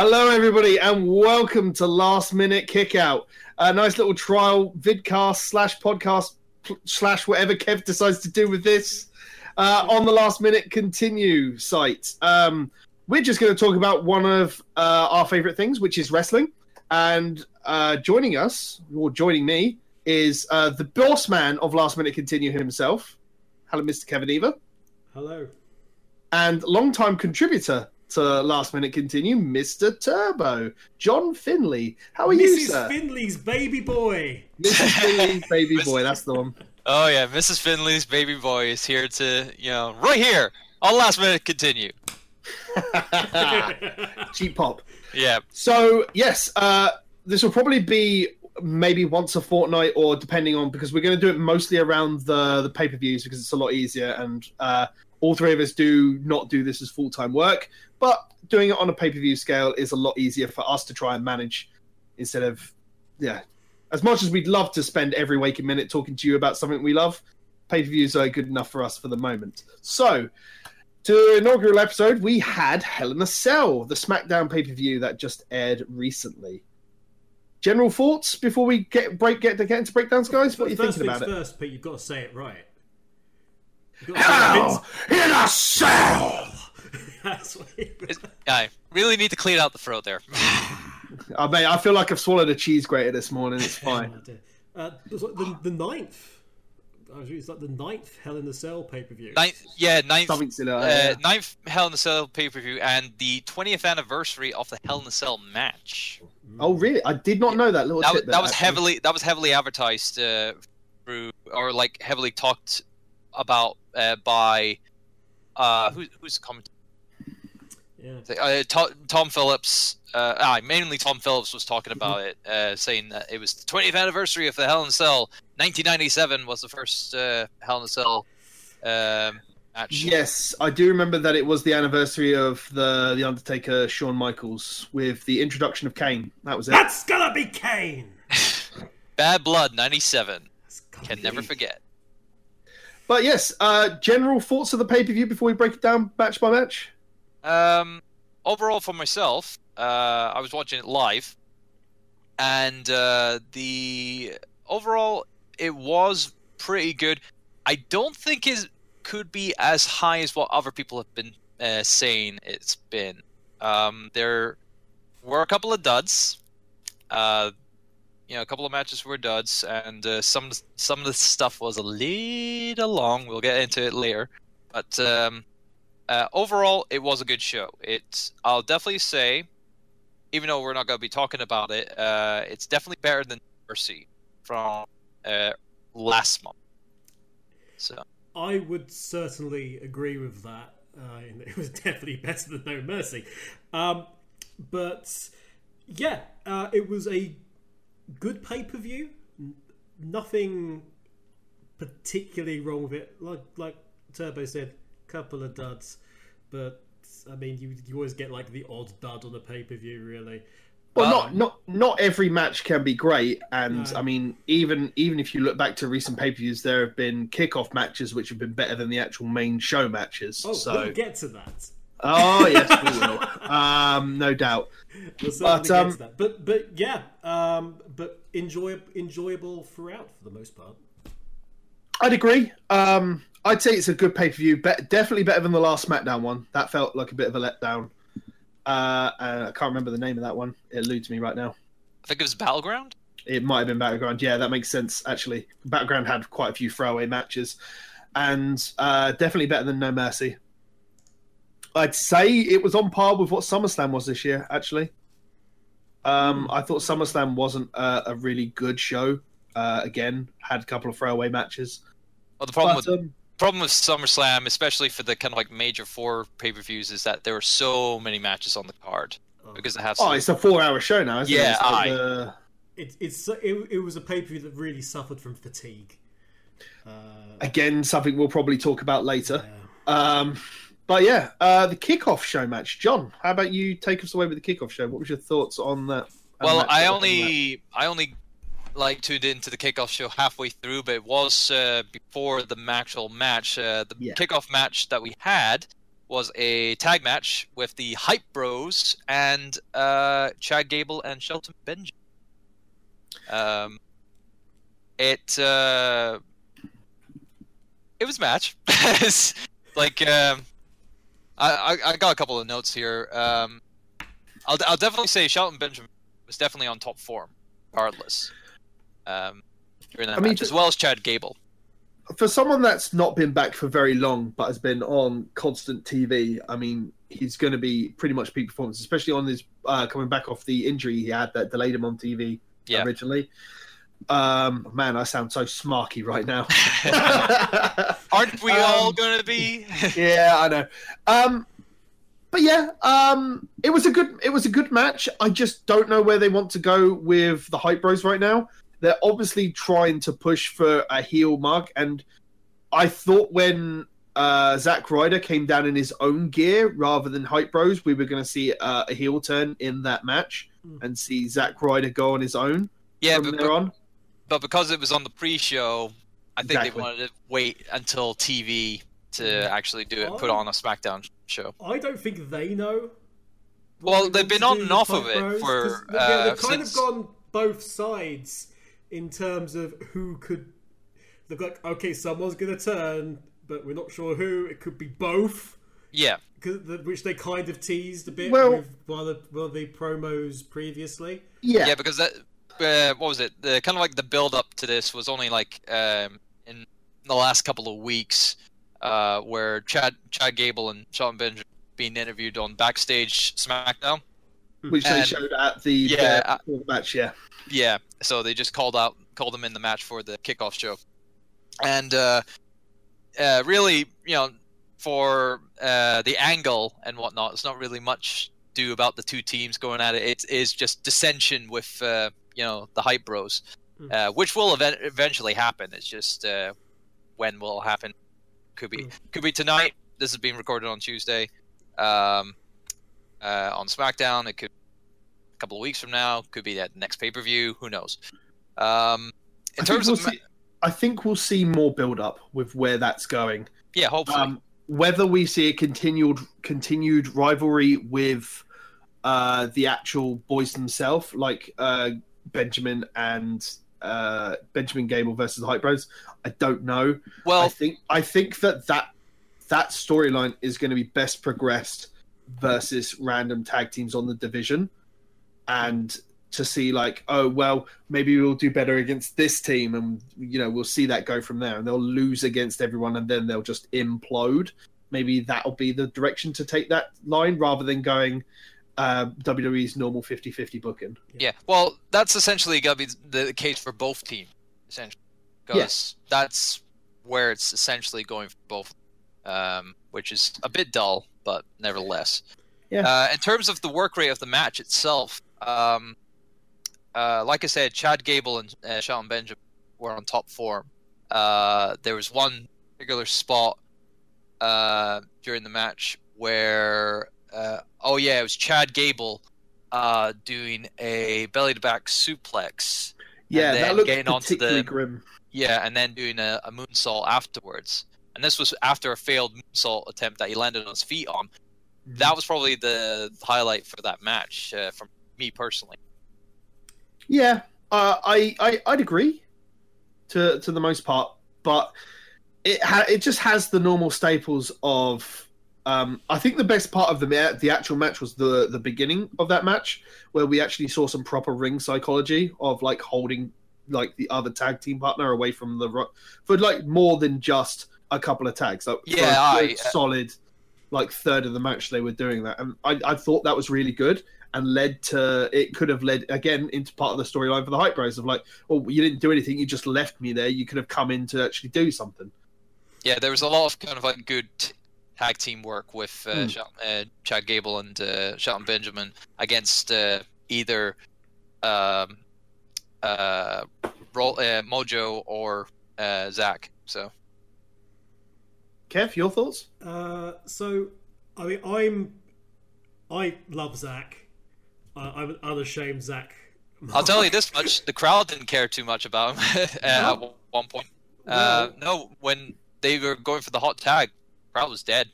Hello, everybody, and welcome to Last Minute Kickout, a nice little trial vidcast slash podcast slash whatever Kev decides to do with this uh, on the Last Minute Continue site. Um, we're just going to talk about one of uh, our favorite things, which is wrestling. And uh, joining us, or joining me, is uh, the boss man of Last Minute Continue himself. Hello, Mr. Kevin Eva. Hello. And longtime contributor to Last Minute Continue, Mr. Turbo, John Finley. How are you, Mrs. sir? Finley's baby boy. Mrs. Finley's baby boy. That's the one. Oh yeah, Mrs. Finley's baby boy is here to, you know, right here on last minute continue. Cheap pop. Yeah, So yes, uh, this will probably be maybe once a fortnight, or depending on because we're going to do it mostly around the the pay per views because it's a lot easier, and uh, all three of us do not do this as full time work, but doing it on a pay per view scale is a lot easier for us to try and manage instead of yeah. As much as we'd love to spend every waking minute talking to you about something we love, pay per views are good enough for us for the moment. So, to inaugural episode, we had Hell in a Cell, the SmackDown pay per view that just aired recently. General thoughts before we get break get, to get into breakdowns, guys? What are you first thinking about it? first, but you've got to say it right. You've got to say Hell in a Cell. Vince- That's what it- It's- I really need to clean out the throat there. I mean, I feel like I've swallowed a cheese grater this morning. It's fine. Oh. Uh, it was like the, the ninth. It's like the ninth Hell in the Cell pay per view. Ninth, yeah, ninth, Something uh, that. ninth Hell in a Cell pay per view and the 20th anniversary of the Hell in a Cell match. Oh, really? I did not know that little That, was- tidbit, that was heavily that was heavily advertised uh, through or like heavily talked about uh, by uh, who, who's the commentator? Yeah. Uh, Tom, Tom Phillips, uh, ah, mainly Tom Phillips was talking about it, uh, saying that it was the 20th anniversary of the Hell in a Cell. 1997 was the first uh, Hell in a Cell um, match. Yes, I do remember that it was the anniversary of the the Undertaker Shawn Michaels with the introduction of Kane. That was it. That's gonna be Kane. Bad Blood 97. Can be- never forget. But yes, uh, general thoughts of the pay per view before we break it down match by match. Um, overall, for myself, uh, I was watching it live, and uh, the overall it was pretty good. I don't think it could be as high as what other people have been uh, saying it's been. Um, there were a couple of duds. Uh, you know, a couple of matches were duds, and uh, some some of the stuff was a little long. We'll get into it later, but um, uh, overall, it was a good show. It, I'll definitely say, even though we're not going to be talking about it, uh, it's definitely better than Mercy from uh, last month. So I would certainly agree with that. Uh, it was definitely better than No Mercy. Um, but yeah, uh, it was a good pay per view. Nothing particularly wrong with it. Like like Turbo said, couple of duds, but I mean, you you always get like the odd dud on a pay per view, really. Well, Um, not not not every match can be great, and No. I mean, even even if you look back to recent pay per views, there have been kickoff matches which have been better than the actual main show matches. Oh, so, we'll get to that. oh yes, we will, um, no doubt. We'll But, um. But but yeah, um, but enjoy enjoyable throughout for the most part. I'd agree. Um, I'd say it's a good pay per view, but definitely better than the last SmackDown one. That felt like a bit of a letdown. Uh, and I can't remember the name of that one. It eludes me right now. I think it was Battleground. It might have been Battleground. Yeah, that makes sense. Actually, Battleground had quite a few throwaway matches, and uh, definitely better than No Mercy. I'd say it was on par with what SummerSlam was this year. Actually, um, I thought SummerSlam wasn't a, a really good show. Uh, again, had a couple of throwaway matches. Well, the problem But, with um, problem with SummerSlam, especially for the kind of like major four pay per views, is that there were so many matches on the card Oh. because it has. oh, it's a four-hour show now, isn't Yeah, it? It's like aye. the- It, it's it, it was a pay per view that really suffered from fatigue. Uh, again, something we'll probably talk about later. yeah. Um, but yeah, uh, the kickoff show match. John, how about you take us away with the kickoff show? What was your thoughts on that? Well, I only I only like tuned into the kickoff show halfway through, but it was uh, before the actual match. Uh, the Yeah. kickoff match that we had was a tag match with the Hype Bros and uh, Chad Gable and Shelton Benjamin. Um, it uh, it was a match. Like um, I, I I got a couple of notes here. Um, I'll I'll definitely say Shelton Benjamin was definitely on top form, regardless. Um, during that I mean, match, to- as well as Chad Gable. for someone that's not been back for very long but has been on constant TV, I mean, he's going to be pretty much peak performance, especially on his uh, coming back off the injury he had that delayed him on TV Yeah. originally. Um, man, I sound so smarky right now. Aren't we Um, all gonna be? yeah, I know. Um, but yeah, um, it was a good it was a good match. I just don't know where they want to go with the hype bros right now. They're obviously trying to push for a heel mark, and I thought when uh, Zack Ryder came down in his own gear rather than hype bros, we were going to see uh, a heel turn in that match Mm. and see Zack Ryder go on his own yeah, from but, there on. but because it was on the pre-show, I think Exactly. they wanted to wait until TV to actually do it, put Oh. on a SmackDown show. I don't think they know. Well, they they've been on and off of it Bros, for, 'cause, yeah, uh, they've kind since- of gone both sides in terms of who could. look like okay, someone's gonna turn, but we're not sure who. It could be both. Yeah, 'cause the- which they kind of teased a bit Well- with one of the, one of the promos previously. Yeah, yeah, because that uh, what was it? The kind of like the build up to this was only like um, in the last couple of weeks, uh, where Chad Chad Gable and Sean Benjamin being interviewed on backstage SmackDown. which they showed at the Yeah, the- uh, the match. Yeah, Yeah, so they just called out called them in the match for the kickoff show, and uh, uh, really, you know, for uh, the angle and whatnot, it's not really much do about the two teams going at it. It is just dissension with uh, you know the hype bros, Mm. uh, which will event- eventually happen. It's just uh, when will happen? Could be Mm. could be tonight. This is being recorded on Tuesday. Um, uh, on SmackDown, it could a couple of weeks from now. Could be that next pay per view. Who knows? Um, in I think terms we'll of see, I think we'll see more build up with where that's going. yeah, hopefully. Um, whether we see a continued continued rivalry with uh, the actual boys themselves, like uh, Benjamin and uh, Benjamin Gable versus the Hype Bros, I don't know. Well, I think I think that that that storyline is going to be best progressed versus random tag teams on the division, and to see like, oh well, maybe we'll do better against this team, and you know we'll see that go from there, and they'll lose against everyone, and then they'll just implode. Maybe that'll be the direction to take that line rather than going uh, WWE's normal 50-50 booking. yeah. Well, that's essentially gonna be the case for both teams, essentially, because Yes. that's where it's essentially going for both, um, which is a bit dull, but nevertheless. Yeah. Uh, in terms of the work rate of the match itself, um, uh, like I said, Chad Gable and uh, Shelton Benjamin were on top form. Uh, there was one particular spot uh, during the match where, uh, oh yeah, it was Chad Gable uh, doing a belly to back suplex. Yeah, then that looked getting onto the- grim. Yeah, and then doing a, a moonsault afterwards. And this was after a failed moonsault attempt that he landed on his feet on. That was probably the highlight for that match uh, from me personally. Yeah, uh, I, I I'd agree to to the most part, but it ha- it just has the normal staples of. Um, I think the best part of the ma- the actual match was the the beginning of that match, where we actually saw some proper ring psychology of like holding like the other tag team partner away from the ro- for like more than just a couple of tags. Like Yeah, I- solid like third of the match they were doing that, and I, I thought that was really good and led to it could have led again into part of the storyline for the hype bros of like, well, you didn't do anything, you just left me there. You could have come in to actually do something. Yeah, there was a lot of kind of like good tag team work with uh, Hmm. Shel- uh, Chad Gable and uh, Shelton Benjamin against uh, either um, uh, Ro- uh, Mojo or uh, Zack. So Kev, your thoughts? Uh, so, I mean, I'm I love Zack. I, I'm unashamed Zack. I'll tell you this much: the crowd didn't care too much about him uh, at No. one point. Uh, Well- no, when they were going for the hot tag, crowd was dead.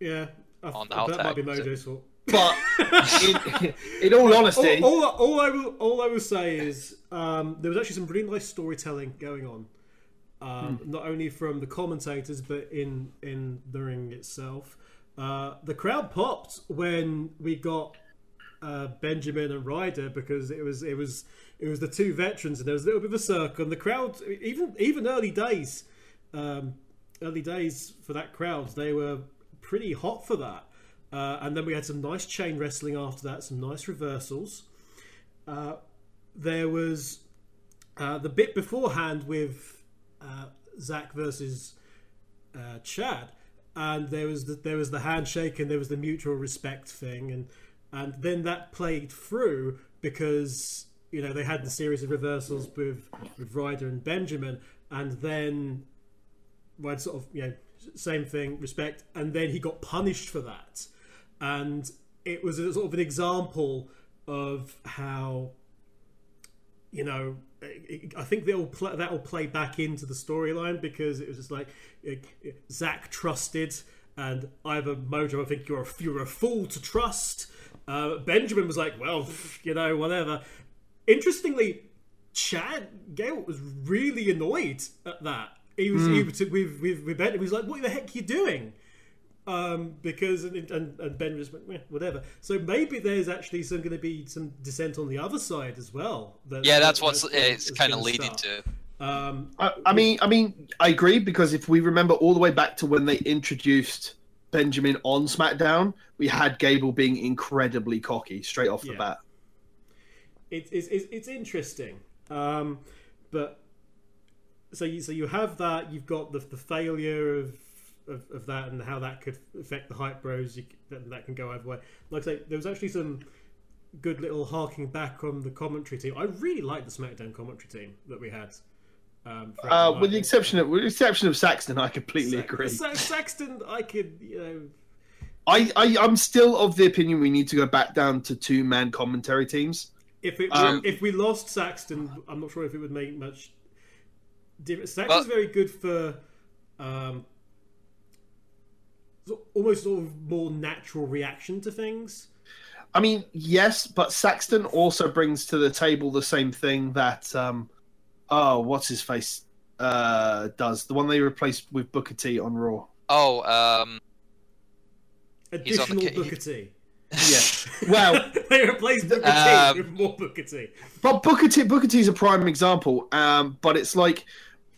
Yeah, I- on the that hot might be tag. Mojo's fault. But in, in all honesty, all, all, all I will all I will say is um, there was actually some really nice storytelling going on, um, Hmm. not only from the commentators but in in the ring itself. Uh, the crowd popped when we got uh, Benjamin and Ryder because it was it was it was the two veterans and there was a little bit of a circle and the crowd even even early days um, early days for that crowd they were pretty hot for that. Uh, and then we had some nice chain wrestling after that some nice reversals. Uh, there was uh, the bit beforehand with uh, Zack versus Chad, and there was the, there was the handshake and there was the mutual respect thing, and and then that played through because you know they had the series of reversals with with Ryder and Benjamin, and then well, sort of you know same thing respect, and then he got punished for that, and it was a, sort of an example of how you know, I think they'll play, that will play back into the storyline because it was just like Zack trusted, and either Mojo, I think you're a, you're a fool to trust. Uh, Benjamin was like, well, you know, whatever. Interestingly, Chad Gable was really annoyed at that. He was, he was with with with Ben. He was like, "What the heck are you doing?" um, because and, and, and Ben just went "Meh, whatever. So maybe there's actually some going to be some dissent on the other side as well. that- Yeah, that's that- what's that- it's kind of leading start. to. Um, I, I mean, I mean, I agree because if we remember all the way back to when they introduced Benjamin on SmackDown, we had Gable being incredibly cocky straight off the Yeah. bat. it, it's, it's it's interesting, um, but so you so you have that. You've got the the failure of. Of, of that and how that could affect the hype bros, you, that, that can go either way. Like I say, there was actually some good little harking back on the commentary team. I really liked the SmackDown commentary team that we had. Um, Uh, with the exception of with the exception of Saxton, I completely agree. Sa- Saxton, I could, you know, I, I I'm still of the opinion we need to go back down to two man commentary teams. if it Um, if we lost Saxton, I'm not sure if it would make much difference. Saxton's very good for um, almost sort of more natural reaction to things. I mean, yes, but Saxton also brings to the table the same thing that um oh, what's his face uh does. The one they replaced with Booker T on Raw. Oh, um, He's on the Additional Booker T. Yeah. Well, they replaced Booker Um, T with more Booker T. but Booker T Booker T is a prime example. Um, but it's like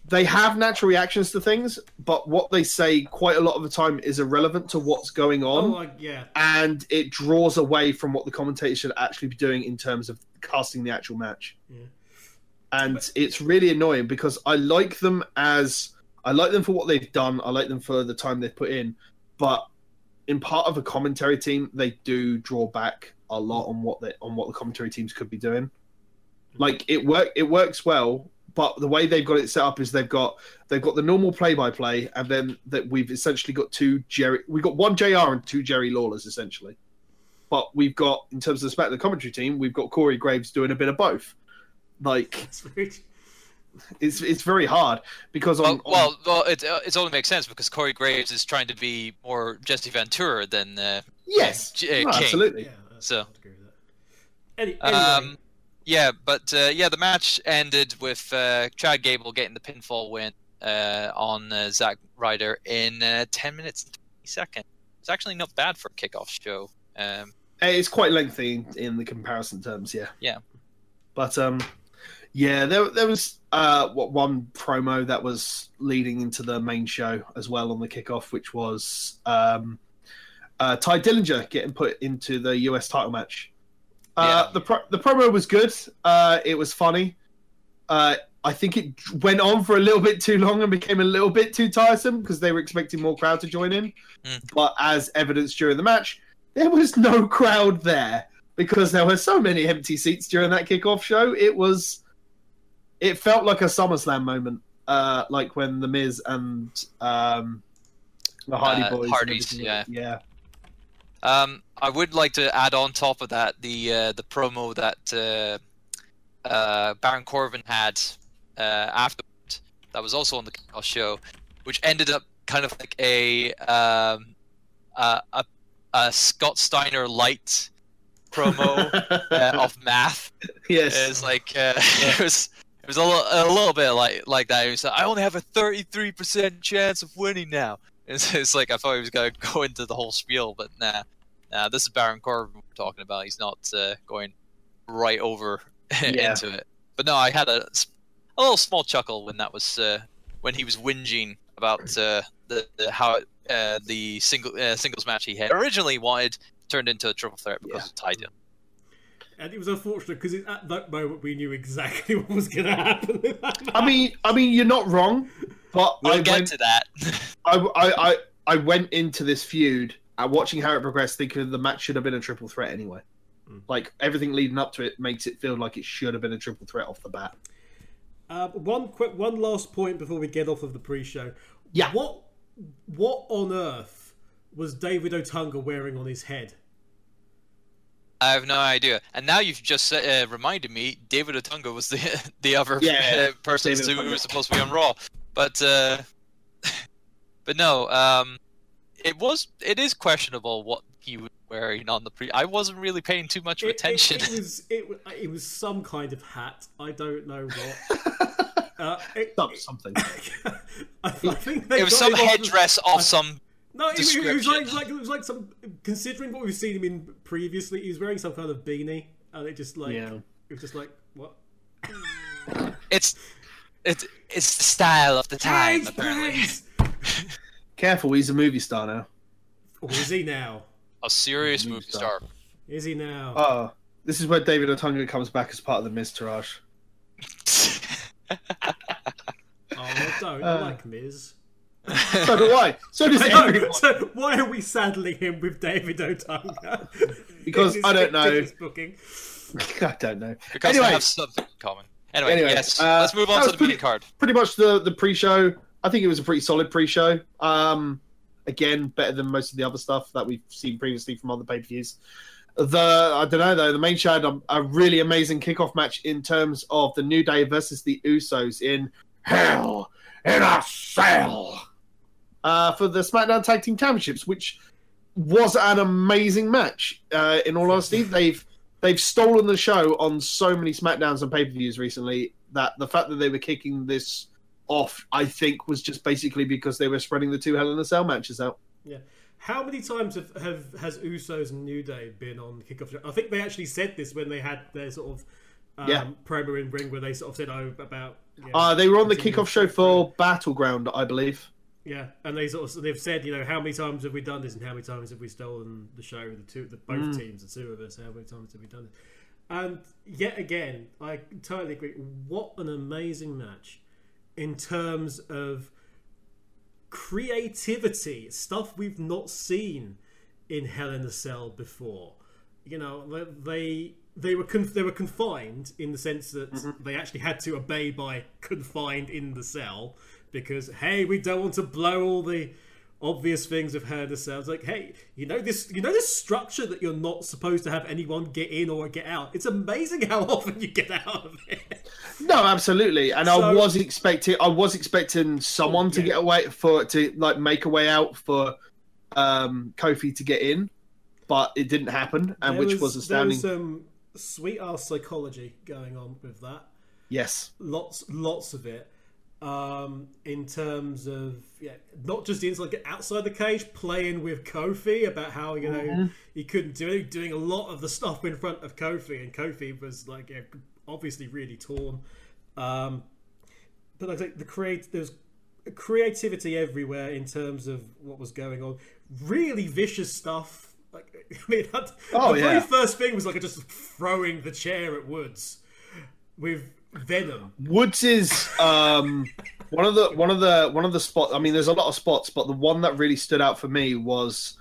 they have natural reactions to things, but what they say quite a lot of the time is irrelevant to what's going on. Oh, I, yeah. and it draws away from what the commentators should actually be doing in terms of casting the actual match. Yeah. And it's really annoying because I like them as I like them for what they've done. I like them for the time they've put in, but in part of a commentary team, they do draw back a lot on what they on what the commentary teams could be doing. Mm. Like it work it works well, but the way they've got it set up is they've got they've got the normal play by play, and then that we've essentially got two Jerry we've got one JR and two Jerry Lawlers essentially. But we've got in terms of the SmackDown commentary team, we've got Corey Graves doing a bit of both. Like It's very, it's it's very hard because on, well, well, well it uh, it only makes sense because Corey Graves is trying to be more Jesse Ventura than uh, yes, J- uh, no, King. absolutely. yeah, I- So- I'd agree with that. Any, anyway, Um, yeah, but uh, yeah, the match ended with uh, Chad Gable getting the pinfall win uh, on uh, Zack Ryder in uh, 10 minutes and 20 seconds. It's actually not bad for a kickoff show. Um, It's quite lengthy in, in the comparison terms, yeah. Yeah. But um, yeah, there there was uh what one promo that was leading into the main show as well on the kickoff, which was um, uh, Tye Dillinger getting put into the US title match. Uh, Yeah. The pro- the promo was good. Uh, it was funny. Uh, I think it went on for a little bit too long and became a little bit too tiresome because they were expecting more crowd to join in. Mm. But as evidence during the match, there was no crowd there because there were so many empty seats during that kickoff show. It was, it felt like a SummerSlam moment, uh, like when the Miz and um, the Hardy Uh, Boys, Hardys, yeah. yeah, Um, I would like to add on top of that the uh, the promo that uh, uh, Baron Corbin had uh, afterwards. That was also on the kickoff show, which ended up kind of like a um, uh, a a Scott Steiner light promo uh, of math. yes. It's like uh, it was was a, little, a little bit like like that. He was like, I only have a thirty three percent chance of winning now. It's, it's like I thought he was gonna go into the whole spiel, but nah, nah. This is Baron Corbin we're talking about. He's not uh, going right over Yeah. into it. But no, I had a, a little small chuckle when that was uh, when he was whinging about uh, the, the how it, uh, the single uh, singles match he had originally wanted turned into a triple threat because Yeah. of Titan. And it was unfortunate because at that moment we knew exactly what was going to happen. I mean, I mean, you're not wrong, but We'll I get went, to that. I, I, I, I went into this feud and watching how it progressed, thinking the match should have been a triple threat anyway. Mm. Like everything leading up to it makes it feel like it should have been a triple threat off the bat. Uh, one quick, one last point before we get off of the pre-show. Yeah. What, what on earth was David Otunga wearing on his head? I have no idea. And now you've just uh, reminded me, David Otunga was the the other Yeah, uh, person David who Otunga. was supposed to be on Raw. But uh, but no, um, it was it is questionable what he was wearing on the pre. I wasn't really paying too much It- it- attention. It, was it, it was some kind of hat. I don't know what. Uh, it, Some- Something. I, I think they it was got some him off the- headdress of some. No, it, was- it was like, description. it was like it was like some. Considering what we've seen him in previously, he was wearing some kind of beanie, and it just like Yeah. it was just like what? It's it's it's the style of the time Please, apparently. please! Careful, he's a movie star now. Or is he now? A serious Movie movie star. star. Is he now? Oh, this is where David Otunga comes back as part of the Miztourage. oh, I don't. I uh, like Miz. So do I. So does I know. everyone. So why are we saddling him with David Otunga? Because his I don't know. fictitious Booking. I don't know. because Anyway. they have something in common. Anyway, Anyway, yes, uh, let's move on to the mini pretty- card. pretty much the the pre-show. I think it was a pretty solid pre-show. Um, again, better than most of the other stuff that we've seen previously from other pay-per-views. The I don't know though. The main show had a, a really amazing kickoff match in terms of the New Day versus the Usos in Hell in a Cell uh, for the SmackDown Tag Team Championships, which was an amazing match. Uh, in all honesty, they've they've stolen the show on so many SmackDowns and pay-per-views recently that the fact that they were kicking this off, I think, was just basically because they were spreading the two Hell in a Cell matches out. Yeah. How many times have, have has Usos and New Day been on kickoff show? I think they actually said this when they had their sort of um, Yeah. promo in ring where they sort of said oh about yeah, Uh, they were on the kickoff show for Battleground, I believe. Yeah, and they sort of they've said you know how many times have we done this and how many times have we stolen the show the two the both Mm. teams the two of us how many times have we done it? And yet again I totally agree. What an amazing match in terms of creativity stuff we've not seen in Hell in a Cell before. You know they they were conf- they were confined in the sense that they actually had to obey by confined in the cell because hey we don't want to blow all the obvious things in a Cell. Like hey you know this you know this structure that you're not supposed to have anyone get in or get out. It's amazing how often you get out of it. No, absolutely. And I was expecting, I was expecting someone to Yeah. get away for to like make a way out for um, Kofi to get in, but it didn't happen, and There which was, there astounding. was some sweet ass psychology going on with that. Yes. lots lots of it um in terms of yeah not just inside like outside the cage playing with kofi about how you know Mm-hmm. he couldn't do it doing a lot of the stuff in front of kofi and kofi was like yeah, obviously really torn. Um but think the create there's creativity everywhere in terms of what was going on. Really vicious stuff like i mean that, Oh, the very first thing was like just throwing the chair at woods with venom Woods is um, one of the one of the one of the spots. I mean, there's a lot of spots, but the one that really stood out for me was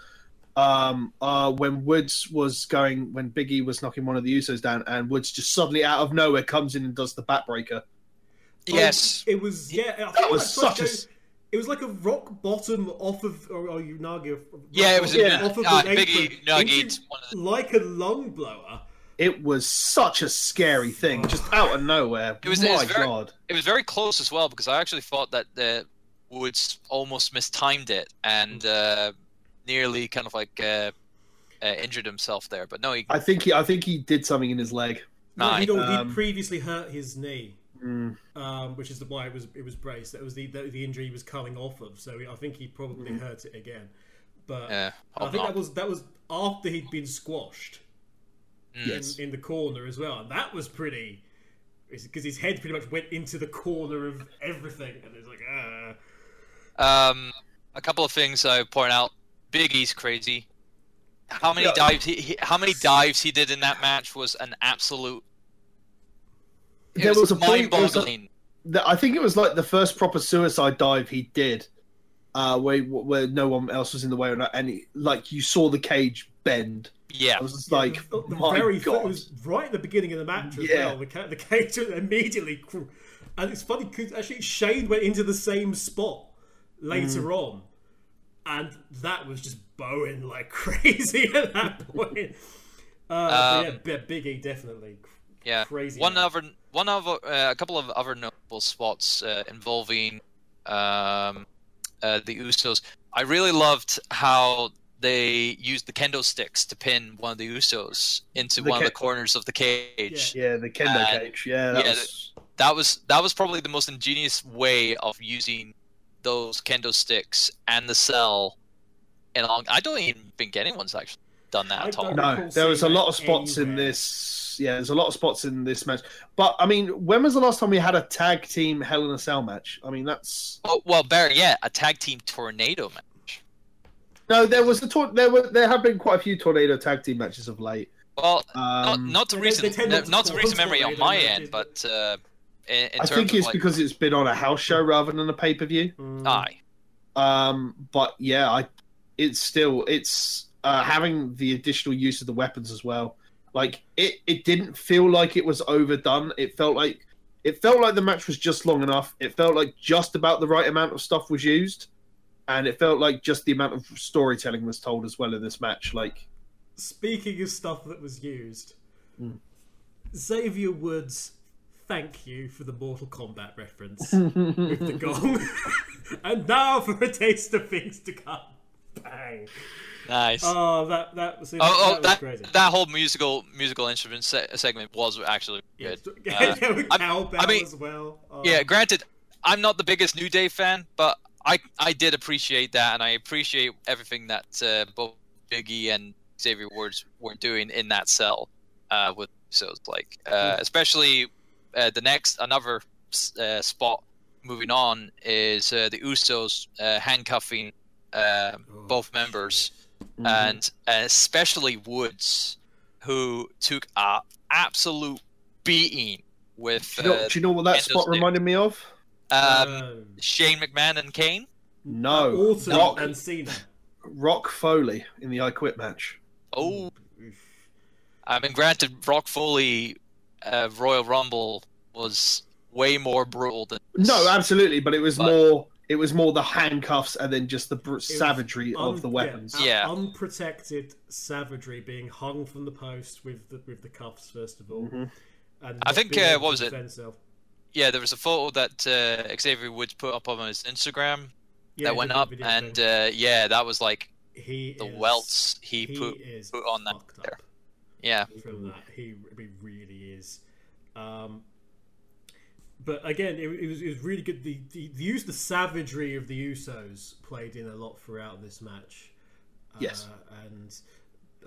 um, uh, when Woods was going when Biggie was knocking one of the Usos down, and Woods just suddenly out of nowhere comes in and does the backbreaker. Yes, it was yeah. I That was it like such a a- s- It was like a rock bottom off of, or, or Unagi. yeah, it was Yeah. off of uh, the Biggie apron Nugget. into- One of the, like a lung blower. It was such a scary thing, just out of nowhere. It was- it My was very- God. it was very close as well because I actually thought that the Woods almost mistimed it and uh, nearly kind of like uh, uh, injured himself there. But no, he I think he, I think he did something in his leg. No, he'd, Um, he'd previously hurt his knee, Mm. um, which is the why it was it was braced. That was the the, the injury he was coming off of. So I think he probably Mm-hmm. hurt it again. But yeah, I think not. that was that was after he'd been squashed Mm. Yes. in, in the corner as well, and that was pretty. Because his head pretty much went into the corner of everything, and it's like, ah. Um, a couple of things I point out. Big E's crazy. How many Yeah. dives he, he how many dives he did in that match was an absolute. There was a point- was a- mind-boggling. The- I think it was like the first proper suicide dive he did, uh, where where no one else was in the way, and and he, like you saw the cage bend. Yeah, I was just like, the, the my very god. it was right at the beginning of the match as Yeah. well. The the cage immediately, and it's funny because actually Shane went into the same spot later Mm. on, and that was just bowing like crazy at that point. Uh, Um, yeah, Big E definitely. yeah. Crazy One other, one other, uh, a couple of other notable spots uh, involving um, uh, the Usos. I really loved how they used the kendo sticks to pin one of the Usos into The one of the corners of the cage. Yeah, the kendo Uh, cage. Yeah, that yeah, was, that was that was probably the most ingenious way of using those kendo sticks and the cell. And I don't even think anyone's actually done that I at all. don't- no. There was a lot of spots in this. Yeah, there's a lot of spots in this match. But I mean, when was the last time we had a tag team Hell in a Cell match? I mean, that's Oh, well, better yet, a tag team tornado match. No. There was a tor- there were there have been quite a few tornado tag team matches of late. Well, Um, not, not to recent, they not to not to call recent memory on my matches, end, but uh, in, in I terms think of it's like, because it's been on a house show rather than a pay per view. Mm. aye, Um, but yeah, I it's still it's uh, having the additional use of the weapons as well. Like it, it didn't feel like it was overdone. It felt like it felt like the match was just long enough. It felt like just about the right amount of stuff was used, and it felt like just the amount of storytelling was told as well in this match. Like Speaking of stuff that was used, Mm. Xavier Woods, thank you for the Mortal Kombat reference with the gong. and now for a taste of things to come. Bang! nice. Oh, that that was oh, oh, that, that crazy. that whole musical musical instrument se- segment was actually good. yeah, Uh, with I'm- I mean- as well. Oh. Yeah, granted, I'm not the biggest New Day fan, but I I did appreciate that, and I appreciate everything that uh, both Biggie and Xavier Woods were doing in that cell uh, with so like, uh, especially uh, the next another uh, spot moving on is uh, the Usos uh, handcuffing uh, Oh, both members, Mm-hmm. and uh, especially Woods, who took a absolute beating with do you, know, uh, do you know what that spot reminded me of? Um, Shane McMahon and Kane. No, Orton Rock, and Cena. Rock Foley in the I Quit match. Oh, Oof. I mean, granted, Rock Foley, uh, Royal Rumble was way more brutal than this. No, absolutely, but it was But- more. It was more the handcuffs and then just the br- savagery Un- of the weapons. Yeah. unprotected savagery being hung from the post with the with the cuffs first of all. Mhm. And I think, being uh, what was it? himself. Yeah, there was a photo that uh, Xavier Woods put up on his Instagram Yeah, that went up, and uh, yeah, that was like he the is, welts he, he put is put on that fucked there. Yeah, from that. He, he really is. Um, but again, it, it was it was really good. The, the the use the savagery of the Usos played in a lot throughout this match. Yes. uh, and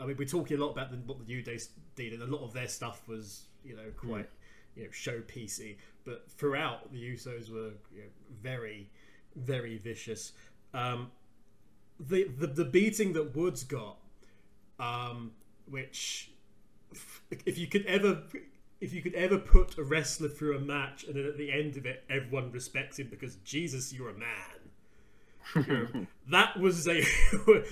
I mean we're talking a lot about the, what the New Day did, and a lot of their stuff was you know quite you know showpiecey. But throughout, the Usos were you know, very very vicious. Um, the, the the beating that Woods got, um, which if you could ever if you could ever put a wrestler through a match and then at the end of it everyone respects him because Jesus you're a man You know, that was a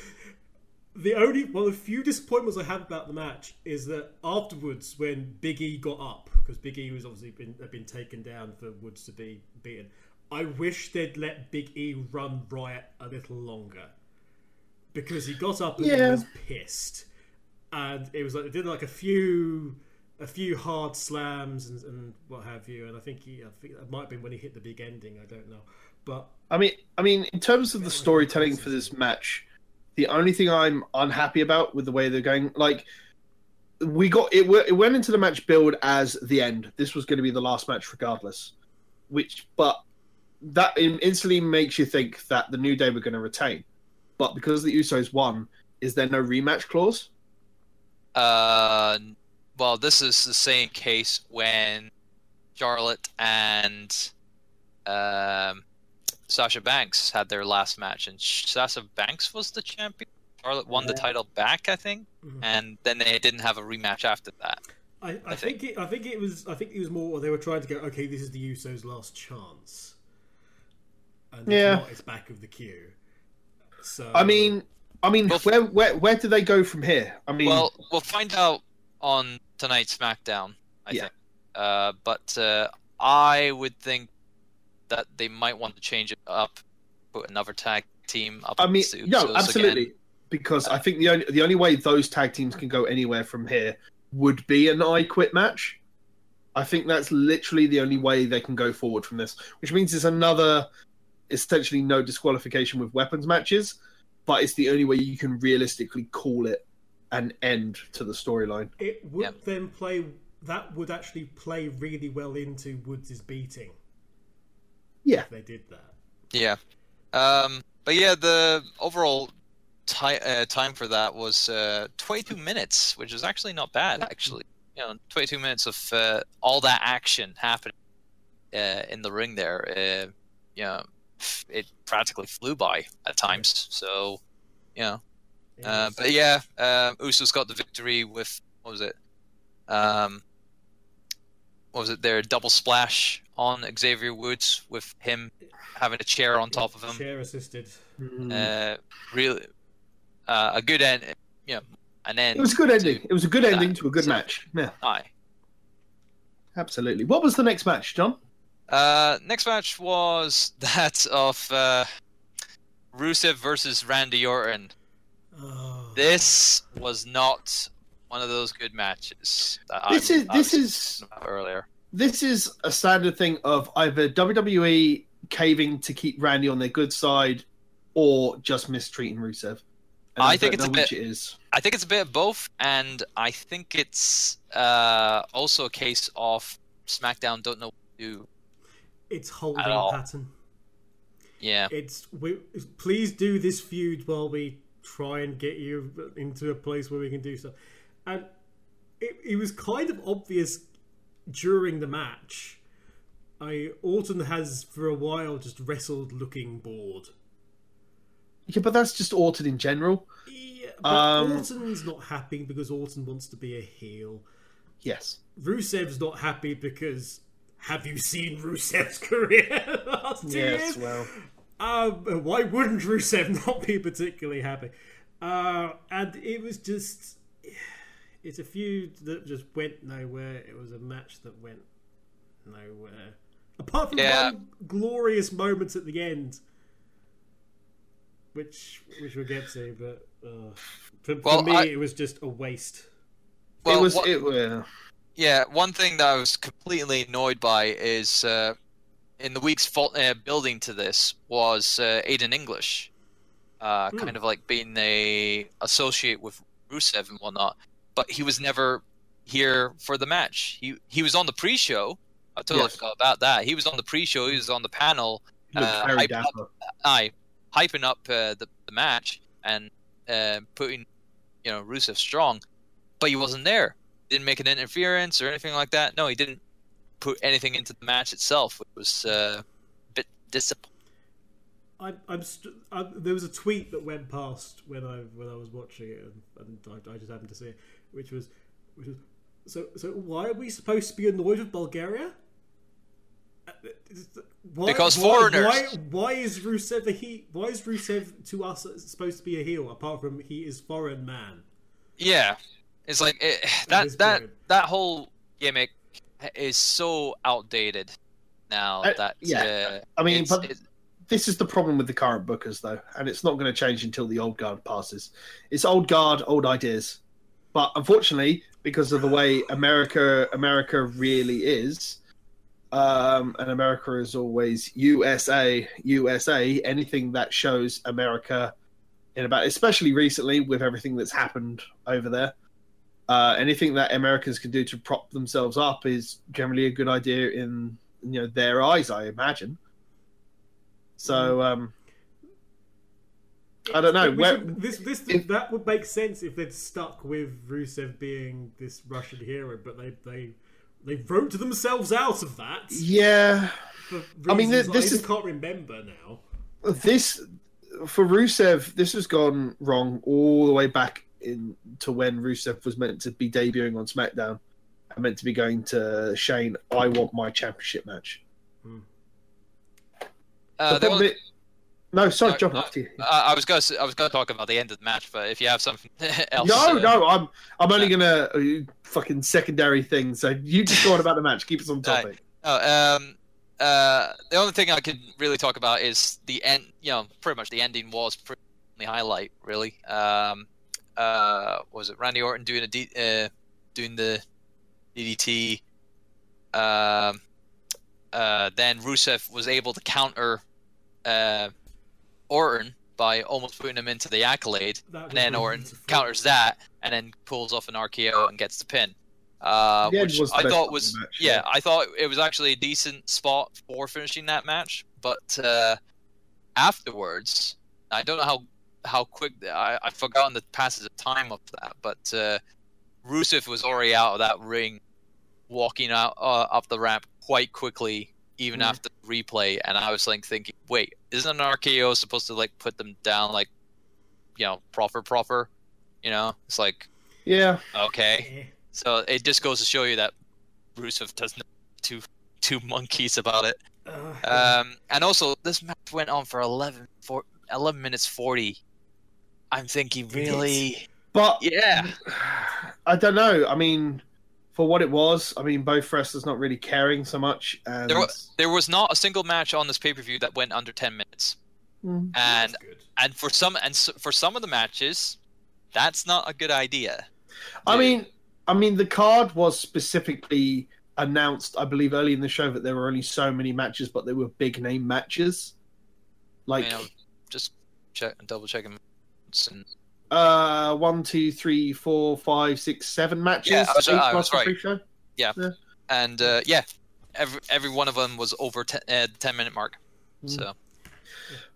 the only one of the few disappointments I have about the match is that afterwards when Big E got up because Big E was obviously been had been taken down for Woods to be beaten I wish they'd let Big E run riot a little longer. Because he got up and he Yeah. was pissed. And it was like they did like a few a few hard slams and, and what have you. And I think he I think that might have been when he hit the big ending. I don't know. But I mean, I mean, in terms of the storytelling for this match, The only thing I'm unhappy about with the way they're going, like we got it, it went into the match build as the end. This was going to be the last match, regardless. Which, but that instantly makes you think that the New Day were going to retain. But because the Usos won, is there no rematch clause? Uh, well, this is the same case when Charlotte and um, Sasha Banks had their last match, and Sasha Banks was the champion. Charlotte won the title back, I think, mm-hmm. and then they didn't have a rematch after that. I, I, I think, think, it, I think it was I think it was more they were trying to go okay this is the Usos' last chance, and yeah, it's back of the queue. So I mean, I mean, well, where where where do they go from here? I mean, well, we'll find out on tonight's SmackDown. I yeah. think, uh, but uh, I would think that they might want to change it up, put another tag team up. I mean, no, absolutely. Again because I uh, think the only the only way those tag teams can go anywhere from here would be an I Quit match. I think that's literally the only way they can go forward from this, which means it's another essentially no disqualification with weapons matches, but it's the only way you can realistically call it an end to the storyline. It would yep. then play that would actually play really well into Woods' beating. Yeah, they did that. Yeah, um, but yeah, the overall ti- uh, time for that was uh, 22 minutes, which is actually not bad. Actually, you know, 22 minutes of uh, all that action happening uh, in the ring there. Uh, you know, it practically flew by at times. So, you know, uh, but yeah, um, Usos got the victory with what was it? Um, what was it? Their double splash on Xavier Woods with him having a chair on top of him. Chair assisted. Uh, really, uh, a good end. You know, an end. It was a good ending. It was a good ending to a good so, match. Yeah. Aye. Absolutely. What was the next match, John? Uh, next match was that of uh, Rusev versus Randy Orton. Oh. This was not one of those good matches. this is this is earlier. This is a standard thing of either WWE caving to keep Randy on their good side, or just mistreating Rusev. I think it's a bit. It is. I think it's a bit of both, and I think it's uh, also a case of SmackDown don't know what to do. It's holding pattern. Yeah. It's we, please do this feud while we try and get you into a place where we can do stuff. and it, it was kind of obvious during the match. I Orton has for a while just wrestled looking bored. Yeah, but that's just Orton in general. Yeah, but um, Orton's not happy because Orton wants to be a heel. Yes. Rusev's not happy because have you seen Rusev's career last two yes, years? well. Um, why wouldn't Rusev not be particularly happy? Uh, and it was just. It's a feud that just went nowhere. It was a match that went nowhere. Apart from yeah. one glorious moment at the end which which we'll get to, but uh, for, well, for, me, I, it was just a waste. Well, it was. What, it, uh... Yeah, one thing that I was completely annoyed by is uh, in the weeks uh, building to this was uh, Aiden English, uh, mm. kind of like being a associate with Rusev and whatnot, but he was never here for the match. He he was on the pre-show. I totally yes. forgot about that. He was on the pre-show. He was on the panel. Uh, very dapper. Aye, hyping up uh, the, the match and uh, putting, you know, Rusev strong, but he wasn't there. Didn't make an interference or anything like that. No, he didn't put anything into the match itself, which was uh, a bit disappointing. I, I'm st- I, there was a tweet that went past when I when I was watching it, and, and I, I, just happened to see it, which was, which was, so so why are we supposed to be annoyed with Bulgaria? Why, because foreigners. Why, why, is Rusev a he? Why is Rusev to us supposed to be a heel? Apart from he is foreign man. Yeah, it's like it, that that that whole gimmick is so outdated now. Uh, that yeah, uh, I mean, but this is the problem with the current bookers, though, and it's not going to change until the old guard passes. It's old guard, old ideas, but unfortunately, because of the way America America really is um, and America is always USA, USA. Anything that shows America in about, especially recently with everything that's happened over there. Uh, anything that Americans can do to prop themselves up is generally a good idea in you know their eyes, I imagine. So um, I don't know. Where, should- this this if- that would make sense if they'd stuck with Rusev being this Russian hero, but they they they wrote themselves out of that. yeah, I mean, reasons this I is- can't remember now. this for Rusev, this has gone wrong all the way back in to when Rusev was meant to be debuting on SmackDown and meant to be going to Shane. I want my championship match. Uh, The the problem only- is- no, sorry, No, John, no. after you. uh, I was going to I was going to talk about the end of the match, but if you have something else, No, uh, no, I'm I'm only gonna uh, fucking secondary thing. So you just go on about the match. Keep us on topic. Oh, um, uh, the only thing I can really talk about is the end. You know, pretty much the ending was pretty the highlight, really. Um, uh, was it Randy Orton doing a D, uh, doing the DDT? Um, uh, then Rusev was able to counter uh, Orton by almost putting him into the accolade, and then Orton beautiful. counters that, and then pulls off an RKO and gets the pin. Uh, The which I thought was match, yeah, yeah. I thought it was actually a decent spot for finishing that match. But uh, afterwards, I don't know how how quick I, I've forgotten the passage of time of that. But uh, Rusev was already out of that ring, walking out uh, up the ramp quite quickly, even Mm. after the replay. And I was like thinking, wait, isn't an RKO supposed to like put them down like, you know, proper proper? You know, it's like Yeah, okay. So it just goes to show you that Rusev doesn't two two monkeys about it. Uh, Um, and also, this match went on for 11, for 11 minutes 40. I'm thinking, really? but Yeah. I don't know. I mean, for what it was, I mean, both wrestlers not really caring so much, and There wa- There was not a single match on this pay per view that went under 10 minutes. Mm. And and for some and s for some of the matches, that's not a good idea. I Yeah. mean, I mean, the card was specifically announced, I believe, early in the show that there were only so many matches, but they were big name matches. Like, I mean, just check and double checking. And, uh, one, two, three, four, five, six, seven matches. Yeah, I was- I was right. pre-show. and uh, yeah, every every one of them was over 10, uh, 10 minute mark. Mm. So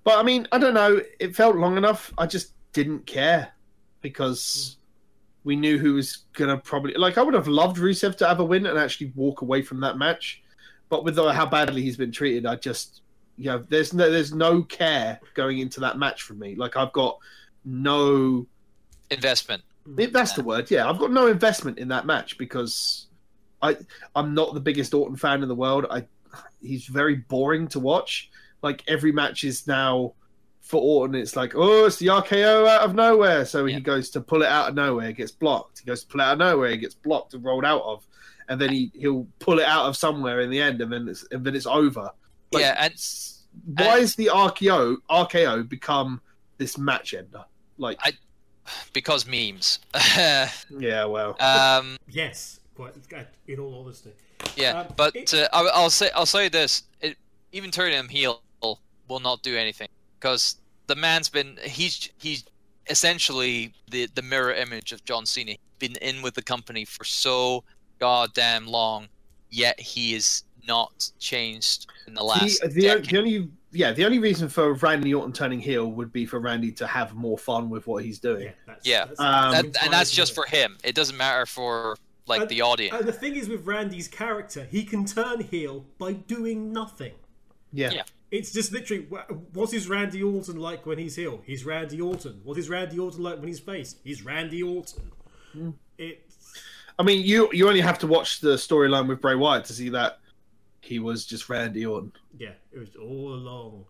But I mean, I don't know. It felt long enough. I just didn't care because we knew who was gonna probably like. I would have loved Rusev to have a win and actually walk away from that match, but with how badly he's been treated, I just you know, there's no there's no care going into that match for me. Like I've got no. investment. That's the word, yeah. I've got no investment in that match because I I'm not the biggest Orton fan in the world. I he's very boring to watch. Like every match is now for Orton, it's like, oh, it's the RKO out of nowhere. So Yeah. he goes to pull it out of nowhere, gets blocked. He goes to pull it out of nowhere, he gets blocked and rolled out of, and then he he'll pull it out of somewhere in the end, and then it's and then it's over. Like, yeah, and Why and- is the RKO RKO become this match ender? Like, I- because memes. yeah, well, um, Yes, quite. In all honesty, yeah, Um, but it- uh, I, I'll say I'll say this: it, even turning him heel will not do anything because the man's been he's he's essentially the the mirror image of John Cena. He's been in with the company for so goddamn long, yet he is not changed in the last. the, the, the only yeah the only reason for Randy Orton turning heel would be for Randy to have more fun with what he's doing. yeah, that's, Yeah. that's, Um, That- and that's just for him. It doesn't matter for like And- the audience. And the thing is with Randy's character, he can turn heel by doing nothing. Yeah, Yeah. It's just literally wha- what is Randy Orton like when he's heel? He's Randy Orton. What is Randy Orton like when he's face? He's Randy Orton. Hmm. It's I mean you you only have to watch the storyline with Bray Wyatt to see that he was just Randy Orton. yeah, it was all along.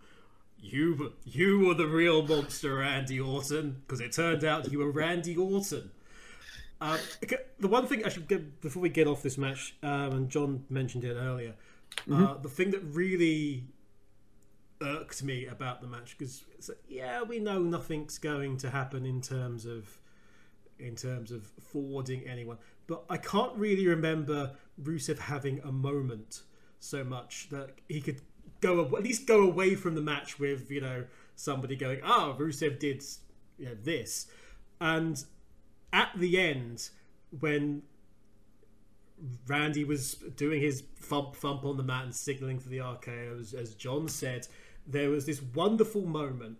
You were- you were the real monster, Randy Orton, because it turned out you were Randy Orton. Um, okay, the one thing I should get before we get off this match, um, and John mentioned it earlier, uh, the thing that really irked me about the match because yeah, we know nothing's going to happen in terms of in terms of forwarding anyone, but I can't really remember Rusev having a moment so much that he could go at least go away from the match with you know somebody going, ah, Rusev did you know, this, and at the end when Randy was doing his thump thump on the mat and signaling for the RKO, as, as John said, there was this wonderful moment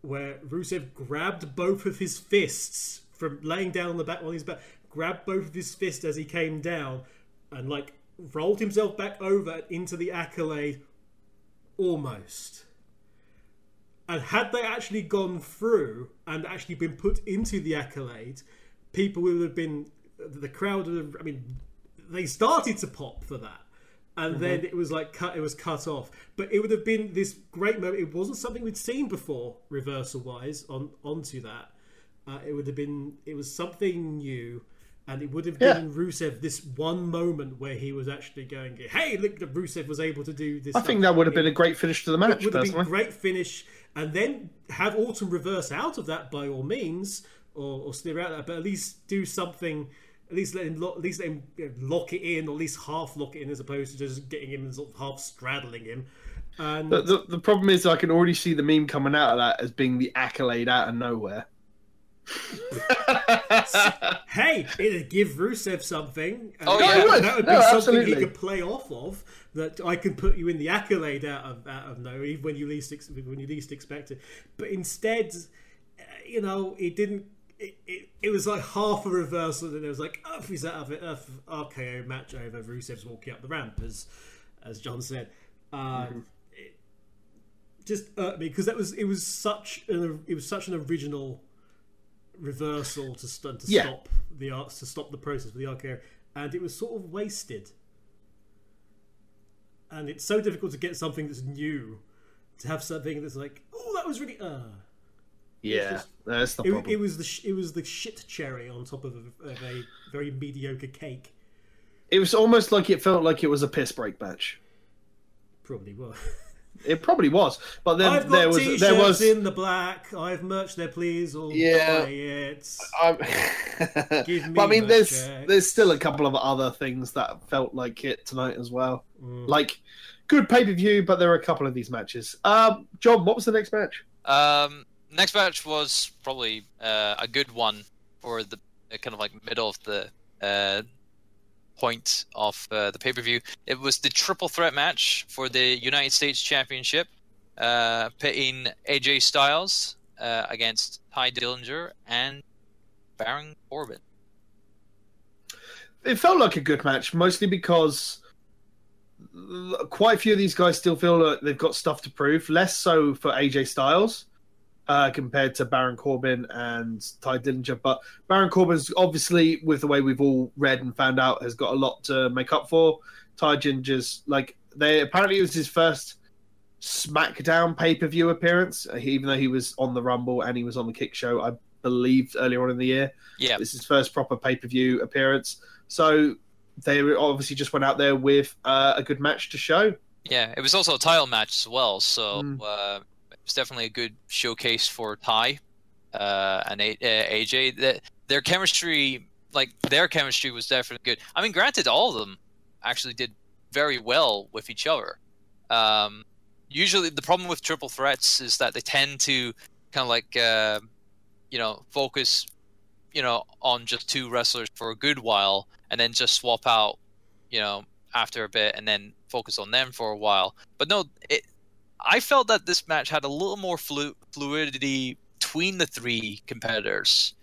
where Rusev grabbed both of his fists from laying down on the back on his back, grabbed both of his fists as he came down, and like rolled himself back over into the accolade almost. And had they actually gone through and actually been put into the accolade, people would have been the crowd would have, I mean, they started to pop for that. And Mm-hmm. then it was like cut. It was cut off, but it would have been this great moment. It wasn't something we'd seen before, reversal wise. On onto that, uh, it would have been. It was something new, and it would have Yeah. given Rusev this one moment where he was actually going, "Hey, look, that Rusev was able to do this." I think that would have been a great finish to the match. would have been Personally, great finish, and then have Orton reverse out of that by all means, or, or steer out of that, but at least do something. At least let him, lo- at least let him you know, lock it in, or at least half lock it in, as opposed to just getting him and sort of half straddling him. And the, the the problem is I can already see the meme coming out of that as being the accolade out of nowhere. hey, it'd give Rusev something. and Oh, that, yeah. It would. that would be No, something absolutely. he could play off of. That I could put you in the accolade out of out of nowhere, even when you least ex- when you least expect it. But instead, uh, you know, it didn't. It, it, it was like half a reversal, and it was like, oh, he's out of it. Uh, RKO match over. Rusev's walking up the ramp, as as John said. Uh, it just irked me because that was it was such an it was such an original reversal to st- to Yeah. stop the art to stop the process for the RKO, and it was sort of wasted. And it's so difficult to get something that's new, to have something that's like, oh, that was really. Uh. yeah, that's the It, problem. it was the sh- it was the shit cherry on top of a, of a very mediocre cake. It was almost like it felt like it was a piss break match. Probably was. It probably was, but then I've got there was t-shirts there was. in the black. I've merch there, please. Or Yeah. buy it. I'm- Give me but I mean, there's checks. there's still a couple of other things that felt like it tonight as well. Mm. Like good pay per view, but there are a couple of these matches. Um, John, what was the next match? Um, next match was probably uh, a good one for the uh, kind of like middle of the uh, point of uh, the pay per view. It was the triple threat match for the United States Championship, uh, pitting AJ Styles uh, against Tye Dillinger and Baron Corbin. It felt like a good match, mostly because quite a few of these guys still feel like they've got stuff to prove. Less so for AJ Styles uh, compared to Baron Corbin and Tye Dillinger. But Baron Corbin's obviously, with the way we've all read and found out, has got a lot to make up for. Tye Dillinger's like they apparently it was his first SmackDown pay per view appearance, uh, even though he was on the Rumble and he was on the Kick Show, I believe, earlier on in the year. Yeah, This is his first proper pay per view appearance. So they obviously just went out there with uh, a good match to show. yeah. It was also a title match as well, so Mm. uh, was definitely a good showcase for Tye uh, and A- uh, AJ. That their chemistry, like their chemistry, was definitely good. I mean, granted, all of them actually did very well with each other. Um, usually, the problem with triple threats is that they tend to kind of like uh, you know focus you know on just two wrestlers for a good while and then just swap out you know after a bit and then focus on them for a while but no it i felt that this match had a little more flu- fluidity between the three competitors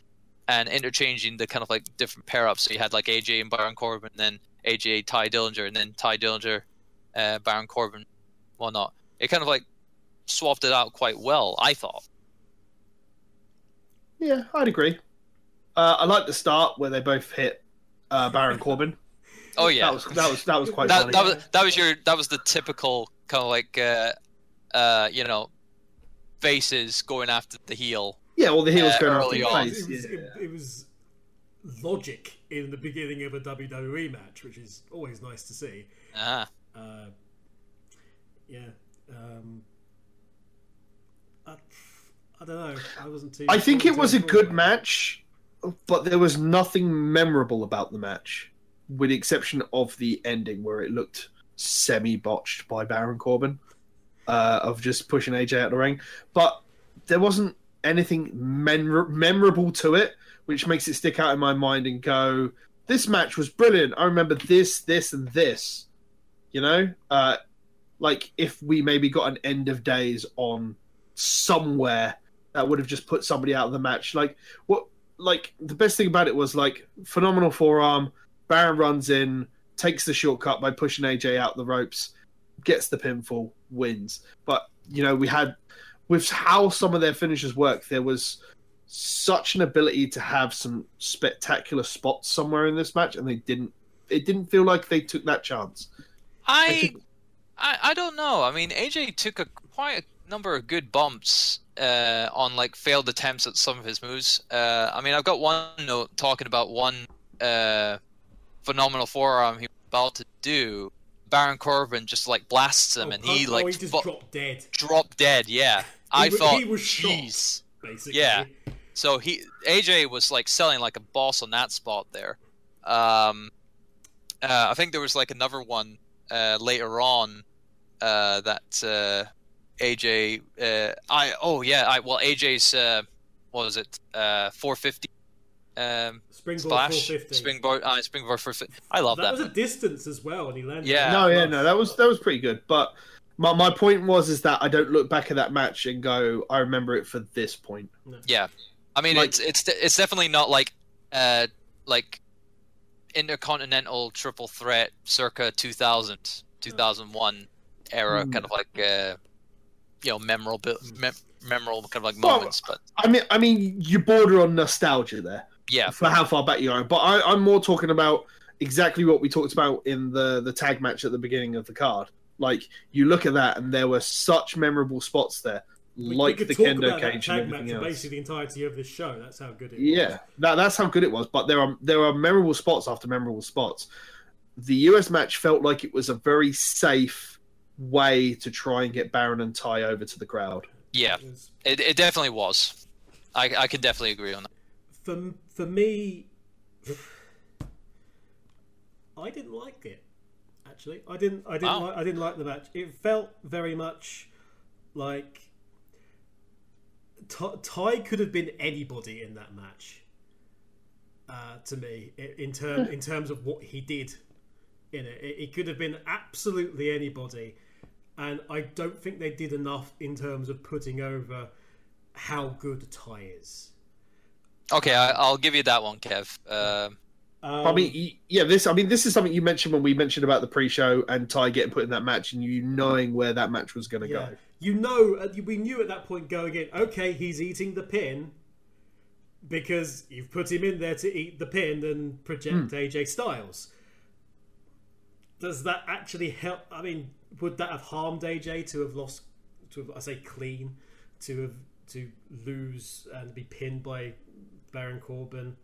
and interchanging the kind of like different pair ups so you had like aj and baron corbin and then aj tye dillinger and then tye dillinger uh, baron corbin whatnot it kind of like swapped it out quite well i thought Yeah, I'd agree. Uh, I like the start where they both hit uh, Baron Corbin. oh yeah That was that was that was quite that, funny. that was that was your that was the typical kind of like uh uh you know faces going after the heel yeah, well, the heel's uh, going after the on. face. It was, yeah. it, it was logic in the beginning of a WWE match, which is always nice to see. uh Uh, yeah. Um, I, I don't know. I wasn't too. I think it wasn't was too a good by match, but there was nothing memorable about the match, with the exception of the ending where it looked semi botched by Baron Corbin, uh, of just pushing AJ out of the ring. But there wasn't anything memor- memorable to it, which makes it stick out in my mind and go, "This match was brilliant. I remember this, this, and this." You know, uh, like if we maybe got an end of days on somewhere that would have just put somebody out of the match. Like what? Like the best thing about it was like phenomenal forearm. Baron runs in, takes the shortcut by pushing AJ out the ropes, gets the pinfall, wins. But you know we had with how some of their finishes work, there was such an ability to have some spectacular spots somewhere in this match, and they didn't. It didn't feel like they took that chance. I, think- I, I don't know. I mean, AJ took a quite a number of good bumps uh, on like failed attempts at some of his moves. Uh, I mean, I've got one note talking about one uh, phenomenal forearm he was about to do. Baron Corbin just like blasts him, Oh, and he oh, like he fu- dropped dead, dropped dead. Yeah, I thought, he was jeez. basically. Yeah. So he AJ was like selling like a boss on that spot there. Um, uh, I think there was like another one uh, later on uh, that uh, AJ. Uh, I oh yeah. I well AJ's uh, what was it? Uh, 450 um, Springboard splash 450. springboard. Uh, springboard 450. I love that that. was a distance as well, and he landed. Yeah. it No, yeah, no, that was that was pretty good. But my my point was is that I don't look back at that match and go, I remember it for this point. Yeah, I mean Like- it's it's it's definitely not like uh like intercontinental triple threat circa 2000 2001 era Hmm. kind of like uh you know memorable mem- memorable kind of like Well, moments but I mean, I mean, you border on nostalgia there yeah for how far back you are. But I, I'm more talking about exactly what we talked about in the the tag match at the beginning of the card. Like you look at that, and there were such memorable spots there, We- we like could the kendo cage tag and match everything for else. basically the entirety of this show. That's how good it was. Yeah, that, that's how good it was. But there are there are memorable spots after memorable spots. The US match felt like it was a very safe way to try and get Baron and Tye over to the crowd. yeah It it, it definitely was I, I can definitely agree on that for for me, I didn't like it. Actually, I didn't. I didn't. Wow. Like, I didn't like the match. It felt very much like Tye, Tye could have been anybody in that match. Uh, to me, in term in terms of what he did in it, it, it could have been absolutely anybody, and I don't think they did enough in terms of putting over how good Tye is. Okay I, i'll give you that one kev um Um, I mean, yeah, this. I mean, this is something you mentioned when we mentioned about the pre-show and Tye getting put in that match, and you knowing where that match was going to Yeah. go. You know, uh, we knew at that point going in, okay, he's eating the pin because you've put him in there to eat the pin and project AJ Styles. Does that actually help? I mean, would that have harmed AJ to have lost, to have, I say clean, to have to lose and be pinned by Baron Corbin?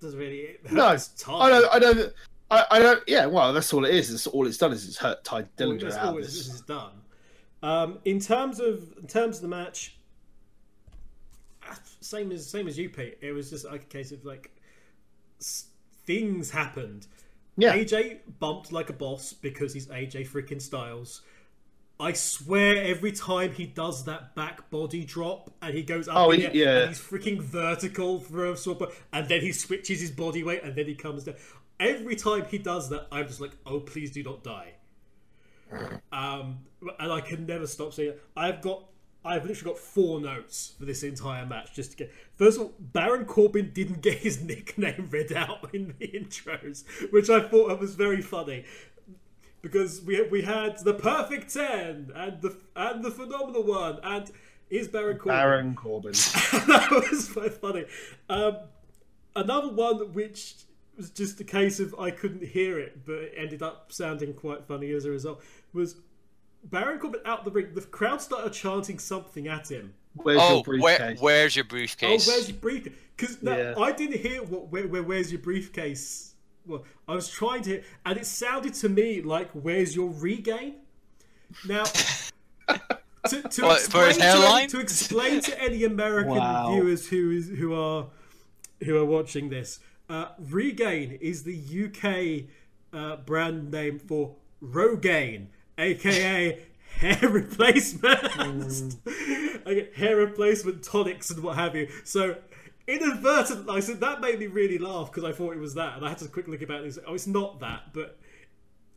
Doesn't really. No. I don't. I don't. I, I don't. Yeah, well, that's all it is. It's all it's done is it's hurt Tye Dillinger That's out. all this this. is done. Um, in terms of in terms of the match, same as same as you, Pete. It was just like a case of like things happened. Yeah, AJ bumped like a boss because he's AJ freaking Styles. I swear, every time he does that back body drop and he goes up Oh, he- yeah. and he's freaking vertical for a swap, and then he switches his body weight and then he comes down. Every time he does that, I'm just like, oh, please do not die. Um, and I can never stop saying it. I've got, I've literally got four notes for this entire match just to get. First of all, Baron Corbin didn't get his nickname read out in the intros, which I thought was very funny because we we had the perfect ten and the and the phenomenal one and is Baron Corbin. Baron Corbin. that was quite funny. Um, another one which was just a case of I couldn't hear it, but it ended up sounding quite funny as a result. Was Baron Corbin out the ring? The crowd started chanting something at him. Where's oh your where, briefcase? where's your briefcase? Oh, where's your briefcase? Because Yeah. I didn't hear what where, where where's your briefcase. Well, I was trying to, and it sounded to me like "Where's your regain?" Now, to, to, What, for explain, his to, hairline? any, to explain to any American Wow. viewers who is who are who are watching this, uh, Regain is the UK uh, brand name for Rogaine, aka hair replacement. I get hair replacement tonics and what have you. So inadvertently, I said that made me really laugh because I thought it was that, and I had to quick look about this. Oh, it's not that, but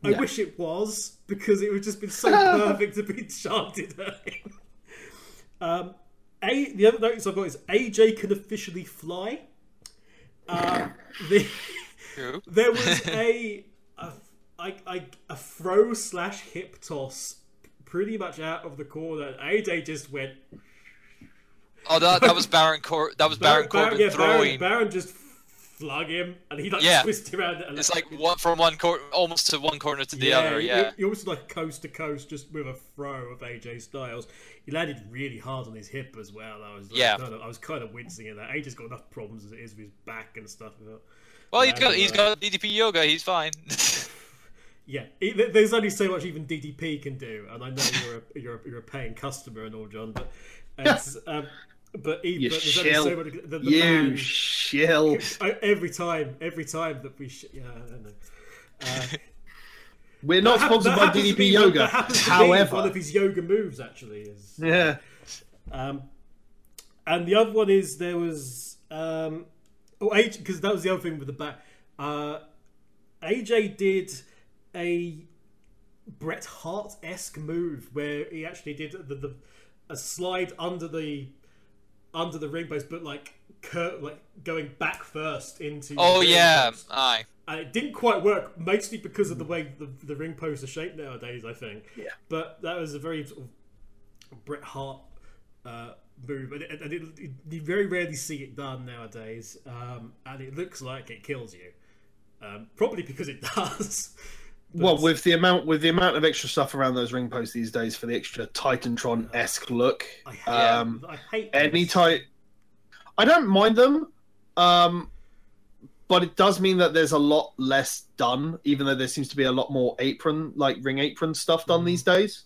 I Yeah. wish it was because it would just been so perfect to be chanted. early. um, a the other notice I've got is AJ can officially fly. Uh, the, True. there was a a, I, I, a throw slash hip toss pretty much out of the corner. AJ just went. Oh, that, that was Baron Cor- That was Baron Corbin yeah, throwing. Baron, Baron just flung him, and he like Yeah. twisted around. And It's like one from one corner, almost to one corner to the other. Yeah. he almost like coast to coast, just with a throw of AJ Styles. He landed really hard on his hip as well. I was like, Yeah. kind of, I was kind of wincing at that. AJ's got enough problems as it is with his back and stuff. Well, he's got he's got DDP yoga. He's fine. Yeah, there's only so much even DDP can do, and I know you're a you're a, you're a paying customer and all, John, but it's, um, but, he, You but there's shill. only so much. The, the You man, shill. Every time, every time that we, sh- yeah, I don't know. Uh, We're not that sponsored that by DDP be Yoga. That happens to be one of his yoga moves actually is. yeah. Um, and the other one is there was um, oh AJ because that was the other thing with the back. Uh, AJ did a Bret Hart esque move where he actually did the, the a slide under the under the ring post, but like cur- like going back first into. oh yeah, post. aye. And it didn't quite work, mostly because of the way the, the ring posts are shaped nowadays, I think. Yeah. But that was a very sort of Bret Hart uh, move, and, it, and it, it- you very rarely see it done nowadays. Um, and it looks like it kills you, um, probably because it does. But- Well, with the amount with the amount of extra stuff around those ring posts these days for the extra Titantron esque look, I hate, um, I hate any type, I don't mind them, um, but it does mean that there's a lot less done. Even though there seems to be a lot more apron, like ring apron stuff done Mhm. these days.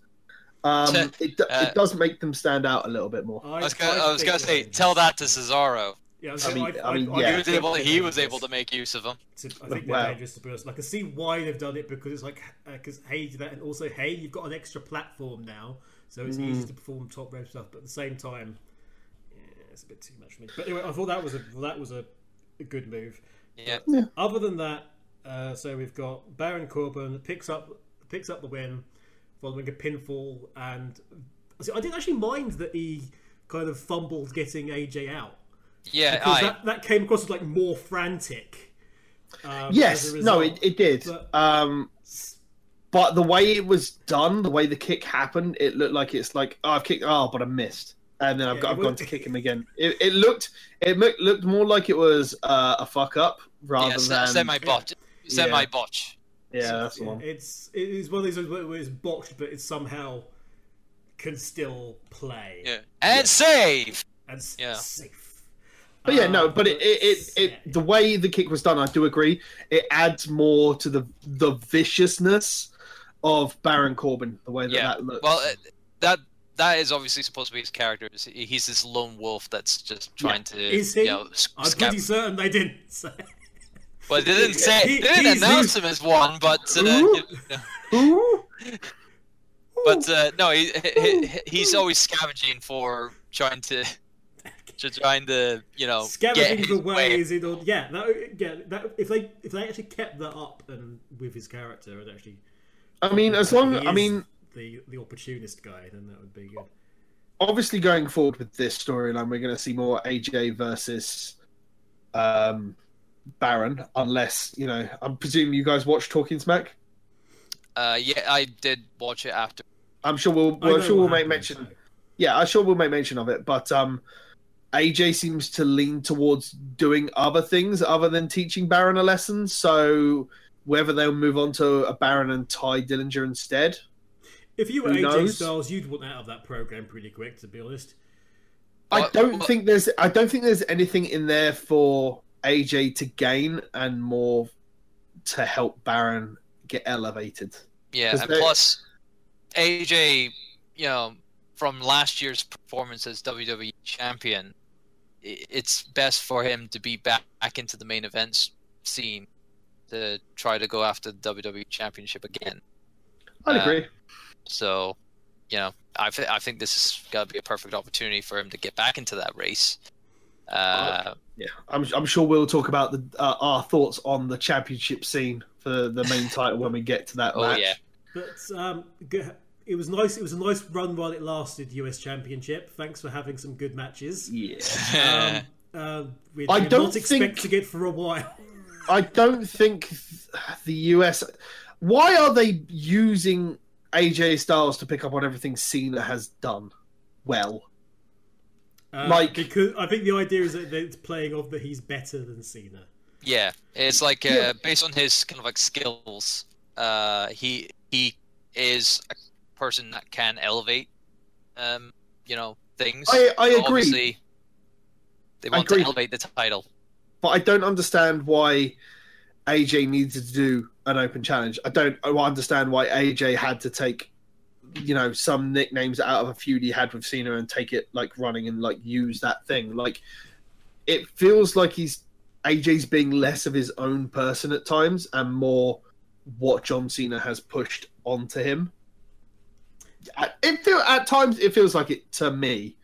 Um, Te- it uh, it does make them stand out a little bit more. I was gonna, I was gonna say, tell that to Cesaro. Yeah, I, I mean- I mean, yeah. He was able. He was able to make use of them. to, I think they're Wow. dangerous to be honest. Like, I can see why they've done it because it's like because hey that, and also hey you've got an extra platform now, so it's Mm. easy to perform top rope stuff. But at the same time, yeah, it's a bit too much for me. But anyway, I thought that was a that was a, a good move. Yeah. Other than that, uh, so we've got Baron Corbin picks up picks up the win following a pinfall, and see, I didn't actually mind that he kind of fumbled getting AJ out Yeah. because Aye. that, that came across as like more frantic. Um, Yes, no, it, it did. But- um, but the way it was done, the way the kick happened, it looked like it's like oh, I've kicked, oh, but I missed, and then I've Yeah, got I've gone to kick him again. It, it looked it mo- looked more like it was uh, a fuck up rather yeah. than Semi botch. Semi botch. yeah, that's the Yeah, one. It's it is one of those where it's botched, but it somehow can still play Yeah. And save. and s- Yeah. safe. But yeah, no, but it, it, it, it the way the kick was done, I do agree. It adds more to the the viciousness of Baron Corbin, the way that Yeah. that looks. Well, that that is obviously supposed to be his character. He's this lone wolf that's just trying to, Is he? you know, s- I'm pretty certain they didn't say. Well, they didn't say, He- they didn't announce he's- him as one, but uh, Ooh. you know, Ooh. but uh, no, he, he, he- he's always scavenging for trying to, to trying to, you know, Scavenging his for way. ways in or yeah, that, yeah. That, if they if they actually kept that up and with his character and actually, I mean, as long I mean, the the opportunist guy, then that would be good. obviously going forward with this storyline, we're going to see more AJ versus um, Baron, unless you know. I presume you guys watch Talking Smack. Uh, yeah, I did watch it after. I'm sure we'll, I we're sure we'll what make mention. so- Yeah, I'm sure we'll make mention of it. But um, AJ seems to lean towards doing other things other than teaching Baron a lesson. So whether they'll move on to a Baron and Tye Dillinger instead. If you were Who AJ knows? Styles, you'd want out of that program pretty quick, to be honest. I don't what- think there's I don't think there's anything in there for AJ to gain and more to help Baron get elevated. Yeah, 'Cause and they- plus, AJ, you know, from last year's performance as WWE champion, i- it's best for him to be back, back into the main events scene to try to go after the WWE championship again. I'd Uh, agree. So, you know, I, th- I think this is going to be a perfect opportunity for him to get back into that race. Uh, Yeah, I'm, I'm sure we'll talk about the uh, our thoughts on the championship scene for the main title when we get to that Oh, match. yeah. But um, g- it was nice. It was a nice run while it lasted. US Championship. Thanks for having some good matches. Yeah. Um, uh, we I don't not think- expecting it for a while. I don't think the US. Why are they using AJ Styles to pick up on everything Cena has done well? Uh, Like- because I think the idea is that it's playing off that he's better than Cena. Yeah, it's like uh, Yeah. based on his kind of like skills. Uh, he he is a person that can elevate, um, you know, things. I, I agree, Obviously, they want to elevate the title. but I don't understand why AJ needed to do an open challenge. I don't I understand why AJ had to take, you know, some nicknames out of a feud he had with Cena and take it like running and like use that thing. Like, it feels like he's AJ's being less of his own person at times and more what John Cena has pushed onto him. At- It feel at times it feels like it to me.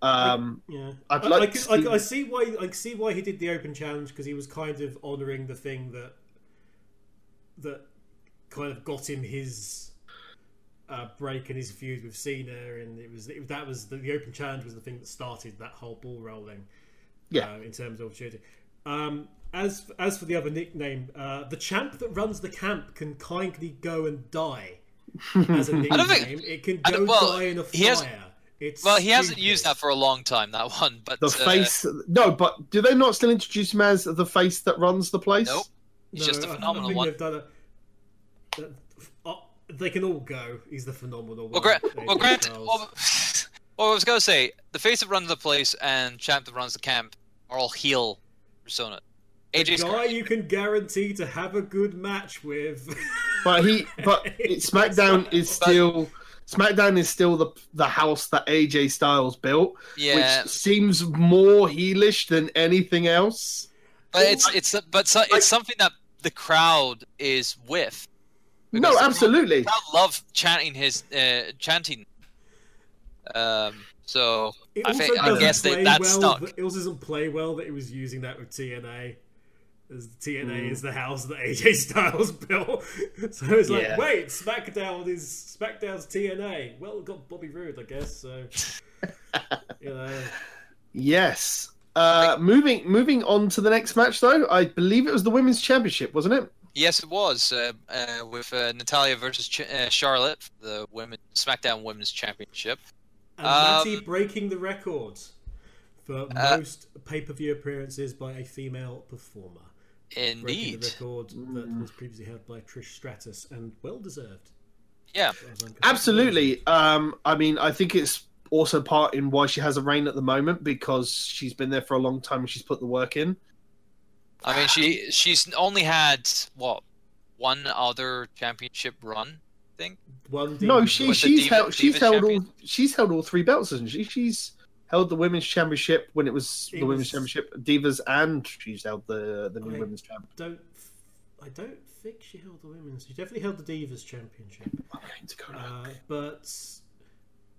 Um, Yeah, I'd like I, I, see- I see why. I see why he did the open challenge because he was kind of honouring the thing that that kind of got him his uh, break and his feud with Cena, and it was it, that was the, the open challenge was the thing that started that whole ball rolling. Yeah. uh, in terms of opportunity. Um, as as for the other nickname, uh, the champ that runs the camp can kindly go and die. As a nickname, don't think- it can I go don't- well, die in a he has- fire. It's Well, he hasn't used that for a long time. That one, but the uh, face. No, but do they not still introduce him as the face that runs the place? Nope. He's just a I- I phenomenal think one. they've done a- that- oh, they can all go. He's the phenomenal one. Well, gra- AJ well, Grant. Styles. well, well, I was gonna say the face that runs the place and champ that runs the camp are all heel persona. AJ's guy currently- you can guarantee to have a good match with. But he, but it, SmackDown is still SmackDown is still the the house that AJ Styles built, yeah, which seems more heelish than anything else. but it's it's but so, it's something that the crowd is with. No, Because the absolutely. crowd love chanting his uh, chanting. Um, so It I also think I doesn't guess play they, that well. stuck. That, it also doesn't play well that he was using that with TNA. As TNA Mm. is the house that AJ Styles built, so it's like, Yeah. wait, SmackDown is SmackDown's TNA. Well, it got Bobby Roode, I guess. So, you know, Yes. Uh, moving moving on to the next match, though, I believe it was the women's championship, wasn't it? Yes, it was uh, uh, with uh, Natalya versus Ch- uh, Charlotte, for the women SmackDown Women's Championship. and Um, breaking the record for Uh, most pay-per-view appearances by a female performer. Breaking Indeed, the record that Mm. was previously held by Trish Stratus, and well deserved. yeah. as I'm concerned. Absolutely. Um, I mean, I think it's also part in why she has a reign at the moment because she's been there for a long time and she's put the work in. I mean, she she's only had what one other championship run. I think. One No, she Was she's held she's Divas held all she's held all three belts, hasn't she? She's held the women's championship when it was the It women's was- championship, divas, and she's held the the new I- women's champ. don't. I don't think she held the women's. She definitely held the Divas Championship. I'm to go Uh, but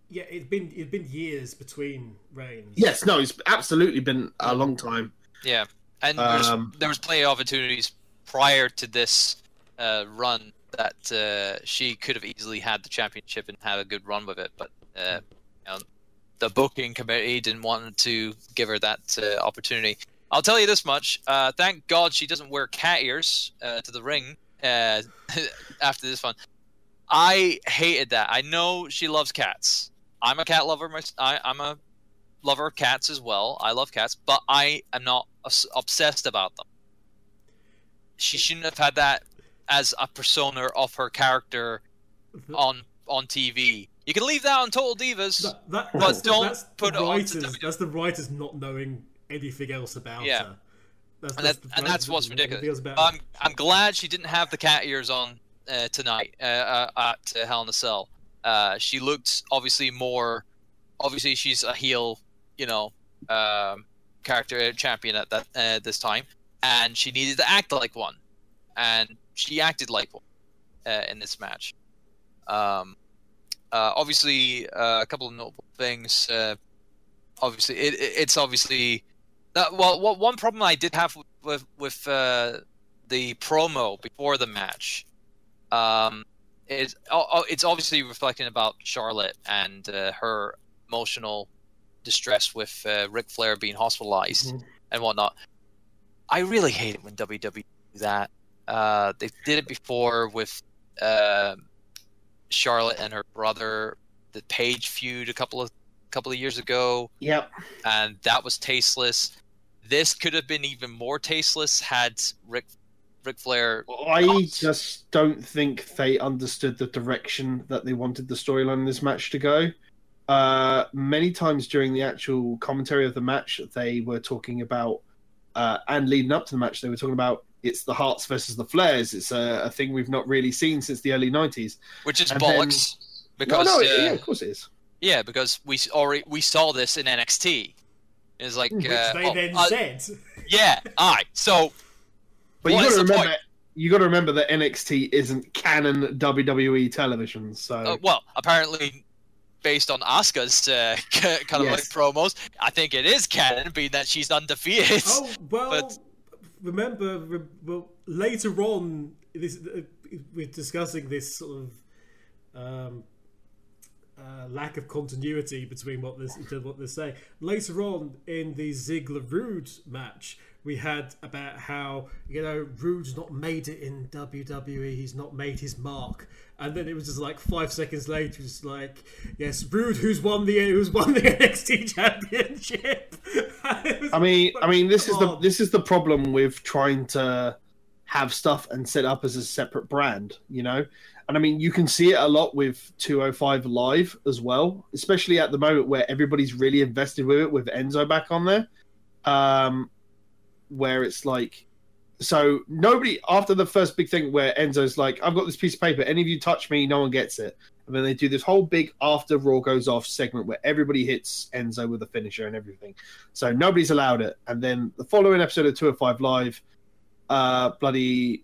yeah, it's been it's been years between reigns. yes, no, it's absolutely been a long time. Yeah, and Um, there's, there was plenty of opportunities prior to this uh, run that uh, she could have easily had the championship and had a good run with it, but uh, you know, the booking committee didn't want to give her that uh, opportunity. I'll tell you this much: uh, thank God she doesn't wear cat ears uh, to the ring uh, after this one. I hated that. I know she loves cats. I'm a cat lover. I, I'm a lover of cats as well. I love cats, but I am not obsessed about them. She shouldn't have had that as a persona of her character on on TV. You can leave that on Total Divas. That, that, But that's don't that's put the writers. That's the writers not knowing anything else about Yeah. her. That's, and, that, the and that's what's ridiculous. else about her. I'm I'm glad she didn't have the cat ears on uh, tonight uh, uh, at uh, Hell in a Cell. Uh, she looked obviously more. Obviously, she's a heel, you know, um, character uh, champion at that uh, this time, and she needed to act like one, and she acted like one uh, in this match. Um, Uh, obviously, uh, a couple of notable things. Uh, obviously, it, it, it's obviously uh, well, well. One problem I did have with with, uh, the promo before the match um, is oh, it's obviously reflecting about Charlotte and uh, her emotional distress with uh, Ric Flair being hospitalized Mhm. and whatnot. I really hate it when WWE do that. Uh, they did it before with uh, Charlotte and her brother, the Paige feud a couple of couple of years ago, Yep. and that was tasteless. This could have been even more tasteless had Ric Ric Flair. I Oh. just don't think they understood the direction that they wanted the storyline in this match to go. Uh, many times during the actual commentary of the match, they were talking about, uh, and leading up to the match, they were talking about it's the Harts versus the Flairs. It's a, a thing we've not really seen since the early '90s. which is And then- bollocks. Because no, no, uh, yeah, of course it is. yeah, because we already we saw this in NXT. It's like Which uh, they oh, then uh, said. yeah, all right. So But you is got to remember, point? you got to remember that NXT isn't canon WWE television. So uh, well, apparently based on Asuka's uh, kind of like promos, I think it is canon, being that she's undefeated. Oh well, But- remember, re- well, later on, this uh, we're discussing this sort of um, uh, lack of continuity between what this what they say. Later on in the Ziggler Roode match, we had about how you know Roode's not made it in WWE. He's not made his mark. And then it was just like five seconds later, just like, yes, Roode, who's won the who's won the NXT Championship. I mean, I mean, this is Come the this is the problem with trying to have stuff and set up as a separate brand, you know. And I mean, you can see it a lot with 205 Live as well, especially at the moment where everybody's really invested with it, with Enzo back on there. Um, where it's like, so nobody after the first big thing where Enzo's like, "I've got this piece of paper. Any of you touch me, no one gets it." And then they do this whole big after Raw goes off segment where everybody hits Enzo with a finisher and everything. So nobody's allowed it. And then the following episode of 205 Live, uh, bloody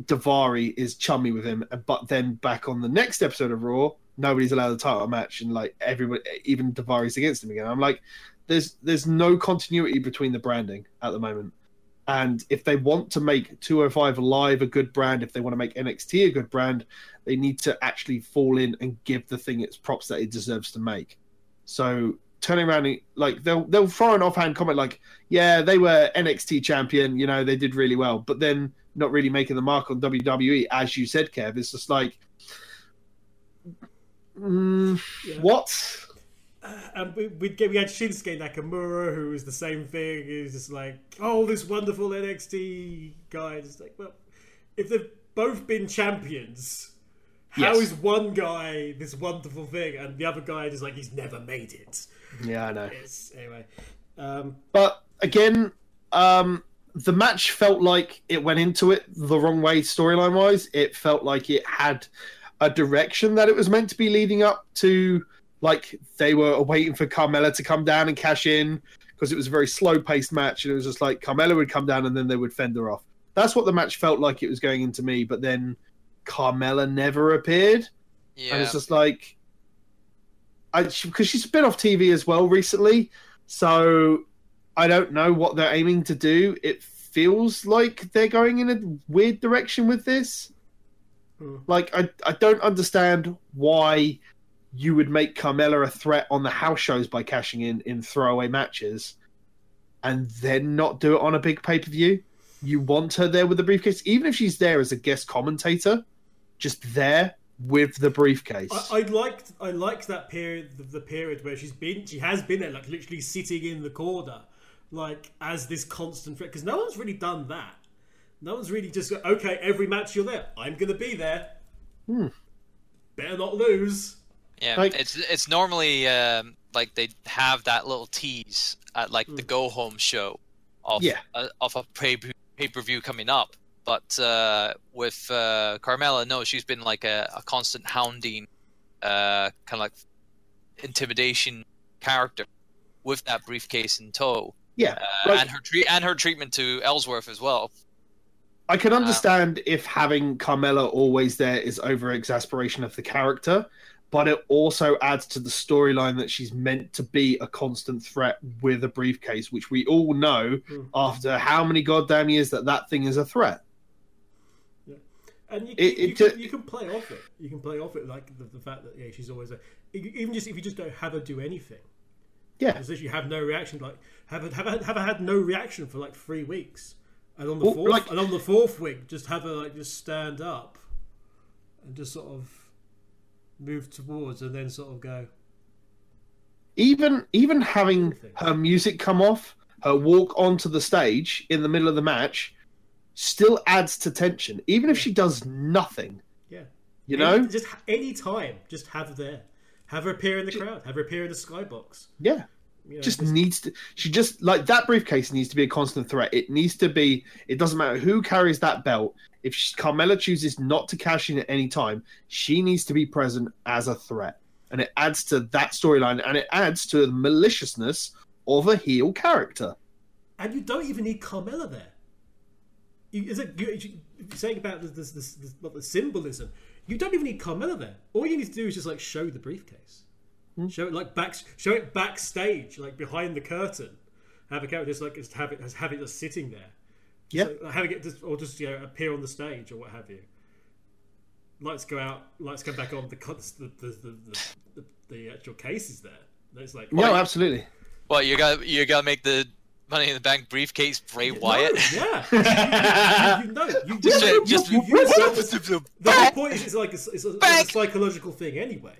Daivari is chummy with him. But then back on the next episode of Raw, nobody's allowed a title match, and like everybody, even Daivari's against him again. I'm like, there's there's no continuity between the branding at the moment. And if they want to make 205 Live a good brand, if they want to make NXT a good brand, they need to actually fall in and give the thing its props that it deserves to make. So turning around like they'll they'll throw an offhand comment like, yeah, they were NXT champion, you know, they did really well, but then not really making the mark on WWE, as you said, Kev. It's just like, mm, Yeah. what? And we we get we had Shinsuke Nakamura, who was the same thing. He was just like, oh, this wonderful NXT guy. It's like, well, if they've both been champions, how is Yes. one guy this wonderful thing and the other guy just like he's never made it? Yeah, I know. It's, anyway, um, But again, um, the match felt like it went into it the wrong way storyline wise. It felt like it had a direction that it was meant to be leading up to. Like they were waiting for Carmella to come down and cash in because it was a very slow paced match, and it was just like Carmella would come down and then they would fend her off. That's what the match felt like it was going into me. But then Carmella never appeared, and yeah, it's just like, I because she's been off TV as well recently, so I don't know what they're aiming to do. It feels like they're going in a weird direction with this. Hmm. Like I, I don't understand why you would make Carmella a threat on the house shows by cashing in in throwaway matches, and then not do it on a big pay per view. You want her there with the briefcase, even if she's there as a guest commentator, just there with the briefcase. I, I liked I liked that period the, the period where she's been she has been there like literally sitting in the corner like as this constant threat because no one's really done that. No one's really just go, okay every match you're there I'm gonna be there. Hmm. Better not lose. yeah. like- it's it's normally um, like they have that little tease at like the go home show of Yeah. uh, of a pay pay per view coming up. But uh, with uh, Carmella, no, she's been like a, a constant hounding, uh, kind of like intimidation character with that briefcase in tow, yeah, uh, like- and her treat and her treatment to Ellsworth as well. I can understand if having Carmella always there is over exasperation of the character, but it also adds to the storyline that she's meant to be a constant threat with a briefcase, which we all know Mm. after how many goddamn years that that thing is a threat. Yeah, and you, It- you, it can, you can play off it. You can play off it like the, the fact that yeah, she's always a, e- even just if you just don't have her do anything. Yeah. As if you have no reaction, like have have have her had no reaction for like three weeks, and on the Well, fourth like- and on the fourth week, just have her like just stand up, and just sort of move towards, and then sort of go. even even having her music come off, her walk onto the stage in the middle of the match, still adds to tension. Even if she does nothing, Yeah. you Any- know, just any time, just have her there, have her appear in the crowd, have her appear in the skybox. yeah, You know, just needs to. She just like that briefcase needs to be a constant threat. It needs to be. It doesn't matter who carries that belt. If she, Carmella chooses not to cash in at any time, she needs to be present as a threat, and it adds to that storyline, and it adds to the maliciousness of a heel character. and you don't even need Carmella there. You, is it you, saying about this, this, this, this, the symbolism? You don't even need Carmella there. All you need to do is just like show the briefcase, Hmm? show it like back, show it backstage, like behind the curtain. Have a character just like just have it have it just sitting there. Yeah. So, having it just or just you know appear on the stage or what have you. Lights go out, lights come back on. The the the the, the, the, the actual case is there. It's like No, absolutely. Well, you got you got to make the Money in the Bank briefcase Bray Wyatt. No, yeah, you, you, you know, you, Just, you, just you use that- the The whole point is it's like a, it's a, it's a psychological thing anyway.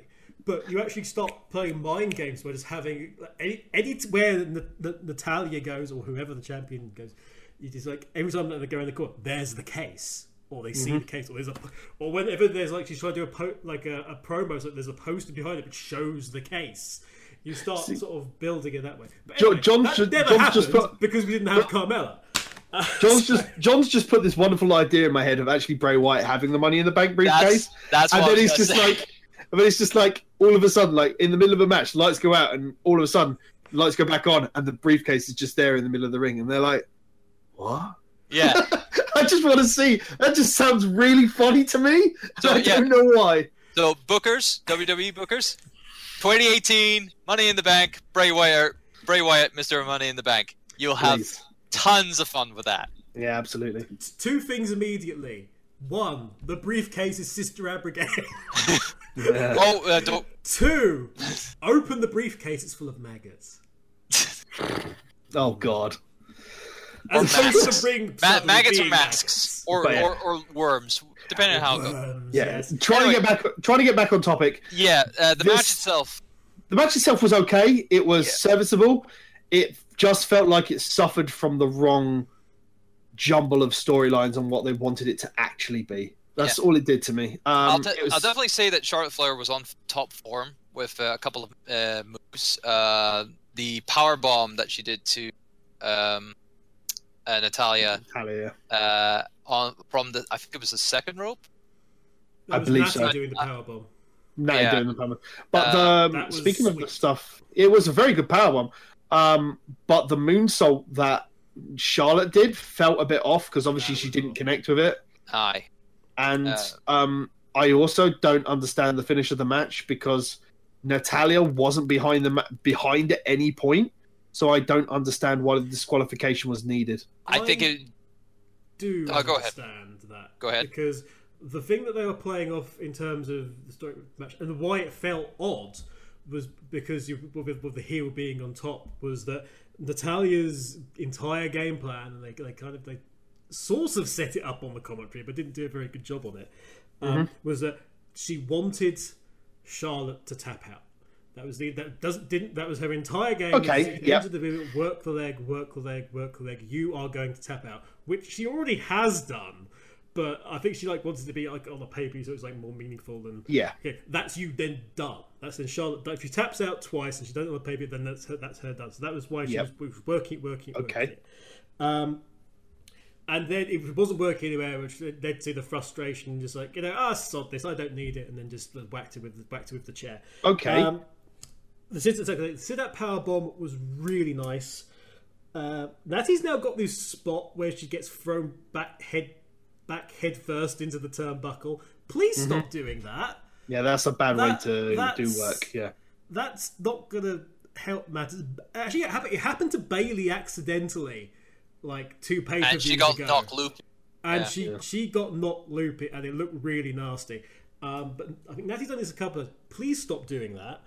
But you actually stop playing mind games by just having any anywhere N- N- Natalya goes or whoever the champion goes. You just like every time that they go in the court, there's the case, or they see the mm-hmm. case, or there's a, or whenever there's like she's trying to do a po- like a, a promo, so there's a poster behind it which shows the case. You start sort of building it that way. But anyway, John's that just- never John's just put- because we didn't have Carmella. John's just John's just put this wonderful idea in my head of actually Bray Wyatt having the money in the bank briefcase, That's that's and what I then was he's just say. like, and then it's just like all of a sudden, like in the middle of a match, lights go out, and all of a sudden, lights go back on, and the briefcase is just there in the middle of the ring, and they're like, "What?" yeah. I just want to see. That just sounds really funny to me. So, I yeah. don't know why. So bookers, WWE bookers, 2018 Money in the Bank, Bray Wyatt, Bray Wyatt, Mr. Money in the Bank. You'll have Please. tons of fun with that. Yeah, absolutely. Two things immediately. One, the briefcase is Sister Abigail. Yeah. Oh, uh, don't, Two, open the briefcase, it's full of maggots. Oh God. Or As opposed to masks. ma- maggots or being masks, or, But yeah. or or worms, depending on how it goes. Worms, Yeah, yes. trying Anyway. to get back. Trying to get back on topic. Yeah, uh, the This- match itself. The match itself was okay. It was Yeah. serviceable. It just felt like it suffered from the wrong jumble of storylines and what they wanted it to actually be. That's all it did to me. Um, I'll, t- was- I'll definitely say that Charlotte Flair was on top form with uh, a couple of uh, moves. Uh, the power bomb that she did to um, uh, Natalya Natalya. uh, on from the I think it was the second rope. That I was believe Natalie so. doing the powerbomb. No, Yeah. doing the power. bomb. But Uh, the, That was speaking of the stuff, it was a very good power bomb. Um, but the moonsault that Charlotte did felt a bit off because obviously she didn't off. connect with it. Aye. And Uh, um, I also don't understand the finish of the match because Natalya wasn't behind the ma- behind at any point, so I don't understand why the disqualification was needed. I think it. do Oh, go ahead. understand that. Go ahead. Because the thing that they were playing off in terms of the story match and why it felt odd was because you, with, with the heel being on top was that Natalya's entire game plan and they, they kind of they sort of set it up on the commentary but didn't do a very good job on it um, was that she wanted Charlotte to tap out. That was the that doesn't didn't that was her entire game. Okay, yep. work the leg, work the leg, work the leg. You are going to tap out, which she already has done. But I think she like wanted to be like on the paper, so it's like more meaningful than Yeah, okay. That's you then done. That's then Charlotte. If she taps out twice and she does it on the paper, then that's her. That's her done. So that was why she Yep. was, was working, working, working. Okay. it. Um, and then if it wasn't working anywhere, which led to the frustration, just like you know, ah, sod this, I don't need it, and then just whacked it with whacked it with the chair. okay. Um, the sit sit out power bomb was really nice. Uh, Natty's now got this spot where she gets thrown back head back head first into the turnbuckle. Please Mm-hmm. stop doing that. Yeah, that's a bad That- way to do work. Yeah. That's not gonna help matters. Actually, it happened, it happened to Bayley accidentally, like two pages per and she got ago. knocked loop. and Yeah. she Yeah. she got knocked loopy, and it looked really nasty. Um, but I think Natty's done this a couple of. Please stop doing that.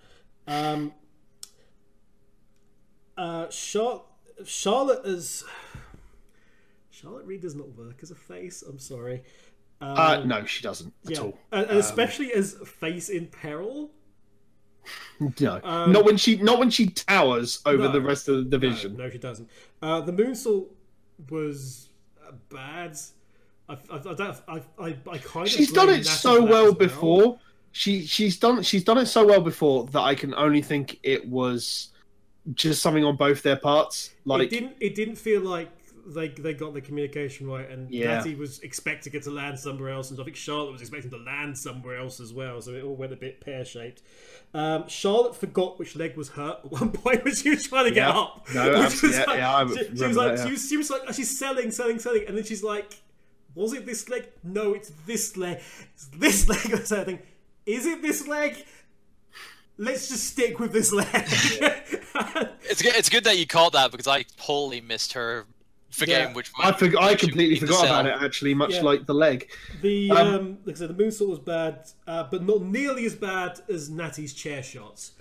Um, uh, Char- Charlotte is. Charlotte Reed does not work as a face. I'm sorry. Um, Uh, no, she doesn't at yeah, all. and, and especially as face in peril. No, um, not when she not when she towers over No. the rest of the division. no, she doesn't. Uh, the moonsault was uh, bad. I, I, I, don't, I, I, I kind of She's done it so well before. She she's done she's done it so well before that I can only think it was just something on both their parts. Like it didn't it didn't feel like they they got the communication right and Yeah. Natty was expecting it to land somewhere else and I think Charlotte was expecting to land somewhere else as well so it all went a bit pear shaped um, Charlotte forgot which leg was hurt at one point when she was trying to get Yeah. up No, Which abs- yeah, yeah, I she, she was like that, yeah. she, was, she was like she's selling selling selling and then she's like was it this leg no it's this leg it's this leg or something is it this leg let's just stick with this leg It's good. It's good that you called that because I totally missed her forgetting Yeah. which. I one forg I completely forgot about it actually, much Yeah. like the leg. The Um, um, like I said, the moonsault was bad, uh, but not nearly as bad as Natty's chair shots.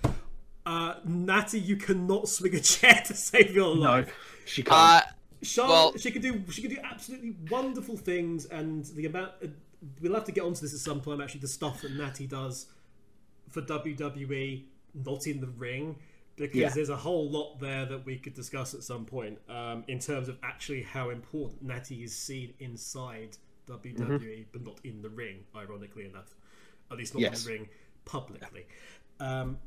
Uh, Natty, you cannot swing a chair to save your life. No, life. she can't. Uh, Charlotte, well- she can do she can do absolutely wonderful things, and the amount uh, we'll have to get onto this at some time. Actually, the stuff that Natty does for WWE, not in the ring, because Yeah. there's a whole lot there that we could discuss at some point um, in terms of actually how important Natty is seen inside WWE, Mm-hmm. but not in the ring. Ironically enough, at least not Yes. in the ring publicly. Um,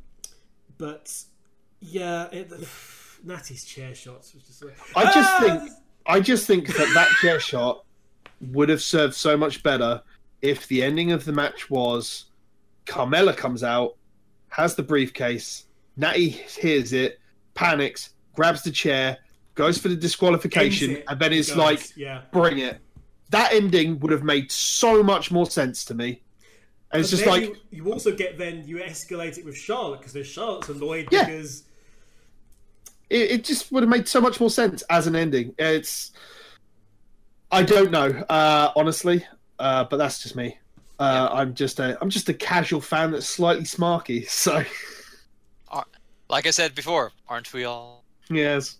but yeah, it, Natty's chair shots was just like I just "Ah!" think I just think that that chair shot would have served so much better if the ending of the match was Carmella comes out, has the briefcase, Natty hears it, panics, grabs the chair, goes for the disqualification, it, and then is goes, like, yeah. bring it. That ending would have made so much more sense to me. And it's just like, you, you also get then you escalate it with Charlotte because then Charlotte's annoyed Yeah. because it, it just would have made so much more sense as an ending. It's I don't know, uh, honestly, uh, but that's just me. Uh, I'm just a I'm just a casual fan that's slightly smarky. So like I said before, aren't we all? yes,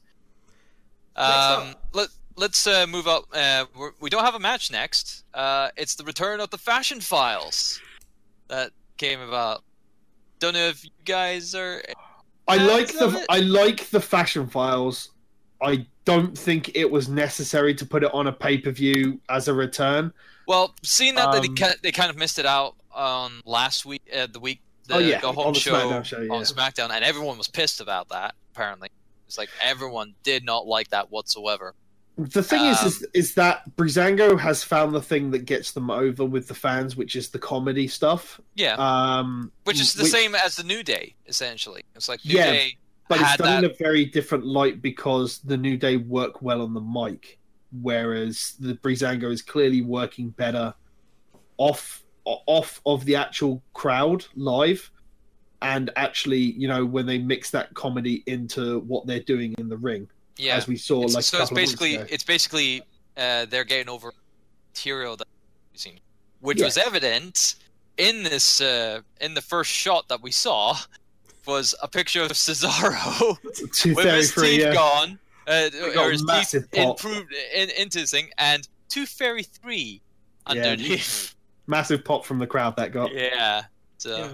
Um, let let's uh, move up. Uh, we're, we don't have a match next. Uh, it's the return of the Fashion Files that came about. Don't know if you guys are. I like the it- I like the fashion files. I don't think it was necessary to put it on a pay per view as a return. Well, seeing that they Um, kind they kind of missed it out on last week, uh, the week the Oh, yeah, go on home the show, SmackDown show, yeah. on SmackDown, and everyone was pissed about that. Apparently, it's like everyone did not like that whatsoever. The thing is, Um, is, is that Breezango has found the thing that gets them over with the fans, which is the comedy stuff. Yeah, Um, which is the which- same as the New Day, essentially. It's like New Yeah, Day but it's done that. in a very different light because the New Day work well on the mic, whereas the Breezango is clearly working better off off of the actual crowd live, and actually, you know, when they mix that comedy into what they're doing in the ring, yeah. as we saw It's- like so it's basically it's basically uh, they're getting over material that we've seen, which Yeah. was evident in this uh, in the first shot that we saw was a picture of Cesaro with his teeth Yeah, gone, uh, or his teeth improved in, into his thing, and two fairy three Yeah. Underneath. massive pop from the crowd that got. Yeah. So yeah,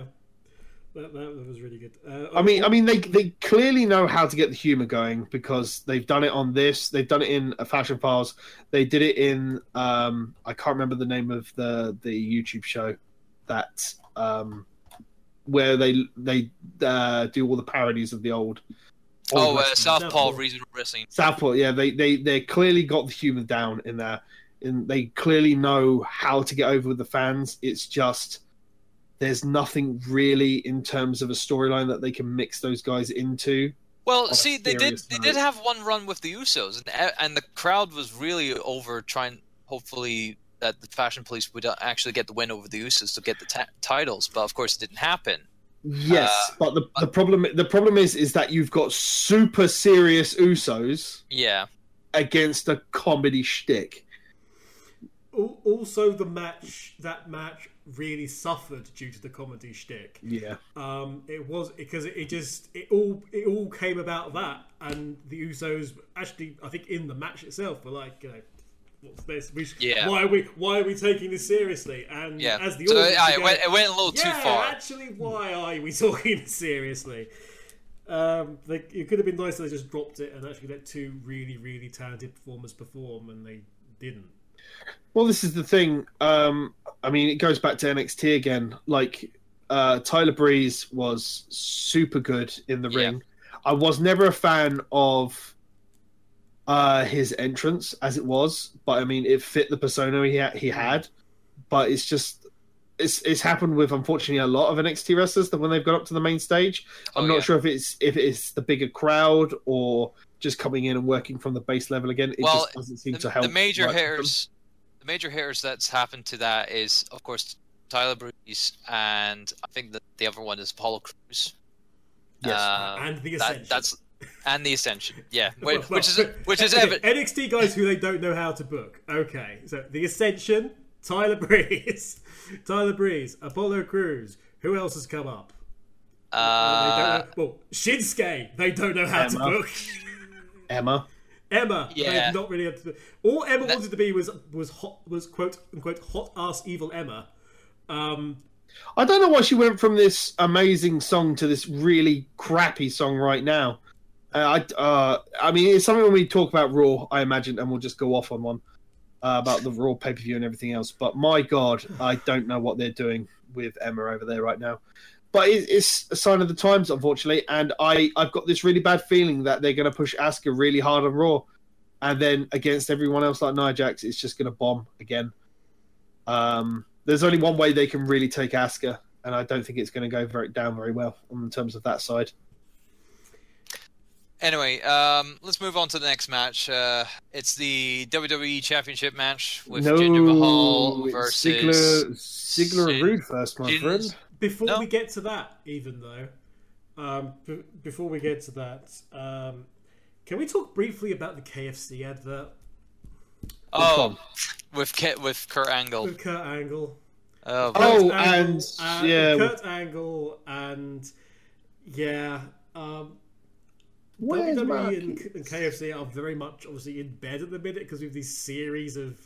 that, that, that was really good. Uh, I mean, I mean, they they clearly know how to get the humor going because they've done it on this. They've done it in a Fashion Files. They did it in um, I can't remember the name of the the YouTube show that um, where they they uh, do all the parodies of the old. old oh, uh, wrestling. Southpaw Southpaw. Regional Wrestling. Southpaw, yeah, they they they clearly got the humor down in there, and they clearly know how to get over with the fans. It's just there's nothing really in terms of a storyline that they can mix those guys into. Well, see, they did serious they did have one run with the Usos, and and the crowd was really over trying, hopefully, that the Fashion Police would uh, actually get the win over the Usos to get the ta- titles, but of course it didn't happen. Yes, Uh, but the, the problem the problem is is that you've got super serious Usos Yeah, against a comedy shtick. Al- Also, the match that match really suffered due to the comedy shtick. Yeah. Um, it was because it, it just it all it all came about that, and the Usos actually, I think, in the match itself, were like, you know, what's this? We, sh- Yeah. Why are we Why are we taking this seriously? And yeah. as the so audience, it, go, went, it went a little yeah, too far. actually, why are we talking this seriously? Um, they, it could have been nice if they just dropped it and actually let two really, really talented performers perform, and they didn't. Well, this is the thing. Um, I mean, it goes back to NXT again. Like uh, Tyler Breeze was super good in the Yeah. ring. I was never a fan of uh, his entrance as it was, but I mean, it fit the persona he ha- he had. But it's just it's it's happened with unfortunately a lot of NXT wrestlers that when they've got up to the main stage, I'm Oh, not yeah. sure if it's if it's the bigger crowd or just coming in and working from the base level again. It Well, just doesn't seem the, to help. the major much with them. hitters, the major hitters that's happened to that is, of course, Tyler Breeze, and I think that the other one is Apollo Crews. Yes. Um, and the that, Ascension. that's and the Ascension. Yeah, Well, which, well, which is which is okay, evident. NXT guys who they don't know how to book. Okay, so the Ascension, Tyler Breeze, Tyler Breeze, Apollo Crews. Who else has come up? they Uh, don't know, well, Shinsuke. They don't know how to book. Emma. Emma. Yeah. they've not really. Had to, all Emma That- wanted to be was was hot was quote unquote hot ass evil Emma. Um, I don't know why she went from this amazing song to this really crappy song right now. Uh, I, uh, I mean, it's something when we talk about Raw, I imagine, and we'll just go off on one uh, about the Raw pay per view and everything else. But my God, I don't know what they're doing with Emma over there right now. But it, it's a sign of the times, unfortunately. And I, I've got this really bad feeling that they're going to push Asuka really hard on Raw, and then against everyone else like Nia Jax, it's just going to bomb again. Um, there's only one way they can really take Asuka, and I don't think it's going to go very down very well in terms of that side. anyway, um, let's move on to the next match. Uh, it's the WWE Championship match with no, Jinder Mahal versus Ziggler, Ziggler Roode first, my Shin- friend. Before No. we get to that, even though, um, b- before we get to that, um, can we talk briefly about the KFC advert oh with Kit with Kurt Angle. with Kurt Angle? Oh, Oh, Kurt and, uh, yeah, Kurt Angle, and yeah, um, Where's WWE Marky? and, and KFC are very much obviously in bed at the minute because we have these series of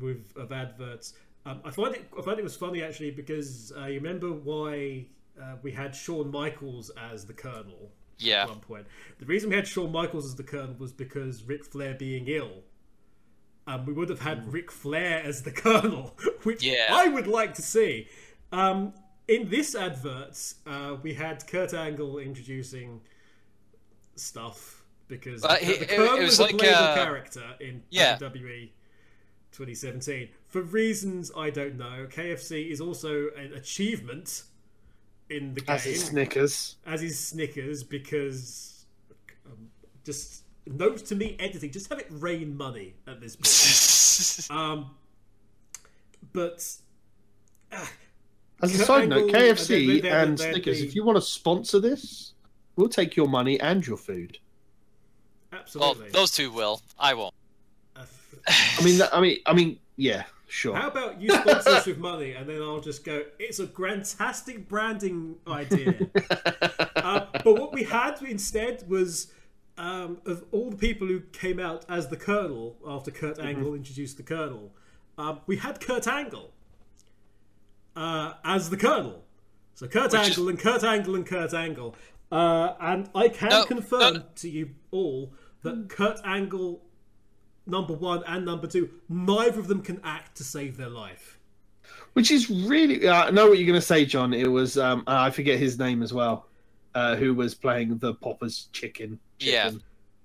with of adverts. Um, I find it I find it was funny actually because uh, you remember why uh, we had Shawn Michaels as the Colonel yeah. at one point. The reason we had Shawn Michaels as the Colonel was because Ric Flair being ill. Um, we would have had Ric Flair as the Colonel, which Yeah. I would like to see. Um, in this advert, uh, we had Kurt Angle introducing stuff because Uh, the, he- the it- Colonel it was is a playable uh, character in yeah. WWE 2017. For reasons I don't know, KFC is also an achievement in the game As is Snickers. as is Snickers because um, just note to me editing, just have it rain money at this point. um, but uh, As a Kurt side note, Angle, and KFC then- then- and then Snickers, the- if you want to sponsor this, we'll take your money and your food. well, absolutely. those two will. I won't. I mean, I mean, I mean, yeah, sure. how about you sponsor us with money, and then I'll just go. It's a fantastic branding idea. uh, but what we had instead was um, of all the people who came out as the Colonel after Kurt Mm-hmm. Angle introduced the Colonel, um, we had Kurt Angle uh, as the Colonel. So Kurt Which is- Angle and Kurt Angle and Kurt Angle. Uh, and I can No, confirm no, no. to you all that Kurt Angle, number one and number two, neither of them can act to save their life. Which is really, uh, I know what you're going to say, John. It was, um, I forget his name as well, uh, who was playing the Popper's chicken. Yeah.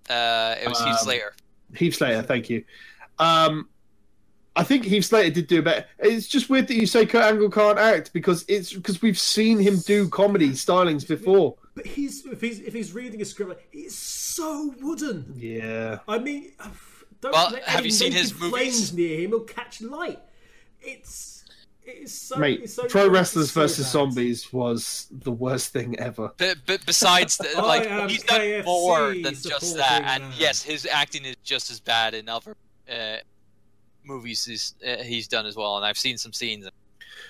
Uh, it was Heath Um, Slater. Heath Slater, thank you. Um, I think Heath Slater did do better. It's just weird that you say Kurt Angle can't act because it's because we've seen him do comedy stylings before. But he's if he's if he's reading a script, like, he's so wooden. Yeah, I mean, don't Well, let have any you seen his movies? flames near him. He'll catch light. It's it's so Mate, it's so Pro it's Wrestlers so versus bad. Zombies was the worst thing ever. But, but besides, the, like he's done KFC more than just supporting that, and yes, his acting is just as bad in other uh, movies he's, uh, he's done as well. And I've seen some scenes.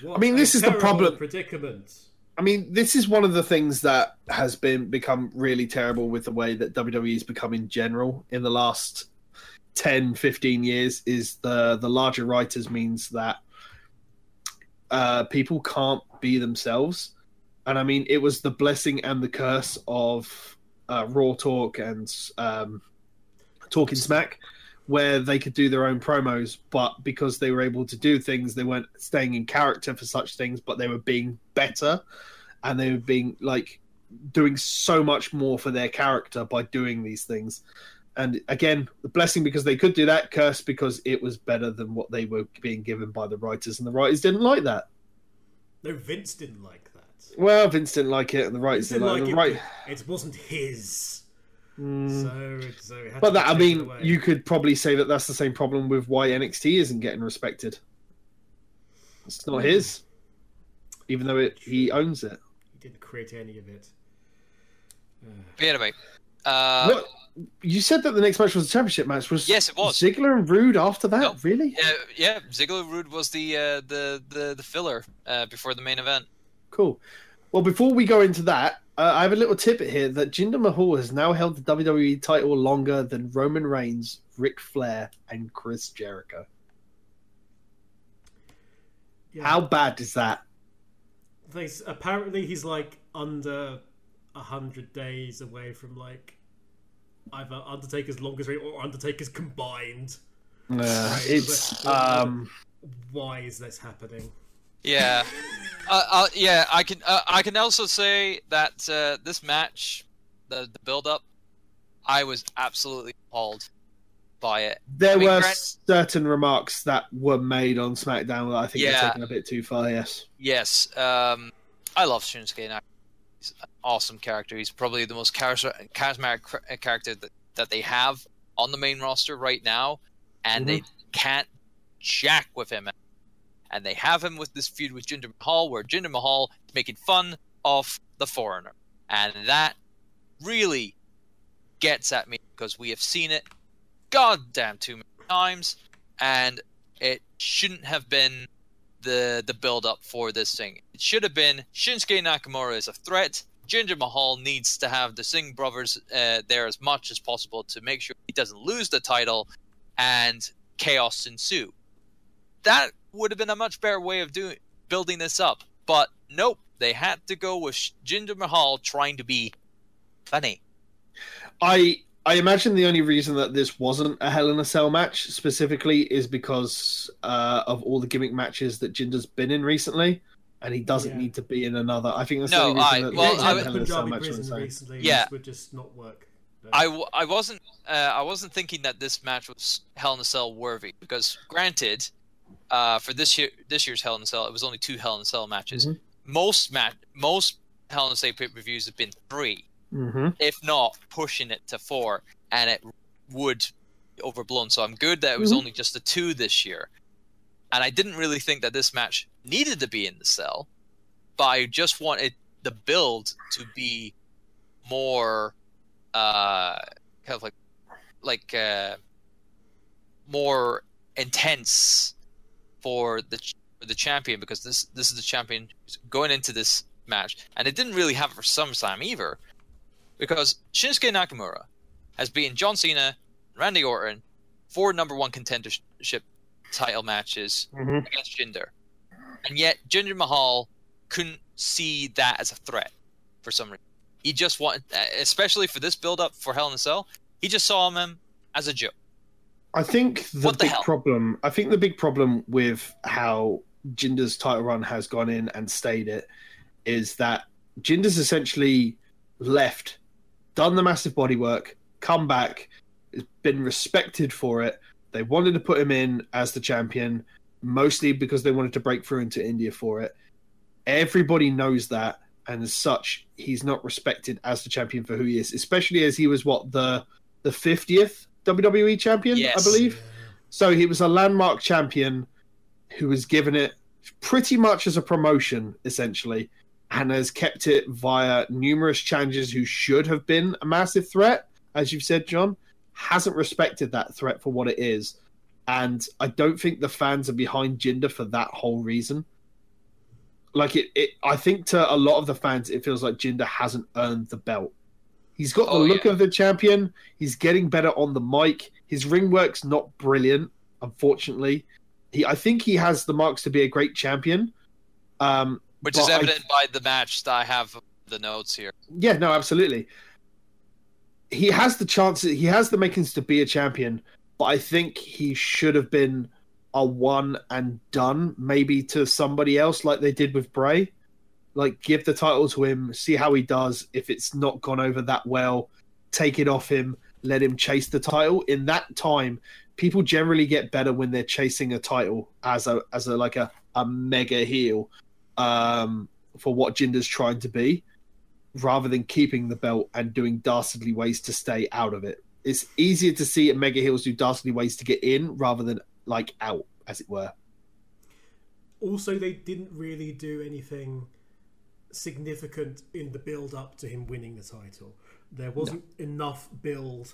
What I mean, this is the problem. Predicament. I mean, this is one of the things that has been become really terrible with the way that WWE has become in general in the last 10, 15 years is the the larger writers means that uh, people can't be themselves. And I mean, it was the blessing and the curse of uh, Raw Talk and um, Talking Smack, where they could do their own promos, but because they were able to do things, they weren't staying in character for such things, but they were being better and they were being like doing so much more for their character by doing these things. And again, the blessing because they could do that, curse because it was better than what they were being given by the writers, and the writers didn't like that. No, Vince didn't like that. Well, Vince didn't like it, and the writers didn't didn't like, like it. it. Right... It wasn't his. Mm. So, so had But to that I mean, away. you could probably say that that's the same problem with why NXT isn't getting respected. It's not his, even though it, he owns it. He didn't create any of it. But anyway, uh, what you said that the next match was a championship match? Was Yes, it was. Ziggler and Roode after that? No. Really? yeah, yeah, Ziggler Roode was the uh, the the the filler uh, before the main event. Cool. Well, before we go into that, uh, I have a little tidbit here that Jinder Mahal has now held the WWE title longer than Roman Reigns, Ric Flair, and Chris Jericho. Yeah. How bad is that? They, apparently, he's like under a hundred days away from like either Undertaker's longest reign or Undertaker's combined. Uh, Right, it's but- but- um, Why is this happening? Yeah, uh, uh, yeah. I can uh, I can also say that uh, this match, the the build up, I was absolutely appalled by it. there I mean, were Grant- certain remarks that were made on SmackDown that I think Yeah. were taken a bit too far. Yes. Yes, um, I love Shinsuke Nakamura. Awesome character. He's probably the most charismatic uh, character that, that they have on the main roster right now, and they can't jack with him. And they have him with this feud with Jinder Mahal, where Jinder Mahal is making fun of the foreigner, and that really gets at me because we have seen it goddamn too many times, and it shouldn't have been the the build up for this thing. It should have been Shinsuke Nakamura is a threat. Jinder Mahal needs to have the Singh brothers uh, there as much as possible to make sure he doesn't lose the title, and chaos ensue. That would have been a much better way of doing building this up. But nope, they had to go with Jinder Mahal trying to be funny. I I imagine the only reason that this wasn't a Hell in a Cell match specifically is because uh, of all the gimmick matches that Jinder's been in recently, and he doesn't Yeah. need to be in another. I think that's No, the only reason I- that well, this I is would- in a Cell Punjabi match. I'm prison recently. Yeah. This would just not work. No. I, w- I wasn't uh, I wasn't thinking that this match was Hell in a Cell worthy because granted, uh, for this year this year's Hell in a Cell it was only two Hell in a Cell matches. Mhm. Most mat most Hell in a Cell pay per views have been three, Mhm. if not pushing it to four, and it would be overblown. So I'm good that it was Mhm. only just the two this year, and I didn't really think that this match needed to be in the cell, but I just wanted the build to be more uh kind of like like uh more intense for the for the champion because this this is the champion going into this match and it didn't really have it for SummerSlam either because Shinsuke Nakamura has beaten John Cena, Randy Orton, four number one contendership title matches Mhm. against Jinder, and yet Jinder Mahal couldn't see that as a threat for some reason. He just wanted, especially for this build up for Hell in a Cell, he just saw him um, as a joke. I think the What big problem. I think the big problem with how Jinder's title run has gone in and stayed it is that Jinder's essentially left, done the massive bodywork, come back, has been respected for it. They wanted to put him in as the champion, mostly because they wanted to break through into India for it. Everybody knows that, and as such, he's not respected as the champion for who he is, especially as he was what the the fiftieth WWE champion, Yes. I believe. So he was a landmark champion who was given it pretty much as a promotion, essentially, and has kept it via numerous challenges who should have been a massive threat, as you've said, John, hasn't respected that threat for what it is. And I don't think the fans are behind Jinder for that whole reason. Like it, it I think to a lot of the fans, it feels like Jinder hasn't earned the belt. He's got the Oh, look yeah. of the champion. He's getting better on the mic. His ring work's not brilliant, unfortunately. He, I think he has the marks to be a great champion. Um, Which is I- evident by the match that I have the notes here. yeah, no, absolutely. He has the chances. He has the makings to be a champion, but I think he should have been a one and done, maybe to somebody else, like they did with Bray. Like, give the title to him, see how he does. If it's not gone over that well, take it off him, let him chase the title. In that time, people generally get better when they're chasing a title as a as a like a, a mega heel um, for what Jinder's trying to be rather than keeping the belt and doing dastardly ways to stay out of it. It's easier to see at mega heels do dastardly ways to get in rather than like out, as it were. Also, they didn't really do anything significant in the build up to him winning the title. There wasn't enough build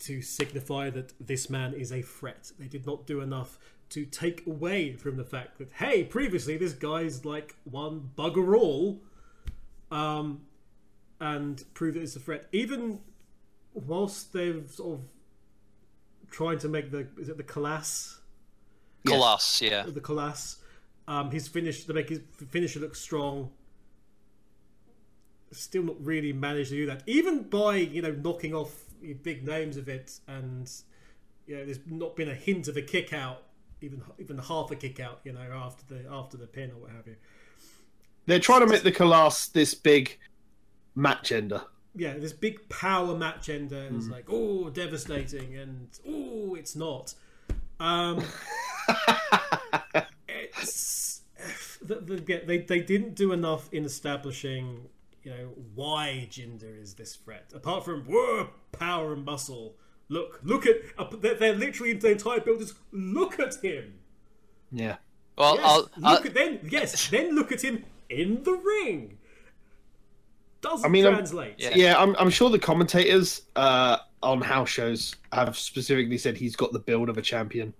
to signify that this man is a threat. They did not do enough to take away from the fact that hey, previously this guy's like one bugger all, um, and prove that it's a threat. Even whilst they've sort of trying to make the is it the class Yeah. Colossus, yeah. the Colossus. Um, his finish to make his finisher look strong. Still not really managed to do that, even by you know knocking off big names of it, and you know there's not been a hint of a kick out, even even half a kick out, you know after the after the pin or what have you. They're trying to make the Colossus this big match ender. Yeah, this big power match ender is like oh devastating, and oh it's not. Um, it's the, the, they they didn't do enough in establishing you know why Jinder is this threat apart from whoa power and muscle. Look, look at uh, they're, they're literally the entire build is look at him. Yeah. Well, Yes, I'll, I'll, look at then yes, then look at him in the ring. Doesn't I mean, I'm- Yeah. Yeah, I'm, I'm sure the commentators uh, on house shows have specifically said he's got the build of a champion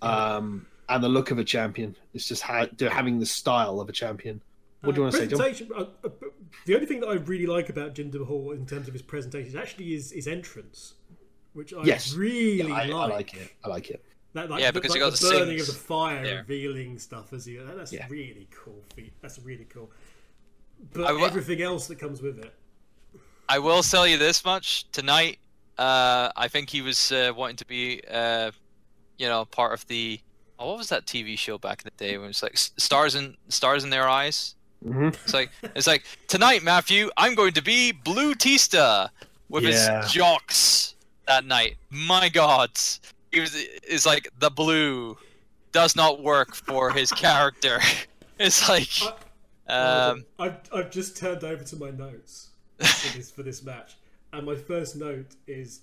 um, and the look of a champion. It's just ha- having the style of a champion. What do you want to say, John? Uh, uh, the only thing that I really like about Jinder Mahal in terms of his presentation is actually is his entrance, which I Yes. really I, like. I like it. I like it. That, like, Yeah, the, because like you got the the burning of the fire, there. revealing stuff as you. That, that's Yeah. really cool. That's really cool. But I wa- everything else that comes with it. I will tell you this much tonight. Uh, I think he was uh, wanting to be, uh, you know, part of the. Oh, what was that TV show back in the day when it was like stars in stars in their eyes? hmm It's like it's like tonight, Matthew. I'm going to be Blue Tista with Yeah. his jocks that night. My God, he was is like the blue does not work for his character. It's like, um, I've, I've just turned over to my notes for this for this match, and my first note is,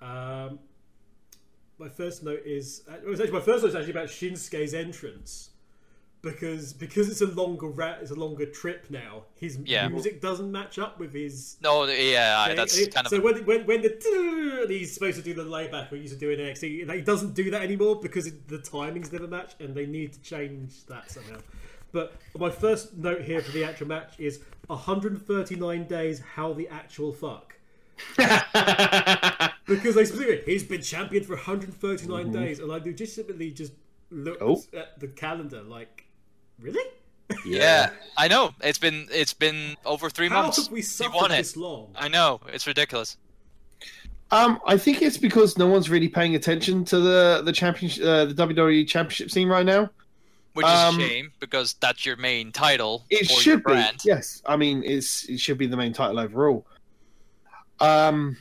um, my first note is uh, it was actually my first note is actually about Shinsuke's entrance. Because because it's a longer ra- it's a longer trip now. His Yeah. music doesn't match up with his no, yeah, Okay, that's kind of so when when when the he's supposed to do the layback or he used to do in NXT, he doesn't do that anymore because it, the timings never match, and they need to change that somehow. But my first note here for the actual match is 139 days. How the actual fuck? Because they specifically, he's been champion for 139 days, and I legitimately just looked Mm-hmm. Oh. at the calendar like, really? yeah. I know. It's been it's been over three How months. have we He suffered won it. this long? I know. It's ridiculous. Um, I think it's because no one's really paying attention to the the championship, uh, the WWE Championship scene right now. Which is Um, a shame because that's your main title It should be, yes. I mean, it's it should be the main title overall. Um,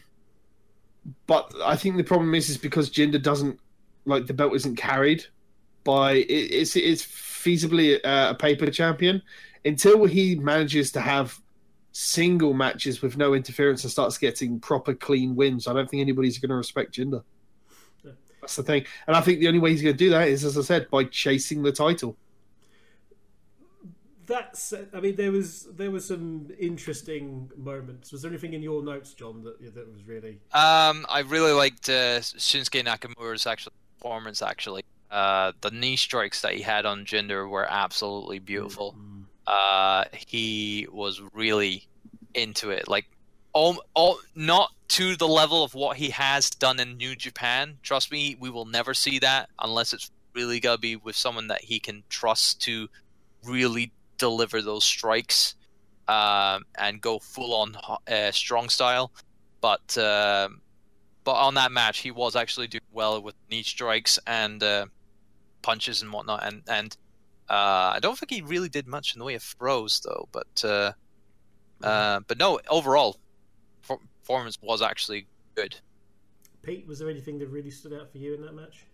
but I think the problem is is because Jinder doesn't like the belt isn't carried by it, it's it's feasibly uh, a paper champion until he manages to have single matches with no interference and starts getting proper clean wins, I don't think anybody's going to respect Jinder. Yeah. That's the thing, and I think the only way he's going to do that is, as I said, by chasing the title. That's. I mean, there was there were some interesting moments. Was there anything in your notes, John, that that was really? Um, I really liked uh, Shinsuke Nakamura's actual performance. Actually, uh, the knee strikes that he had on Jinder were absolutely beautiful. Mm. Uh, he was really into it. Like, all, all, not to the level of what he has done in New Japan. Trust me, we will never see that unless it's really gonna be with someone that he can trust to really deliver those strikes um, and go full on uh, strong style. But um but on that match, he was actually doing well with knee strikes and uh, punches and whatnot. And and uh, I don't think he really did much in the way of throws though. But uh, uh, but no, overall performance was actually good. Pete, was there anything that really stood out for you in that match?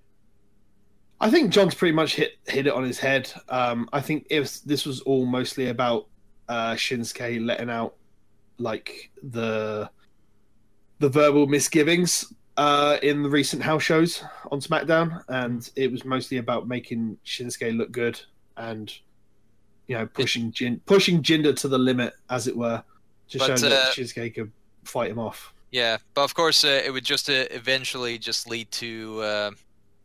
I think John's pretty much hit hit it on his head. Um, I think if this was all mostly about uh, Shinsuke letting out like the the verbal misgivings uh, in the recent house shows on SmackDown, and it was mostly about making Shinsuke look good and you know pushing Jin, pushing Jinder to the limit, as it were, to But, show that uh, Shinsuke could fight him off. Yeah, but of course uh, it would just uh, eventually just lead to uh,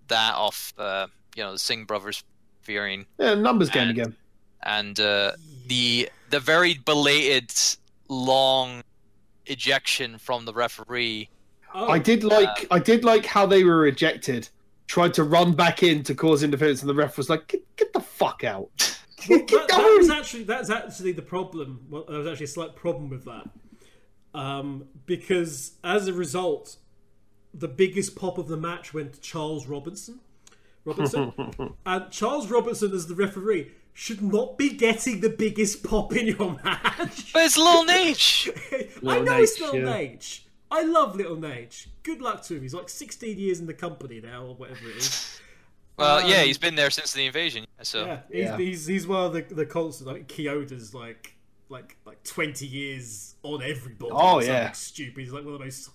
that off. uh, you know the Singh brothers fearing Yeah, numbers game and- again. and uh, the the very belated long ejection from the referee. Oh, I did like I did like how they were ejected. Tried to run back in to cause interference, and the ref was like, "Get, get the fuck out! Get, get that, that was actually that's actually the problem. Well, there was actually a slight problem with that, um, because as a result, the biggest pop of the match went to Charles Robinson. Robinson and Charles Robinson as the referee should not be getting the biggest pop in your match. But it's Lil Nate. I Little know it's Nate, Little yeah. Nate. I love Little Nage. Good luck to him. He's like 16 years in the company now, or whatever it is. well, yeah, Um, he's been there since the invasion. So Yeah, he's, Yeah. he's he's one of the the constants. I think Chioda's like like like twenty years on everybody. Oh, or something yeah. stupid. He's like one of the most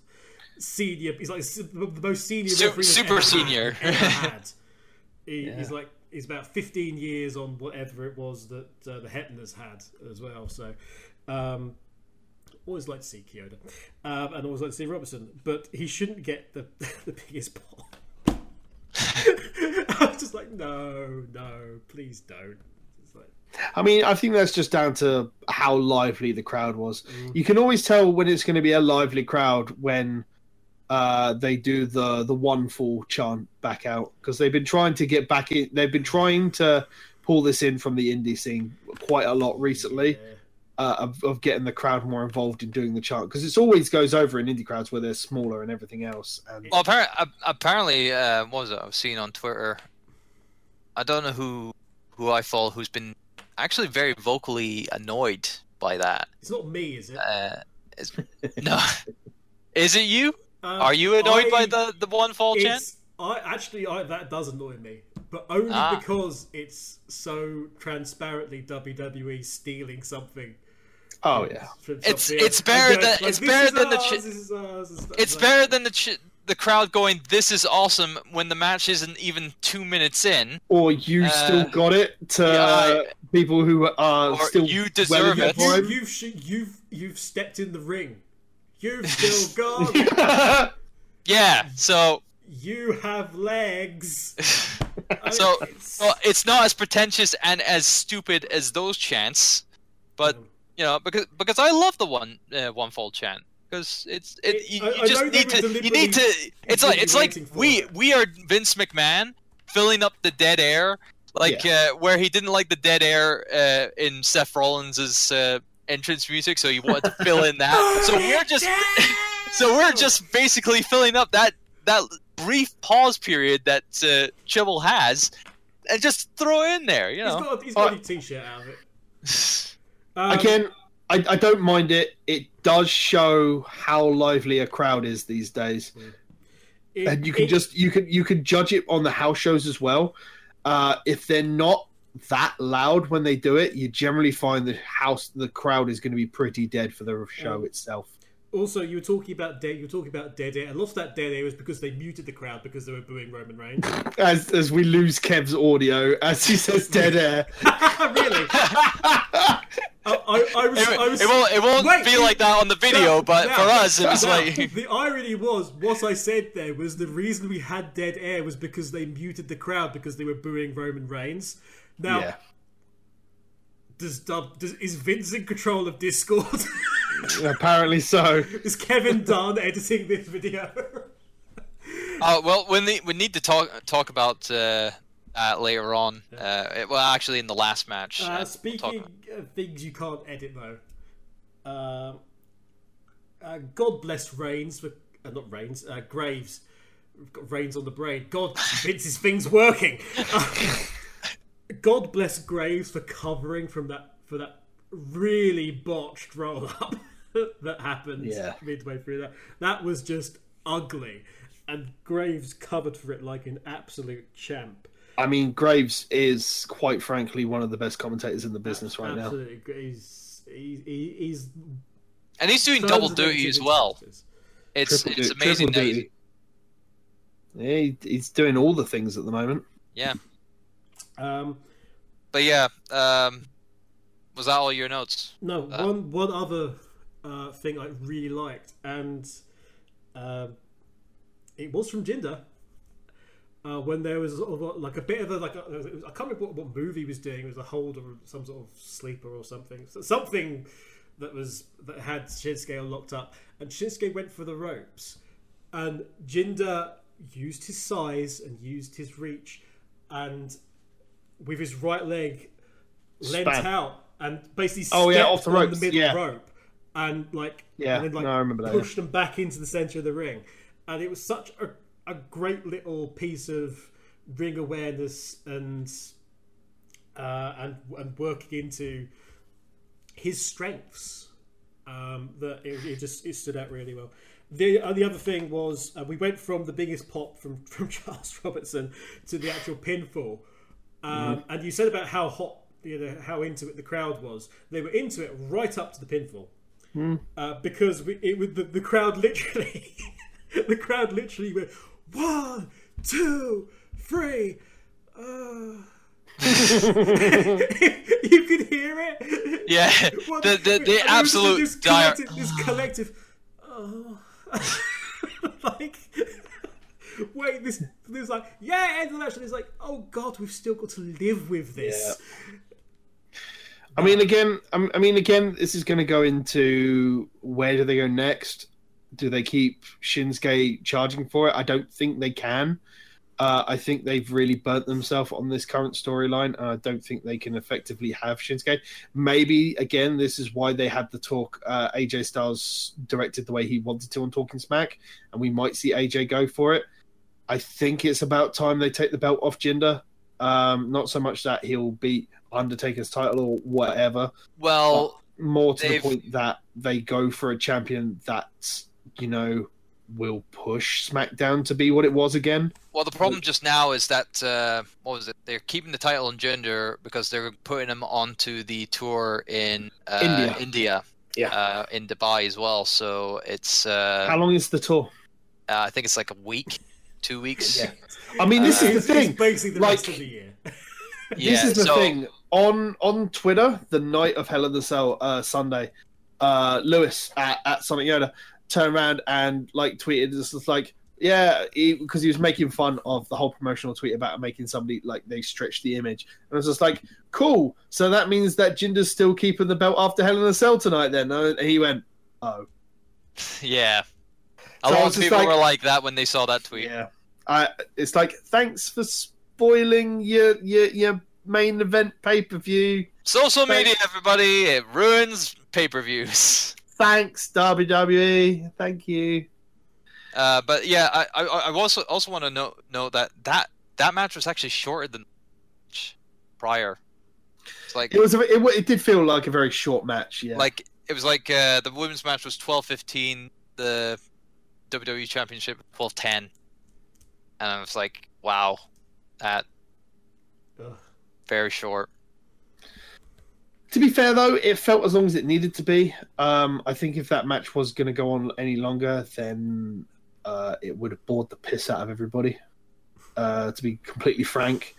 senior. He's like the most senior. Su- super ever senior. Had, ever had. He, Yeah. He's like he's about fifteen years on whatever it was that uh, the Hebners had as well. So. Um, Always like to see Chioda, um, and always like to see Robertson, but he shouldn't get the the biggest pop. I was just like, no, no, please don't. I mean, I think that's just down to how lively the crowd was. Mm. You can always tell when it's going to be a lively crowd when uh, they do the the one fall chant back out because they've been trying to get back in. They've been trying to pull this in from the indie scene quite a lot recently. yeah. uh, of, of getting the crowd more involved in doing the chant because it always goes over in indie crowds where they're smaller and everything else. And Well, apparently, apparently uh, what was it? I've seen on Twitter. I don't know who who I follow who's been actually very vocally annoyed by that. It's not me, is it? Uh, no, is it you? Um, Are you annoyed by the the one fall chant? I actually, I, that does annoy me, but only Ah. because it's so transparently WWE stealing something. oh yeah, It's- it's better than- it's better than the ours, chi- this is ours," and stuff It's better than the ch- the crowd going, "This is awesome" when the match isn't even two minutes in. or you Uh, still got it to yeah, I- people who are still You deserve it. You, have you've, sh- you've you've stepped in the ring. You've still got. Yeah, so you have legs. I- so it's- well, it's not as pretentious and as stupid as those chants, but you know because because I love the one uh, one fold chant because it's it, It- you, I- you I just know need were to you need to it's like it's like we it. we are Vince McMahon filling up the dead air like uh, where he didn't like the dead air uh, in Seth Rollins's uh, entrance music so he wanted to fill in that so we're just so we're just basically filling up that that brief pause period that uh, Chibble has and just throw it in there you He's know got, he's got a t-shirt out of it. Um, Again, I, I don't mind it. It does show how lively a crowd is these days, it- and you can it- just you can you can judge it on the house shows as well. Uh, if they're not that loud when they do it, you generally find the house, the crowd is going to be pretty dead for the show itself. Also, you were talking about dead. You were talking about dead air, and lots of that dead air was because they muted the crowd because they were booing Roman Reigns. As as we lose Kev's audio as he says dead air. really? I, I, I was. It, I was it won't. It won't Wait, be it- like that on the video, No, but no, for us, it was no. like. the irony was what I said there was the reason we had dead air was because they muted the crowd because they were booing Roman Reigns. Now, Yeah. Does, Dub- does is Vince in control of Discord? Apparently so. is Kevin Dunn editing this video? Uh, well, we need we need to talk talk about uh, that later on. Uh, it- well, actually, in the last match. uh, Uh, we'll speaking talk- of things you can't edit though, um, uh, God bless Reigns for uh, not Reigns, uh, Graves. We've got Reigns on the brain. God, Vince's thing's working. God bless Graves for covering from that for that really botched roll up that happened Yeah. midway through that. That was just ugly, and Graves covered for it like an absolute champ. I mean, Graves is quite frankly one of the best commentators in the business right now. Absolutely, he's he's, he- he's and he's doing double duty as well. experiences. It's Triple it's du- amazing. That he's, duty. Yeah, he, he's doing all the things at the moment. yeah, Um, but yeah. Um, was that all your notes? no, Uh, one one other uh, thing I really liked, and um, it was from Jinder. Uh, when there was sort of like a bit of a like a, it was, I can't remember what, what movie was doing. It was a hold or some sort of sleeper or something. So something that was that had Shinsuke locked up, and Shinsuke went for the ropes, and Jinder used his size and used his reach, and with his right leg leant Span. out and basically Oh, yeah, stepped off the on ropes, the middle yeah. rope and like Yeah, and then like no, I remember that, yeah. pushed them back into the center of the ring and it was such a, a great little piece of ring awareness and uh, and and working into his strengths um, that it, it just it stood out really well. The uh, the other thing was uh, we went from the biggest pop from from Charles Robinson to the actual pinfall, um, and you said about how hot you know how into it the crowd was. They were into it right up to the pinfall uh, because we, it was the, the crowd literally the crowd literally went one two three. Uh... you could hear it. Yeah, What- the the, the it was absolute this dire. collective, this collective. Oh, like, wait, this, this like, yeah, and actually, it's like, oh god, we've still got to live with this. I mean, again, I mean, again, this is going to go into where do they go next? Do they keep Shinsuke charging for it? I don't think they can. Uh, I think they've really burnt themselves on this current storyline, and I don't think they can effectively have Shinsuke. Maybe again, this is why they had the talk. Uh, AJ Styles directed the way he wanted to on Talking Smack, and we might see AJ go for it. I think it's about time they take the belt off Jinder. Um, not so much that he'll beat Undertaker's title or whatever, Well, more to the They've- point that they go for a champion that you know will push SmackDown to be what it was again. well, the problem just now is that uh, what was it? They're keeping the title on Jinder because they're putting him onto the tour in uh, India. India, Yeah. uh, in Dubai as well. So it's uh, How long is the tour? uh, I think it's like a week, two weeks. Yeah. I mean, this Uh, is the thing. it's basically the like- rest of the year. Yeah, this is the so- thing. On on Twitter, the night of Hell in the Cell uh, Sunday, uh, Lewis at, at Sonic Yoda turned around and like tweeted this was like, yeah, because he, was making fun of the whole promotional tweet about making somebody like they stretched the image, and I was just like, cool. So that means that Jinder's still keeping the belt after Hell in the Cell tonight. Then and he went, oh. Yeah. A So lot of people like- were like that when they saw that tweet. Yeah, I. It's like thanks for spoiling your your your main event pay per view. Social Thank- media, everybody, it ruins pay per views. Thanks WWE. Thank you. Uh, but yeah, I, I, I also also want to note note that that that match was actually shorter than prior. It's like It was. A, it, it did feel like a very short match. Yeah. like it was like uh, the women's match was twelve fifteen, the WWE Championship twelve ten, and I was like, wow, that Ugh. very short. To be fair, though, it felt as long as it needed to be. Um, I think if that match was going to go on any longer, then uh, it would have bored the piss out of everybody. Uh, to be completely frank,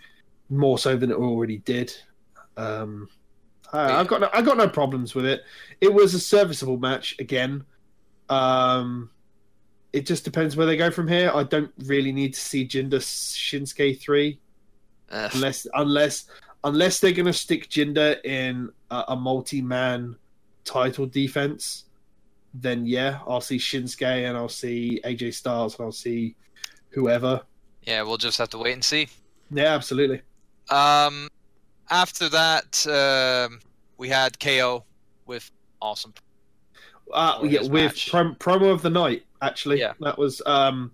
more so than it already did. Um, I, I've got no, I got no problems with it. It was a serviceable match again. Um, it just depends where they go from here. I don't really need to see Jinder Shinsuke three Ugh. unless unless unless they're going to stick Jinder in a, a multi-man title defense, then yeah, I'll see Shinsuke and I'll see AJ Styles and I'll see whoever. yeah, we'll just have to wait and see. Yeah, absolutely. Um, after that, um, we had KO with awesome. Uh, yeah, with prom- promo of the night, actually, Yeah. that was. Um,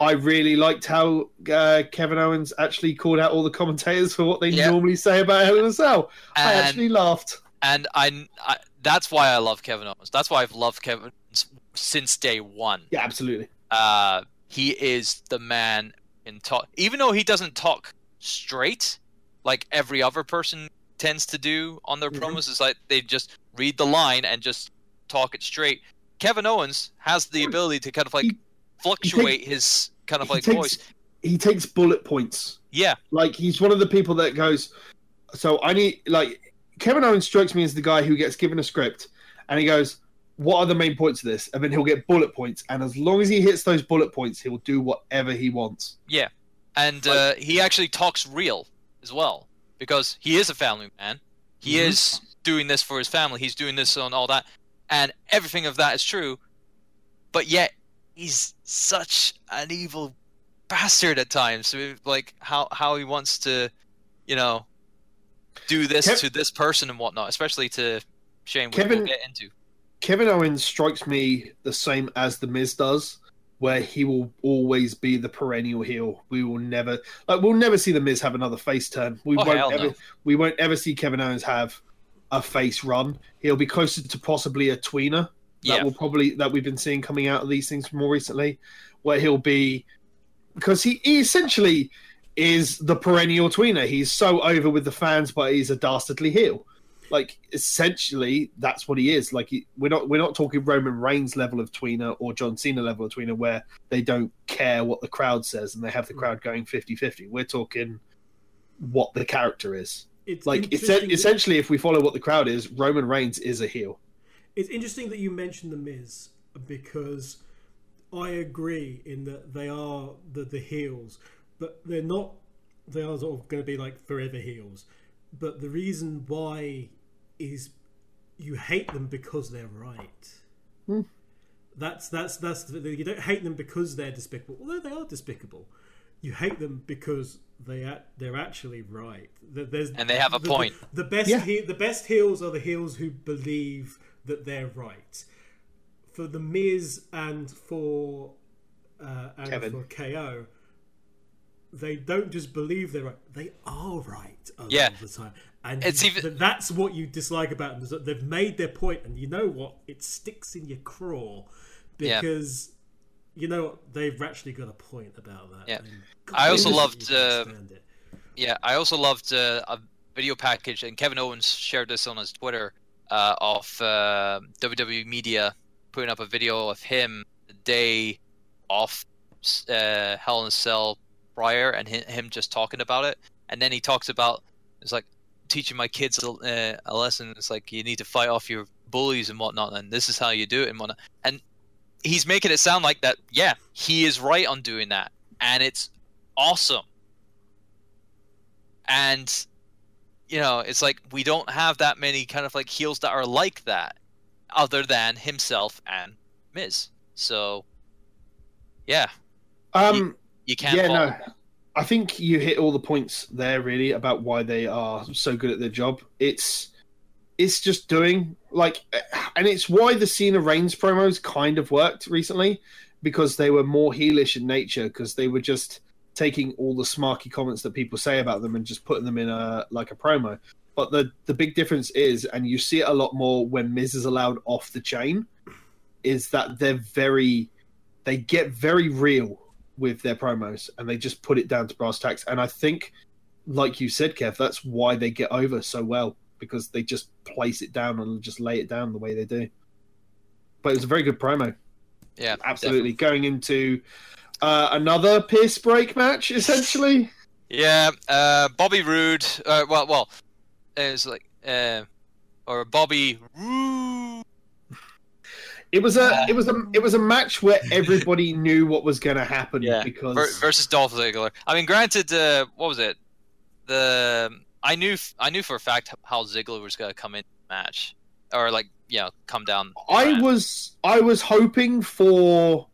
I really liked how uh, Kevin Owens actually called out all the commentators for what they Yeah. normally say about Hell in a Cell. I actually laughed. and I, I that's why I love Kevin Owens. That's why I've loved Kevin since day one. Yeah, absolutely. Uh, he is the man in talk. Even though he doesn't talk straight, like every other person tends to do on their Mhm. promos, is like they just read the line and just talk it straight. Kevin Owens has the ability to kind of like He- fluctuate his kind of he like takes- voice. He takes bullet points. Yeah, Like he's one of the people that goes. So I need like Kevin Owens strikes me as the guy who gets given a script and he goes, "What are the main points of this?" And then he'll get bullet points, and as long as he hits those bullet points, he'll do whatever he wants. Yeah. And uh, he actually talks real as well because he is a family man. He Mhm. is doing this for his family. He's doing this on all that, and everything of that is true. But yet, he's such an evil bastard at times. So, Like how how he wants to, you know, do this Kev- to this person and whatnot, especially to Shane. Kevin- we'll get into. Kevin Owens strikes me the same as the Miz does, where he will always be the perennial heel. We will never like we'll never see the Miz have another face turn. We Oh, won't ever no. we won't ever see Kevin Owens have a face run. He'll be closer to possibly a tweener. That Yeah. will probably that we've been seeing coming out of these things more recently, where he'll be because he, he essentially is the perennial tweener. He's so over with the fans, but he's a dastardly heel. Like essentially, that's what he is. Like he, we're not we're not talking Roman Reigns level of tweener or John Cena level of tweener, where they don't care what the crowd says and they have the crowd going 50-50. We're talking what the character is. It's Like it's that- essentially, if we follow what the crowd is, Roman Reigns is a heel. It's interesting that you mentioned the Miz because I agree in that they are the the heels, but they're not. They are sort of going to be like forever heels. But the reason why is you hate them because they're right. Hmm. That's that's that's the, you don't hate them because they're despicable. Although they are despicable, you hate them because they act, they're actually right. There- There's, And they have a the- point. The, the best Yeah. he, the best heels are the heels who believe that they're right. For the Miz and for uh, and Kevin. for KO, they don't just believe they're right; they are right a lot of the time. And It's even- that's what you dislike about them is that they've made their point, and you know what? It sticks in your craw Yeah. because you know they've actually got a point about that. Yeah. and I also loved, uh. Yeah, I also loved uh, a video package, and Kevin Owens shared this on his Twitter uh, of uh, WWE Media putting up a video of him the day off uh, Hell in a Cell prior, and hi- him just talking about it, and then he talks about it's like teaching my kids a, uh, a lesson. It's like you need to fight off your bullies and whatnot, and this is how you do it and whatnot. And he's making it sound like that. Yeah, he is right on doing that, and it's awesome and you know it's like we don't have that many kind of like heels that are like that other than himself and Miz. So yeah, Um, you can't yeah, no, I think you hit all the points there really about why they are so good at their job. It's it's just doing like, and it's why the Cena Reigns promos kind of worked recently because they were more heelish in nature because they were just taking all the smarky comments that people say about them and just putting them in a like a promo. But the the big difference is, and you see it a lot more when Miz is allowed off the chain, is that they're very, they get very real with their promos and they just put it down to brass tacks. And I think like you said, Kev, that's why they get over so well because they just place it down and just lay it down the way they do. But it was a very good promo. Yeah, Absolutely. Going into uh, another Pierce break match, essentially. Yeah, uh, Bobby Roode. Uh, well, well, it was like, uh, or Bobby Roode. It was a it was a it was a match where everybody knew what was going to happen Yeah, because versus Dolph Ziggler. I mean, granted, uh, what was it? The I knew I knew for a fact how Ziggler was gonna come in the match, or like you know come down. I was I was hoping for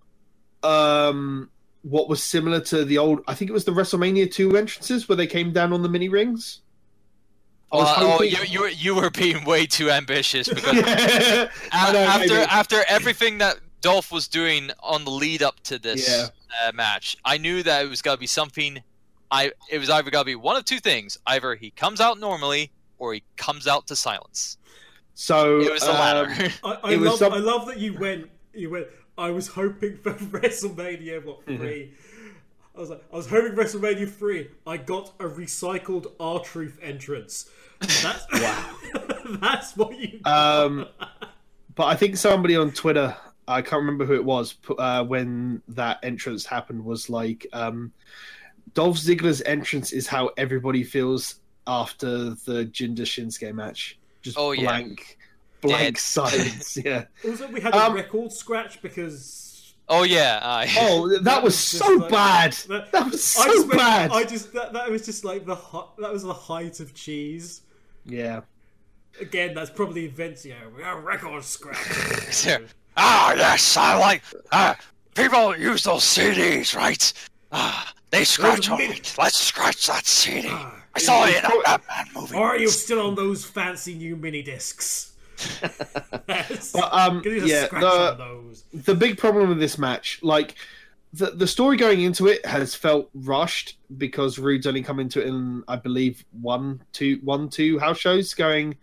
um what was similar to the old I think it was the WrestleMania 2 entrances where they came down on the mini rings. Was oh, you, you were you were being way too ambitious because yeah. A- know, after maybe. after everything that Dolph was doing on the lead up to this Yeah. uh, match, I knew that it was gonna be something. I it was either gonna be one of two things: either he comes out normally, or he comes out to silence. So It was the um, latter. I, I It was love some- I love that you went you went I was hoping for WrestleMania what Mm-hmm. 3 I was like I was hoping WrestleMania 3 I got a recycled R Truth entrance that's wow. that's what you Um, but I think somebody on Twitter, I can't remember who it was, uh, when that entrance happened, was like, um, Dolph Ziggler's entrance is how everybody feels after the Jinder Shinsuke match. Just Oh, yeah. blank, blank Dead. silence. Yeah. also we had Um, a record scratch because oh yeah, I, Oh, that was just so like- bad. that- That was I so just bad. I just that, that was just like the hot, that was the height of cheese Yeah. again that's probably Vince you know, we got a record scratch Yeah. ah yes, I like ah people use those CDs, right? Ah, they scratch on it. Let's scratch that CD. Ah, I saw it in a Batman movie. Or are you still on those fancy new mini discs? But, um, Get you to yeah, the- the big problem with this match, like the the story going into it has felt rushed because Roode's only come into it in I believe one, two, one, two house shows going,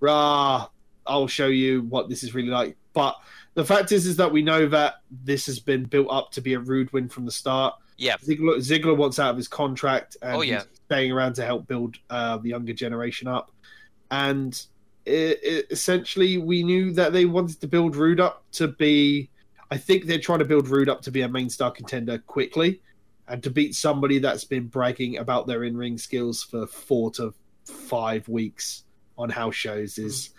rah, I'll show you what this is really like. But the fact is is that we know that this has been built up to be a Rude win from the start. Yeah. Ziggler, Ziggler wants out of his contract and Oh, yeah. he's staying around to help build uh, the younger generation up. And it, it, essentially, we knew that they wanted to build Roode up to be. I think they're trying to build Roode up to be a main star contender quickly and to beat somebody that's been bragging about their in ring skills for four to five weeks on house shows is.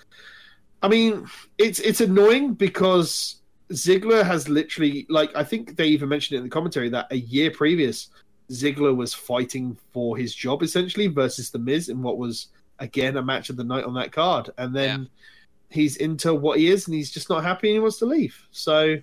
I mean, it's it's annoying because Ziggler has literally like I think they even mentioned it in the commentary that a year previous Ziggler was fighting for his job essentially versus the Miz in what was again a match of the night on that card, and then he's into what he is and he's just not happy and he wants to leave. So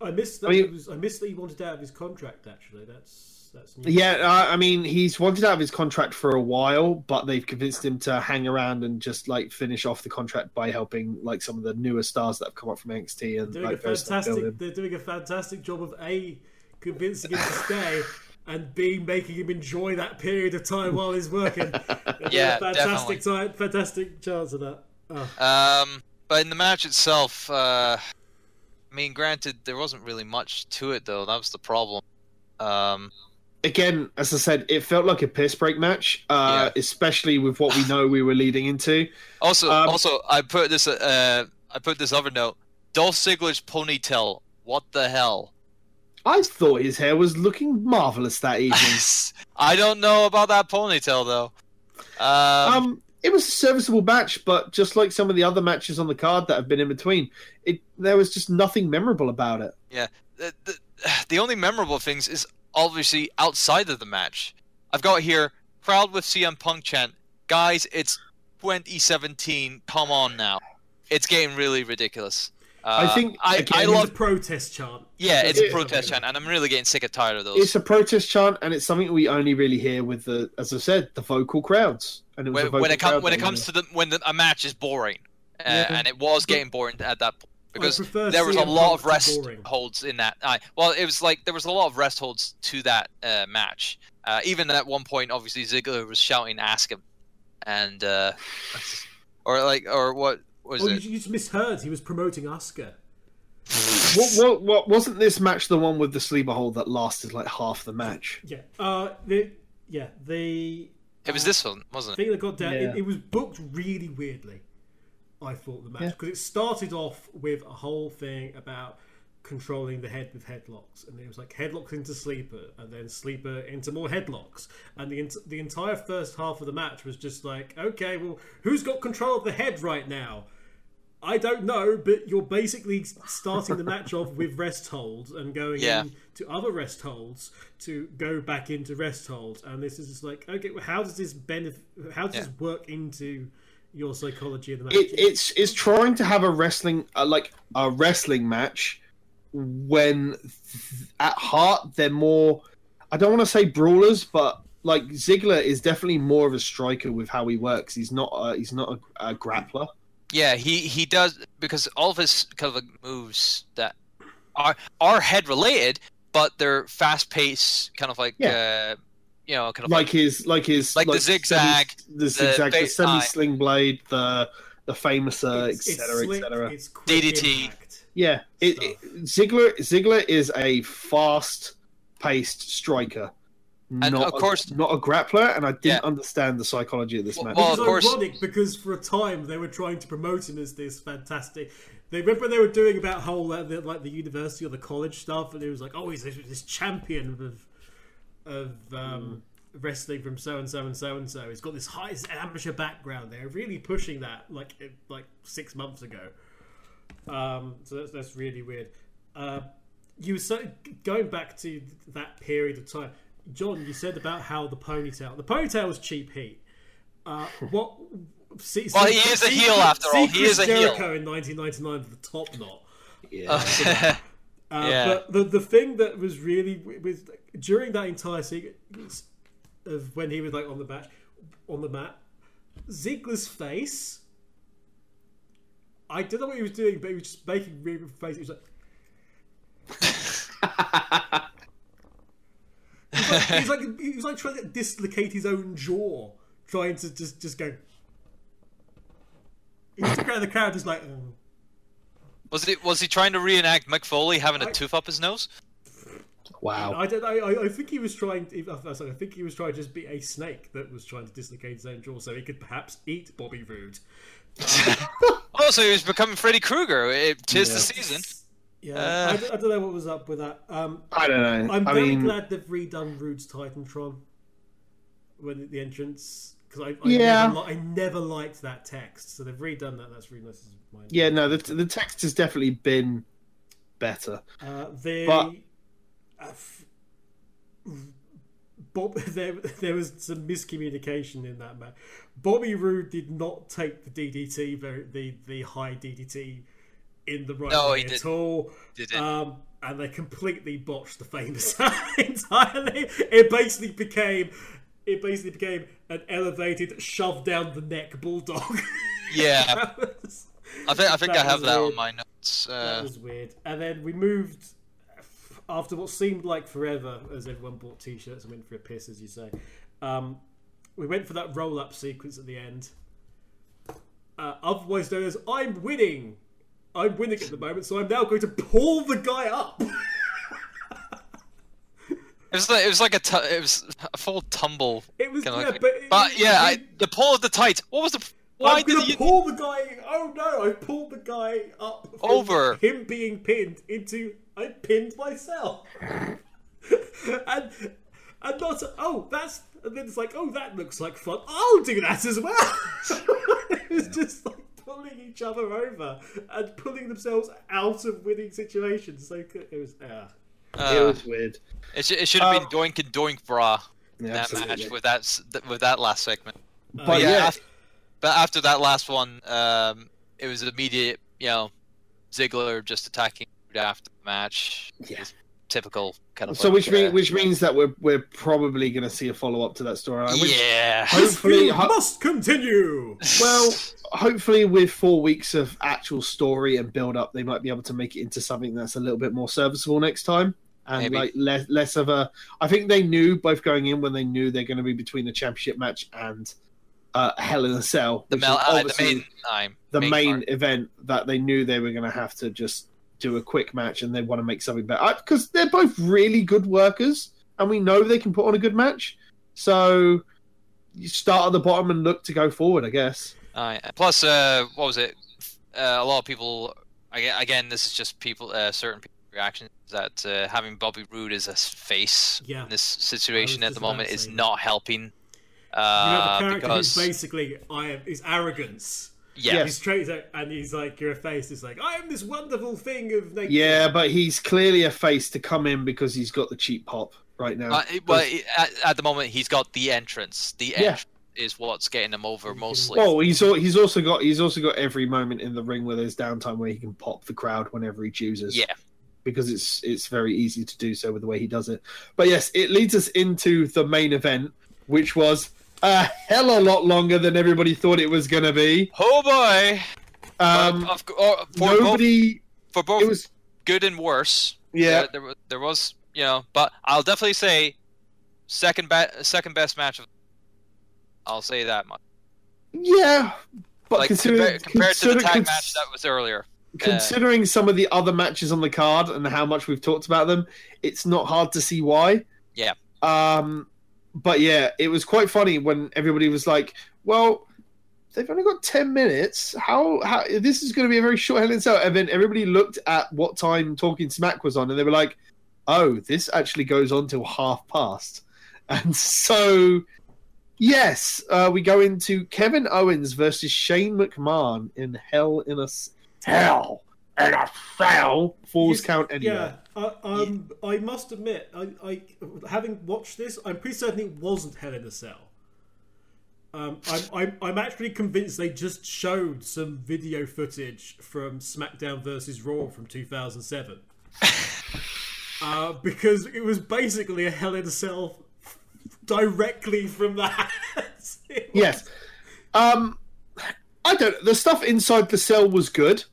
I missed that. I mean- was, I missed that he wanted out of his contract. Actually, that's that's new. yeah, I, I mean he's wanted out of his contract for a while, but they've convinced him to hang around and just like finish off the contract by helping like some of the newer stars that have come up from NXT and doing like a those that build fantastic. They're doing a fantastic job of a convincing him to stay. And B, making him enjoy that period of time while he's working. Yeah, a fantastic time, fantastic chance of that. Oh. Um, but in the match itself, uh, I mean, granted, there wasn't really much to it though. That was the problem. Um, again, as I said, it felt like a piss break match, uh, especially with what we know we were leading into. also, Um, also, I put this. Uh, I put this other note. Dolph Ziggler's ponytail. What the hell? I thought his hair was looking marvelous that evening. I don't know about that ponytail though. Um, um, it was a serviceable match, but just like some of the other matches on the card that have been in between, it there was just nothing memorable about it. the, the, the only memorable things is obviously outside of the match. I've got here crowd with CM Punk chant. Guys, it's 2017. Come on now. It's getting really ridiculous. Uh, I think, I, again, I It love. a protest chant. Yeah, it's Yeah. a protest chant, and I'm really getting sick and tired of those. It's a protest chant, and it's something we only really hear with the, as I said, the vocal crowds. And it was when, when it comes when it comes to the when the, a match is boring, uh, Yeah. and it was getting boring at that point because there was a lot Punk of to rest boring. holds in that. Uh, well, it was like there was a lot of rest holds to that uh, match. Uh, even at one point, obviously Ziggler was shouting, "Ask him," and uh, or like or what was Oh, you, it? you just misheard. He was promoting Asuka. What, what, what wasn't this match the one with the sleeper hold that lasted like half the match? Yeah. Uh. The, yeah. The It was this one, wasn't it? thing that got down. Yeah. It, it was booked really weirdly. I thought the match Yeah. because it started off with a whole thing about controlling the head with headlocks, and it was like headlocks into sleeper, and then sleeper into more headlocks, and the ent- the entire first half of the match was just like, okay, well, who's got control of the head right now? I don't know, but you're basically starting the match off with rest holds and going Yeah. into other rest holds to go back into rest holds, and this is just like, okay, well, how does this benefit? How does Yeah. this work into your psychology of the match? it, it's it's trying to have a wrestling uh, like a wrestling match when th- at heart they're more I don't want to say brawlers but like Ziggler is definitely more of a striker with how he works. He's not a, he's not a, a grappler. Yeah, he he does because all of his kind of moves that are are head related, but they're fast paced, kind of like uh, you know, kind of like his like his Like the zigzag, semi, the zigzag the ba- semi sling blade the the famous uh, It's- it's etc slick, etc it's quick DDT. yeah it, it, Ziggler Ziggler is a fast paced striker And not of a- course- not a grappler and I didn't Yeah. understand the psychology of this Well- match well, Which of course- ironic because for a time they were trying to promote him as this fantastic. They remember when they were doing about whole uh, the, like the university or the college stuff, and it was like, oh, he's this, this champion of of um, wrestling from so and so and so and so. He's got this high amateur background. They're really pushing that like like six months ago. Um, so that's, that's really weird. Uh, you were so going back to that period of time, John. You said about how the ponytail, the ponytail was cheap heat. Uh, what? See, Well, see- he is a see heel Chris- after see all. He Chris is a heel. Jericho in 1999 with the top knot. yeah Uh, Uh, Yeah. But the the thing that was really with during that entire sequence of when he was like on the mat, on the mat, Ziggler's face. I don't know what he was doing, but he was just making weird face. He was like, he was like he was like trying to dislocate his own jaw, trying to just just go. He was around the crowd, just like. "Oh." Was it was he trying to reenact Mick Foley having a I- tooth up his nose? wow I don't. I, I- I think he was trying. To, I was I think he was trying to just be a snake that was trying to dislocate his own jaw, so he could perhaps eat Bobby Roode. also, he was becoming Freddy Krueger. It, tis the season. Yeah, Uh. I, don't, don't know what was up with that. Um, I don't know I'm I very mean glad they've redone Roode's Titantron when the entrance because I, I, Yeah. never, I never liked that text, so they've redone that. That's really nice. of mine. yeah no the, the text has definitely been better Uh, they, But- uh, f- Bob, there, there was some miscommunication in that match. Bobby Roode did not take the DDT, very, the the high DDT, in the right No, way he at didn't. all. Didn't. Um, and they completely botched the famous entirely. It basically became, it basically became an elevated, shove down the neck bulldog. Yeah, was- I think I think I have that weird. on my notes. that Uh, was weird. And then we moved after what seemed like forever, as everyone bought T-shirts and went for a piss, as you say. Um, we went for that roll-up sequence at the end. Uh, otherwise known as "I'm winning." I'm winning at the moment, so I'm now going to pull the guy up. it was like it was like a tu- it was a full tumble. It was, yeah, like- but, But yeah, I, the pull of the tights. What was the? Why I'm gonna you? pull the guy. Oh no! I pulled the guy up Over. him being pinned into. I pinned myself, and and not. Oh, that's. And then it's like, oh, that looks like fun. I'll do that as well. it was just like pulling each other over and pulling themselves out of winning situations. So it was. Ah. Uh, it was weird it, should, it should have Um, been Doink and Doink Bra Yeah, that absolutely. match with that s- with that last segment. but yeah, yeah, af- but after that last one, um, it was immediate. You know, Ziggler just attacking after the match. Yeah. Typical kind of. so like, which mean, uh, which means that we're we're probably going to see a follow up to that storyline yeah. hopefully ho- must continue. well hopefully with four weeks of actual story and build up they might be able to make it into something that's a little bit more serviceable next time and Maybe. like less less of a i think they knew both going in when they knew they're going to be between the championship match and uh hell in a cell the, mel- uh, the main time. the main, card. event that they knew they were going to have to just do a quick match and they want to make something better because they're both really good workers and we know they can put on a good match so you start at the bottom and look to go forward, I guess. Uh, plus, uh, what was it? Uh, a lot of people. Again, this is just people. Uh, certain people's reactions that uh, having Bobby Roode as a face Yeah. in this situation at the moment is that. not helping. you know, Uh, the character because who's basically I am is arrogance. yeah, Yes. He's straight out and he's like, "You're a face." It's like, "I am this wonderful thing of nature." Yeah, but he's clearly a face to come in because he's got the cheap pop right now. Uh, well, at, at the moment he's got the entrance. The Yeah. entrance is what's getting him over mostly. Well, he's he's also got he's also got every moment in the ring where there's downtime where he can pop the crowd whenever he chooses. yeah, because it's it's very easy to do so with the way he does it. But yes, it leads us into the main event, which was a hell of a lot longer than everybody thought it was going to be. oh boy. Um, oh, for both, nobody. for both It was good and worse. yeah. there, there, there was you know, but I'll definitely say second be- second best match of. I'll say that much. Yeah, but like considering, compar- compared to the tag cons- match that was earlier. Considering some of the other matches on the card and how much we've talked about them, it's not hard to see why. Yeah. Um, but yeah, it was quite funny when everybody was like, "Well, they've only got ten minutes. How? How? This is going to be a very short Hell in Cell." And then everybody looked at what time Talking Smack was on, and they were like, "Oh, this actually goes on till half past." And so, yes, uh, we go into Kevin Owens versus Shane McMahon in Hell in a Hell in a Cell Falls Yes, Count Anywhere. Yeah, I, um, I must admit, I, I, having watched this, I'm pretty certain it wasn't Hell in a Cell. Um, I'm, I'm, I'm actually convinced they just showed some video footage from SmackDown versus Raw from 2007. uh, because it was basically a Hell in a Cell directly from that. It was- Yes. Um, I don't. The stuff inside the cell was good,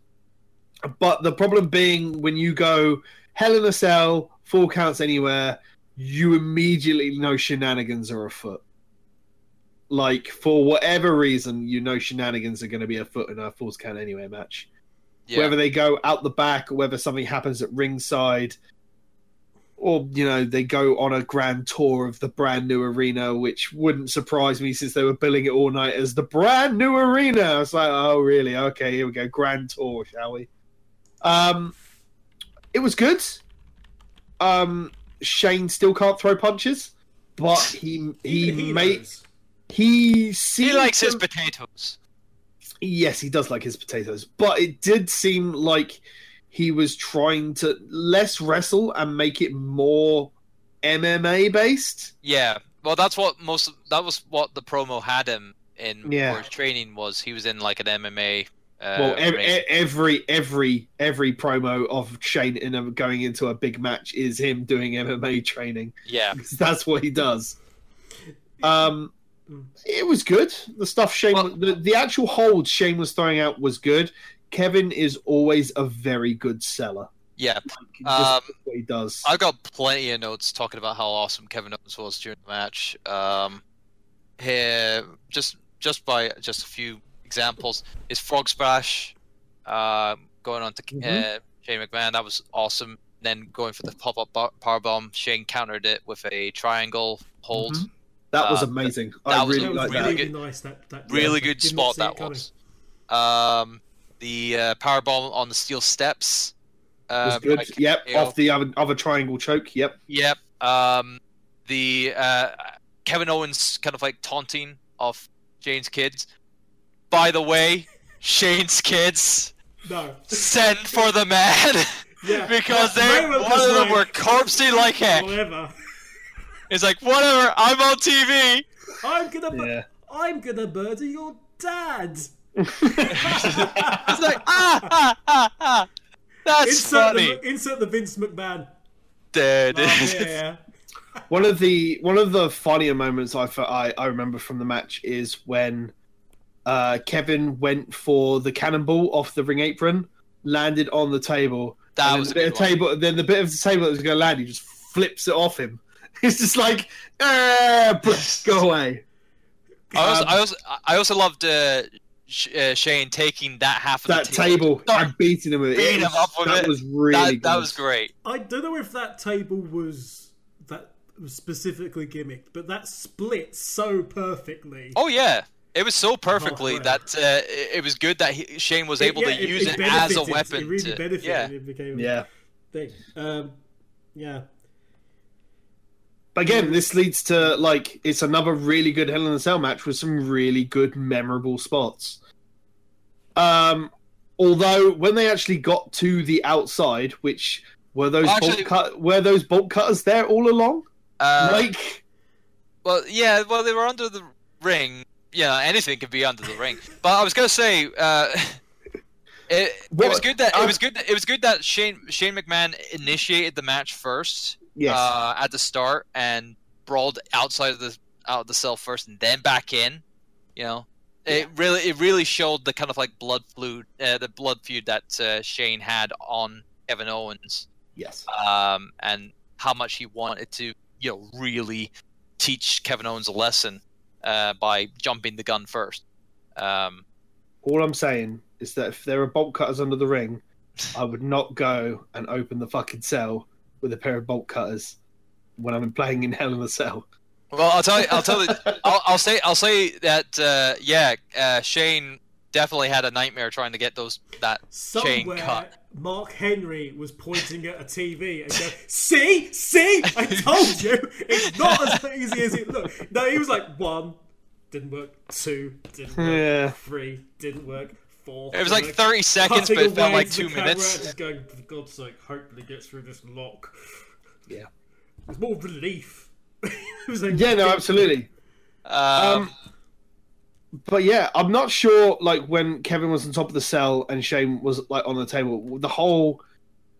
but the problem being when you go Hell in a Cell, four Counts Anywhere, you immediately know shenanigans are afoot. Like for whatever reason, you know shenanigans are going to be afoot in a Falls Count Anywhere match. Yeah. Whether they go out the back or whether something happens at ringside, or you know they go on a grand tour of the brand new arena, which wouldn't surprise me since they were billing it all night as the brand new arena. I was like, oh really? Okay, here we go, grand tour, shall we? Um, it was good. Um, Shane still can't throw punches, but he he, Even made knows. he he likes to- his potatoes. Yes, he does like his potatoes, but it did seem like he was trying to less wrestle and make it more MMA based. Yeah. Well, that's what most. Of, that was what the promo had him in Yeah. for his training was. He was in like an MMA. Uh, well, ev- ring. e- every every every promo of Shane in a, going into a big match is him doing MMA training yeah. that's what he does. Um, it was good. The stuff Shane, Well- the, the actual hold Shane was throwing out was good. Kevin is always a very good seller. Yeah. Just Um, what he does. I've got plenty of notes talking about how awesome Kevin Owens was during the match. Um, here, just just by just a few examples, is frog splash, uh, going on to Mhm. uh, Shane McMahon, that was awesome. Then going for the pop up bar- power bomb, Shane countered it with a triangle hold. Mhm. That was Uh, amazing. that I was really That like really that. good- nice. That, that Really good spot that coming. was. Um, the uh, power bomb on the steel steps. was Um, good. like, yep, you know, off the other, other triangle choke. Yep. Yep. Um, the uh, Kevin Owens kind of like taunting of Shane's kids. By the way, Shane's kids No. send for the man Yeah. because That they moment one of them like, were corpsey like heck. Whatever. It's like whatever. I'm on TV. I'm gonna. bu- Yeah. I'm gonna murder your dad. It's like ah ah ah ah. That's insert funny. the insert the Vince McMahon. Dead. Oh, yeah. One of the one of the funnier moments I, I I remember from the match is when uh, Kevin went for the cannonball off the ring apron, landed on the table. that was a then the good bit of one. table. Then the bit of the table that was going to land, he just flips it off him. It's just like, ah, go away. I also, Um, I also, I also loved uh, Sh- uh, Shane taking that half of that the table Start and beating him with it. beating It him was- up with that it. was really that, good. that was great. I don't know if that table was that was specifically gimmicked, but that split so perfectly. Oh yeah, it was so perfectly right. that uh, it it was good that he, Shane was able Yeah, to use it, as a weapon. It really to, benefited. yeah, It became a Yeah. thing. Um, yeah. But again, this leads to like it's another really good Hell in a Cell match with some really good memorable spots. Um, although when they actually got to the outside, which were those Actually- bolt cut, were those bolt cutters there all along? uh, like, Well, yeah, well, they were under the ring. Yeah, anything could be under the ring. But I was gonna say, uh, it, it was good that it was good. That, it was good that Shane Shane McMahon initiated the match first yes, uh, at the start and brawled outside of the out of the cell first and then back in. You know, it really it really showed the kind of like blood feud, uh, the blood feud that uh, Shane had on Kevin Owens yes, um, and how much he wanted to, you know, really teach Kevin Owens a lesson uh, by jumping the gun first. Um, all I'm saying is that if there are bolt cutters under the ring, I would not go and open the fucking cell with a pair of bolt cutters when I'm playing in Hell in a Cell. well, I'll tell you, I'll tell you, I'll, I'll say, I'll say that, uh, yeah, uh, Shane definitely had a nightmare trying to get those that chain cut. Mark Henry was pointing at a TV and going, "See, see, I told you, it's not as easy as it looked." No, he was like, one didn't work, two didn't work, Yeah. three didn't work, four. It was like work. 30 seconds, Cutting but it felt like two minutes. Just going, for God's sake, hopefully get through this lock. Yeah. It was more relief. it was like, Yeah, no, absolutely. Um, Um, but yeah, I'm not sure. Like when Kevin was on top of the cell and Shane was like on the table, the whole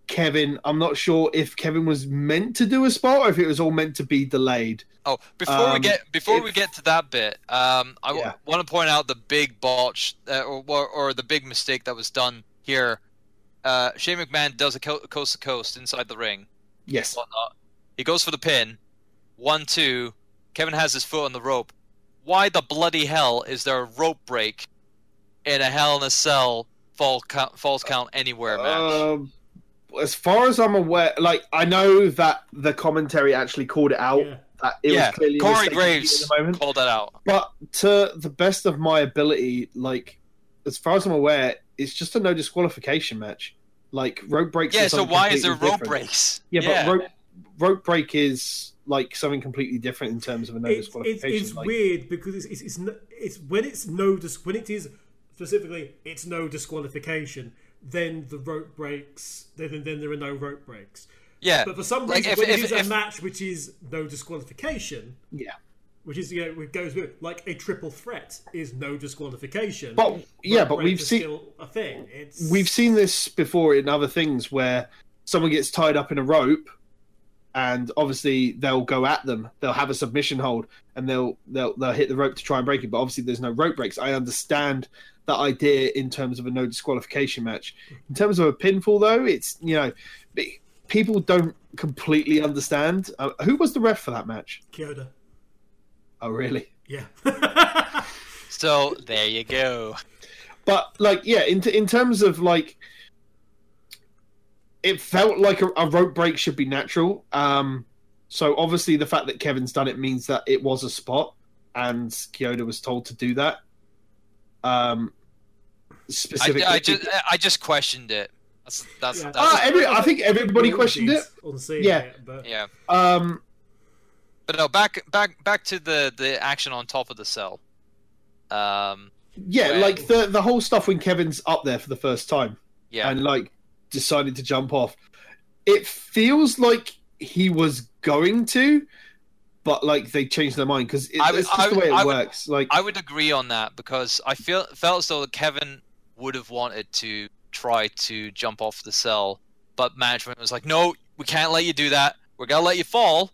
Kevin. I'm not sure if Kevin was meant to do a spot or if it was all meant to be delayed. Oh, before we Um, get before we get to that bit, um, I Yeah. want to point out the big botch uh, or, or or the big mistake that was done here. Uh, Shane McMahon does a co- coast to coast inside the ring, Yes. He goes for the pin, one two. Kevin has his foot on the rope. Why the bloody hell is there a rope break in a Hell in a Cell fall count, falls count anywhere match? Um, as far as I'm aware, like I know that the commentary actually called it out. Yeah. That it yeah, was clearly a Corey Graves the moment. called that out. But to the best of my ability, like as far as I'm aware, it's just a no disqualification match. Like rope breaks. Yeah, so why is there completely rope different. breaks? Yeah, but rope rope break is like something completely different in terms of a no it's, it's, disqualification. it's like, weird because it's, it's, it's, it's when it's no dis- when it is specifically it's no disqualification then the rope breaks then then there are no rope breaks yeah. but for some Like, reason if- when if- it is if- a match which is no disqualification yeah, which is you know it goes with like a triple threat is no disqualification but yeah, but we've seen a thing it's we've seen this before in other things where someone gets tied up in a rope and obviously they'll go at them. They'll have a submission hold and they'll they'll they'll hit the rope to try and break it but obviously there's no rope breaks. I understand that idea in terms of a no disqualification match. In terms of a pinfall though it's you know people don't completely understand. Uh, who was the ref for that match? Chioda. Oh really? Yeah. So there you go. but like yeah in, in terms of like it felt like a, a rope break should be natural um so obviously the fact that kevin's done it means that it was a spot and Chioda was told to do that um I, specifically I just I just questioned it. That's that's, Yeah. that's Ah, every- I think everybody questioned it. on seeing Yeah. it, but yeah. um But no, back back back to the the action on top of the cell. Um, yeah Well- like the the whole stuff when kevin's up there for the first time yeah, and like decided to jump off. It feels like he was going to, but like they changed their mind because I would- it's just I the way it I would- works. Like I would agree on that because I feel felt as though Kevin would have wanted to try to jump off the cell, but management was like, "No, we can't let you do that. We're gonna let you fall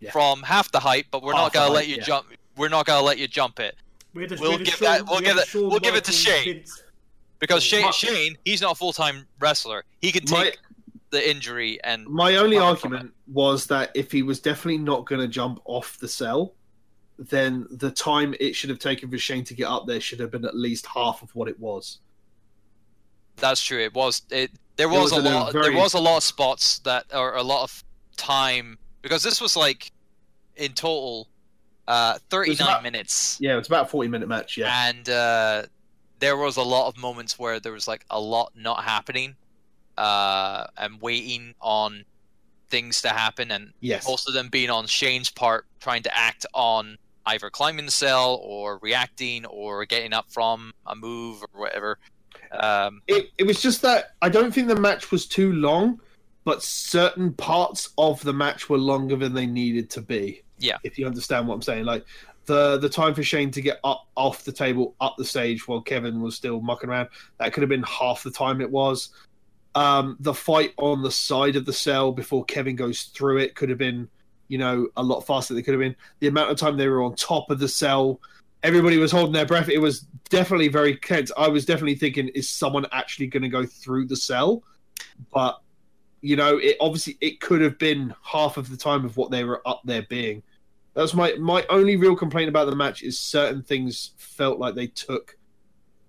Yeah. from half the height, but we're Half not gonna height, let you yeah. jump. We're not gonna let you jump it we had a, We'll we had give that- we'll give it- we'll give it to Shane. Vince- because Shane, My- Shane he's not a full time wrestler. He can my take the injury and my only argument was that if he was definitely not going to jump off the cell, then the time it should have taken for Shane to get up there should have been at least half of what it was. That's true. It was it. There was, was a lot. very- There was a lot of spots that, or a lot of time, because this was like in total uh, 39 about- minutes, Yeah, it was about a forty minute match. Yeah, and uh, there was a lot of moments where there was like a lot not happening, uh, and waiting on things to happen, and yes. most of them being on Shane's part, trying to act on either climbing the cell or reacting or getting up from a move or whatever. Um, it, it was just that I don't think the match was too long, but certain parts of the match were longer than they needed to be. Yeah. If you understand what I'm saying. Like the the time for Shane to get up off the table, up the stage while Kevin was still mucking around, that could have been half the time it was. Um, the fight on the side of the cell before Kevin goes through it could have been, you know, a lot faster than it could have been. The amount of time they were on top of the cell, everybody was holding their breath. It was definitely very tense. I was definitely thinking, is someone actually going to go through the cell? But you know, it obviously it could have been half of the time of what they were up there being. That's my my only real complaint about the match is certain things felt like they took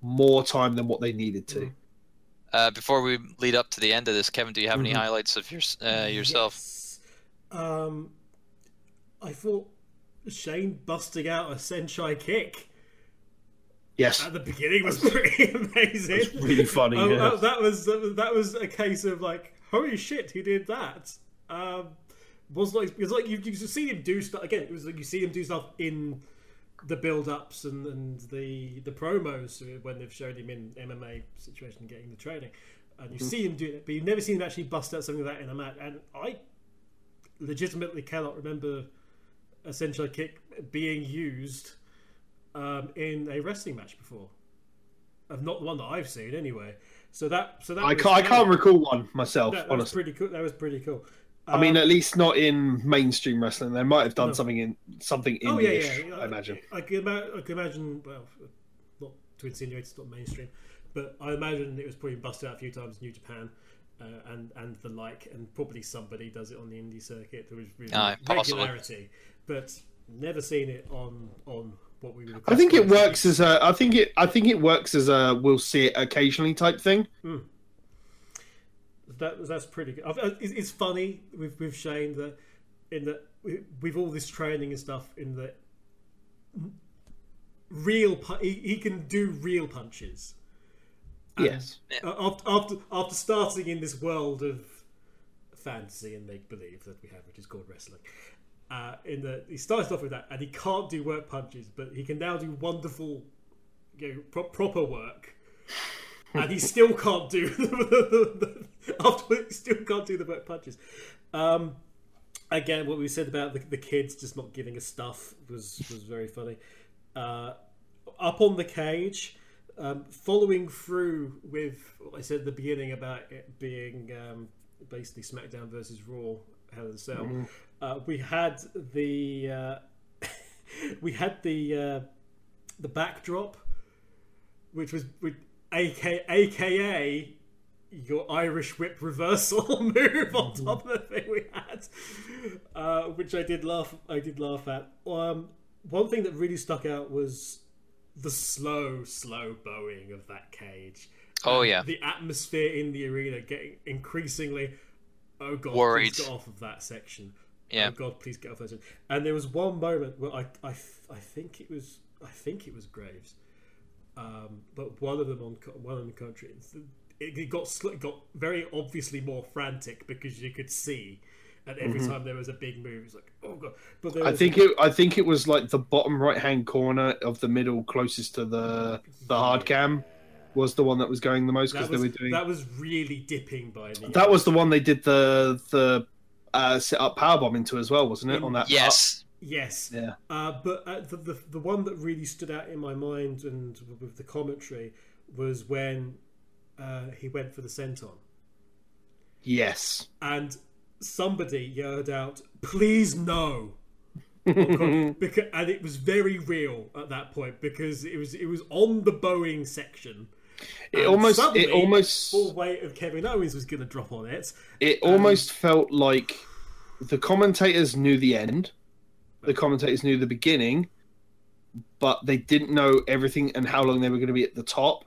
more time than what they needed to. uh, before we lead up to the end of this, Kevin, do you have any Mhm. highlights of your, uh, yourself? Yes. Um, I thought Shane busting out a Senshai kick Yes, at the beginning was pretty amazing. It's really funny, Oh, yeah. oh, that was that was a case of like, holy shit, he did that. Um, was like because like you you see him do stuff again. It was like you see him do stuff in the build-ups and, and the the promos when they've showed him in MMA situation getting the training, and you see him do it, but you've never seen him actually bust out something like that in a match. And I legitimately cannot remember a Senshai kick being used um, in a wrestling match before. Of not the one that I've seen anyway. So that so that I was- can't I can't recall one myself. that, that was honestly, pretty cool. That was pretty cool. I mean, Um, at least not in mainstream wrestling. They might have done No. something in something oh yeah, English. yeah. I imagine. I, can ima- I can imagine. Well, not to insinuate it's not mainstream, but I imagine it was probably busted out a few times in New Japan. Uh, and and the like, and probably somebody does it on the indie circuit. There was really Aye, regularity, but never seen it on on what we would. I think it works as a. I think it. I think it works as a. We'll see it occasionally type thing. That that's pretty good. Uh, It's, funny with with Shane that in that with all this training and stuff in that real pu- he, he can do real punches. Yes. Uh, After, after after starting in this world of fantasy and make believe that we have, which is called wrestling. Uh, in the he started off with that, and he can't do work punches, but he can now do wonderful, you know, pro- proper work. And he still can't do the, the, the, after he still can't do the work punches. Um, again, what we said about the, the kids just not giving us stuff was was very funny. Uh, up on the cage, um, following through with what I said at the beginning about it being um, basically SmackDown versus Raw, Hell in a Cell. Uh, we had the uh, we had the uh, the backdrop, which was with AK, AKA your Irish whip reversal move on top of the thing we had, uh, which I did laugh. I did laugh at. Um, one thing that really stuck out was the slow, slow bowing of that cage. Oh, yeah. the atmosphere in the arena getting increasingly. Oh god, Worried. please get off of that section. Yeah. Oh god, please get off that section. And there was one moment where I, I, I think it was, I think it was Graves, um, but one of them on one of the country, it, it got it got very obviously more frantic because you could see, and every time there was a big move, it's like oh god. But there Mm-hmm. I was, think it. I think it was like the bottom right hand corner of the middle, closest to the the hard cam, was the one that was going the most because that they was were doing. that was really dipping by the That was the one they did the the uh, set up power bomb into as well, wasn't it? On that. Yes. Yes. Yeah. Uh, but uh, the, the the one that really stood out in my mind and with the commentary was when uh, he went for the senton. Yes. and somebody yelled out, "Please no!" because, and it was very real at that point because it was it was on the bowing section. It And almost. suddenly, It almost. full weight of Kevin Owens was going to drop on it. It almost felt like the commentators knew the end, the commentators knew the beginning, but they didn't know everything and how long they were going to be at the top.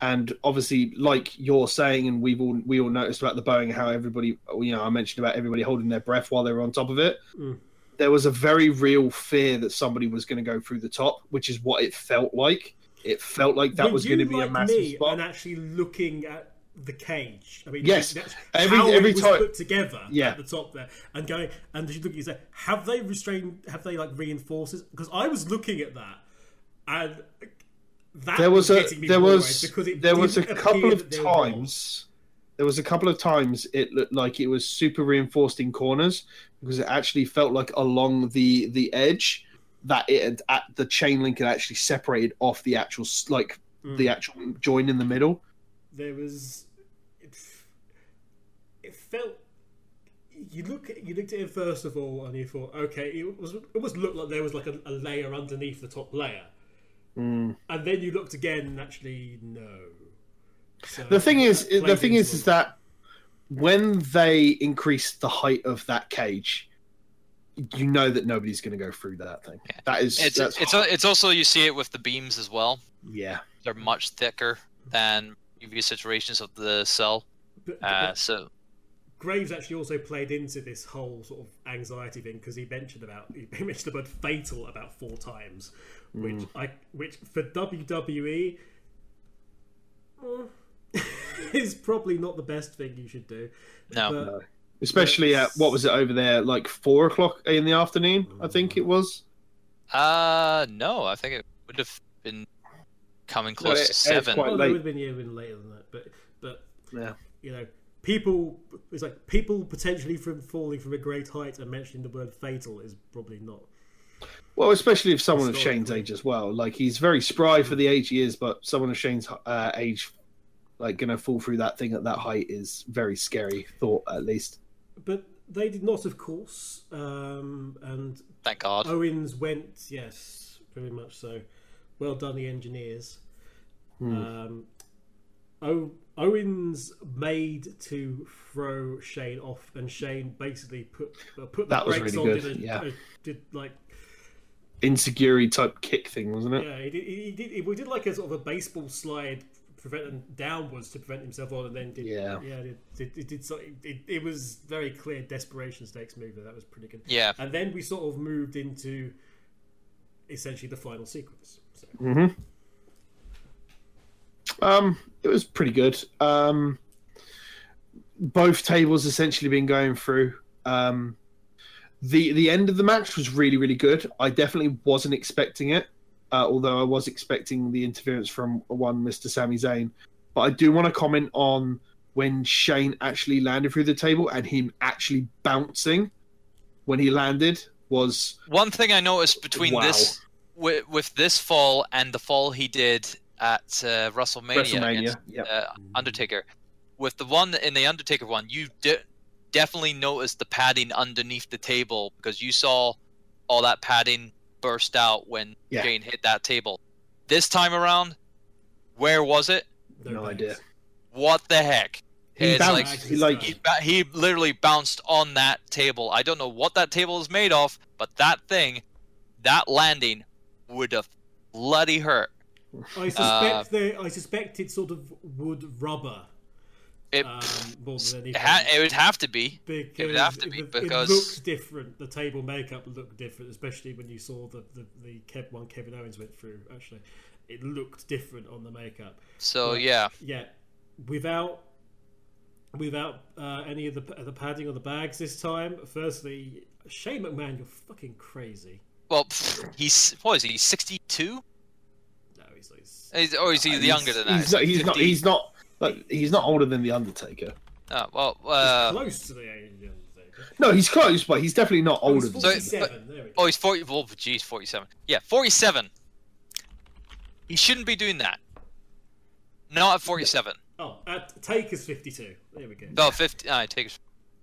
And obviously, like you're saying, and we've all we all noticed about the bowing, how everybody, you know, I mentioned about everybody holding their breath while they were on top of it. Mm. there was a very real fear that somebody was going to go through the top, which is what it felt like. It felt like that Were was going to be a massive me spot. and actually looking at the cage. I mean, Yes. that's Every- how every it was time- put together Yeah. at the top there, and going and you look, you say, have they restrained? Have they like reinforces? Because I was looking at that, and that there was a getting me there was because it there was a couple of there was. times there was a couple of times it looked like it was super reinforced in corners because it actually felt like along the the edge that it had at the chain link had actually separated off the actual like Mm. the actual join in the middle there was it felt you look you looked at it first of all and you thought okay it was it almost looked like there was like a, a layer underneath the top layer Mm. and then you looked again and actually no so, the thing is the thing is is that when they increased the height of that cage you know that nobody's going to go through that thing that is It's that's it's it's also you see it with the beams as well. yeah They're much thicker than previous iterations of the cell. But- Uh, but so Graves actually also played into this whole sort of anxiety thing because he mentioned about he mentioned the word fatal about four times, which Mm. I which for WWE eh, is probably not the best thing you should do. no, But No. Especially at what was it over there, like four o'clock in the afternoon? I think it was. uh, no, I think it would have been coming close it- to it's seven. quite oh, it would have been even later than that. But but Yeah. you know, people it's like people potentially from falling from a great height and mentioning the word fatal is probably not. Well, especially if someone of Shane's age as well. Like he's very spry for the age he is, but someone of Shane's uh, age, like gonna fall through that thing at that height is very scary. Thought at least. But they did not, of course. Um, and Thank God. Owens went, yes, very much so. Well done, the engineers. Hmm. Um, o- Owens made to throw Shane off, and Shane basically put uh, put the That was brakes really on. good, Did, a, yeah. uh, did like Insecurity type kick thing, wasn't it? yeah, he did, he did he did like a sort of a baseball slide, prevent him downwards to prevent himself on, and then did Yeah. yeah, it did, it did so it, it was very clear desperation stakes move. That was pretty good. Yeah, And then we sort of moved into essentially the final sequence. So, hmm Um, it was pretty good. Um, both tables essentially been going through. Um, the the end of the match was really really good. I definitely wasn't expecting it, uh, although I was expecting the interference from one Mister Sami Zayn. But I do want to comment on when Shane actually landed through the table and him actually bouncing when he landed was one thing I noticed between Wow. this with, with this fall and the fall he did at uh, WrestleMania, WrestleMania. against Yeah. uh, Undertaker. With the one in the Undertaker one, you de- definitely noticed the padding underneath the table because you saw all that padding burst out when Yeah. Shane hit that table. This time around, where was it? No idea. What the heck? He It's bounced. like he like he, ba- he literally bounced on that table. I don't know what that table is made of, but that thing, that landing, would have bloody hurt. I suspect Uh, they, I suspect it's sort of wood rubber. It, Um, more than it, ha- it would have to be. because have to be, it, because- it looked different. The table makeup looked different, especially when you saw the the, the Kev, one Kevin Owens went through. Actually, it looked different on the makeup. So Yeah. yeah, Yeah, without without uh, any of the the padding or the bags this time. Firstly, Shane McMahon, you're fucking crazy. well, he's what is he? Sixty-two? No, he's, he's He's, or is he He's- younger than that? He's not. He's not. He's not. Like, he's not older than the Undertaker. Oh, well, uh, close to the age of the Undertaker. No, he's close, but he's definitely not Oh, older. he's than So- 47. there we go. oh, he's forty. Well, geez, forty-seven. Yeah, forty-seven. He shouldn't be doing that. Not at forty-seven. Oh, at Taker's 52. There we go. No, fifty. I take.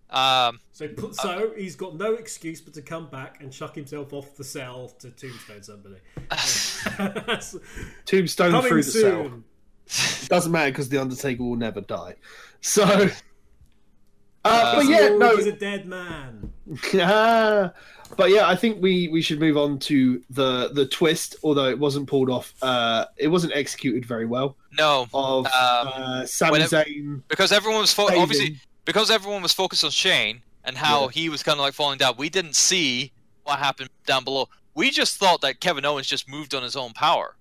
Um, So, put, so he's got no excuse but to come back and chuck himself off the cell to tombstone somebody. That's Tombstone coming through the cell. soon. Doesn't matter because the Undertaker will never die. So, uh, Uh, but yeah, no, he's a dead man. but yeah, I think we we should move on to the the twist. Although it wasn't pulled off, uh, it wasn't executed very well. no, Of Um, uh, Sami Zayn, because everyone was fo- obviously because everyone was focused on Shane and how Yeah. he was kind of like falling down. We didn't see what happened down below. We just thought that Kevin Owens just moved on his own power,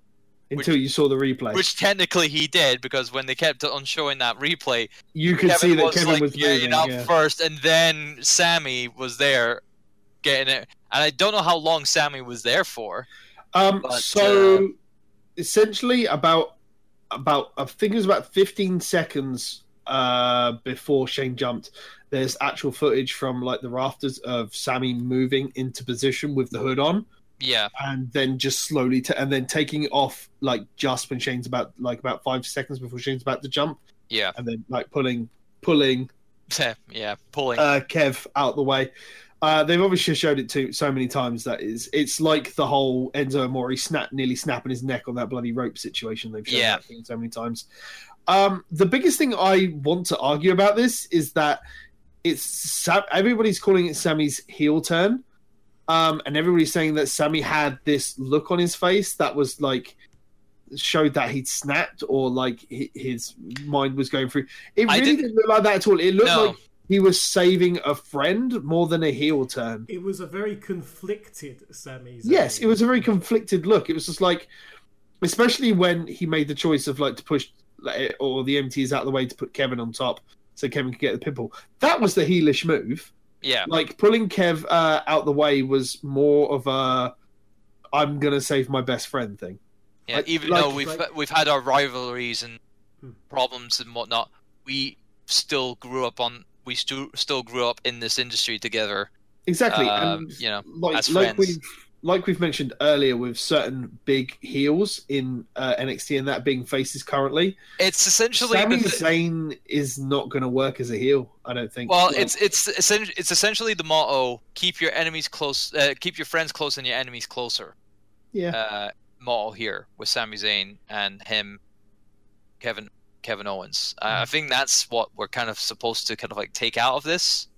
Until you saw the replay, which technically he did because when they kept on showing that replay, you could Kevin see that was Kevin like was getting moving. up yeah. first, and then Sami was there getting it. And I don't know how long Sami was there for. Um, But, so uh, essentially, about about I think it was about 15 seconds uh, before Shane jumped. There's actual footage from like the rafters of Sami moving into position with the hood on, Yeah, and then just slowly t- and then taking it off like just when Shane's about like about five seconds before Shane's about to jump, yeah, and then like pulling pulling yeah, pulling. uh, Kev out the way. Uh, they've obviously showed it to so many times that is it's like the whole Enzo Amore snap nearly snapping his neck on that bloody rope situation. They've shown Yeah. so many times. Um, the biggest thing I want to argue about this is that it's everybody's calling it Sami's heel turn, um, and everybody's saying that Sami had this look on his face that was like showed that he'd snapped or like his mind was going through. It really didn't- didn't look like that at all. It looked No. like he was saving a friend more than a heel turn. It was a very conflicted Sami Zayn. Yes, it was a very conflicted look. It was just like, especially when he made the choice of like to push like, or the EMTs out of the way to put Kevin on top so Kevin could get the pinfall. That was the heelish move. Yeah, Like pulling Kev uh, out the way was more of a I'm gonna save my best friend thing. yeah. like- Even like- though we've like- we've had our rivalries and Hmm. problems and whatnot, we still grew up on. We still still grew up in this industry together. Exactly. Um, and you know, like as like friends. we've like we've mentioned earlier with certain big heels in uh, NXT and that being faces currently. It's essentially Sami the, Zayn is not going to work as a heel. I don't think. well, Like, it's it's it's essentially the motto: keep your enemies close, uh, keep your friends close, and your enemies closer. yeah. uh, motto here with Sami Zayn and him, Kevin Kevin Owens. Uh, Mm-hmm. I think that's what we're kind of supposed to kind of like take out of this.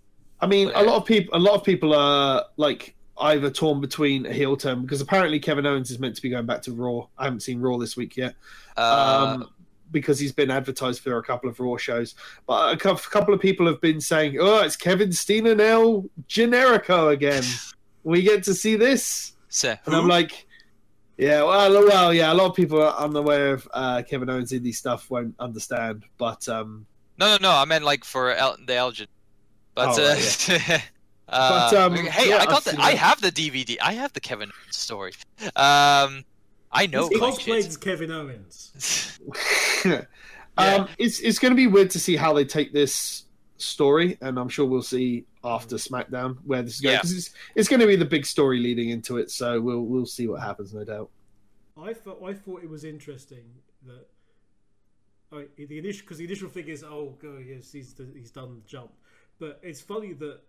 I mean, a lot of people, a lot of people are like either torn between a heel turn because apparently Kevin Owens is meant to be going back to Raw. I haven't seen Raw this week yet. Uh, um, because he's been advertised for a couple of Raw shows. But a couple of people have been saying, "Oh, it's Kevin Steen and El Generico again." we get to see this, so, and I'm like, "Yeah, well, well, yeah." A lot of people are unaware of uh, Kevin Owens indie stuff won't understand, but um, no, no, no. I meant like for El- the Elgin. But, Oh, uh, right, uh, But, um, hey, yeah, I I've got the, I have the DVD. I have the Kevin Owens story. Um, I know. He's my cosplayed as Kevin Owens. um, it's it's going to be weird to see how they take this story, and I'm sure we'll see after SmackDown where this is going Yeah. it's it's going to be the big story leading into it. So we'll we'll see what happens, no doubt. I thought I thought it was interesting that oh, the initial because the initial thing is oh go yes he's the, he's done the jump, but it's funny that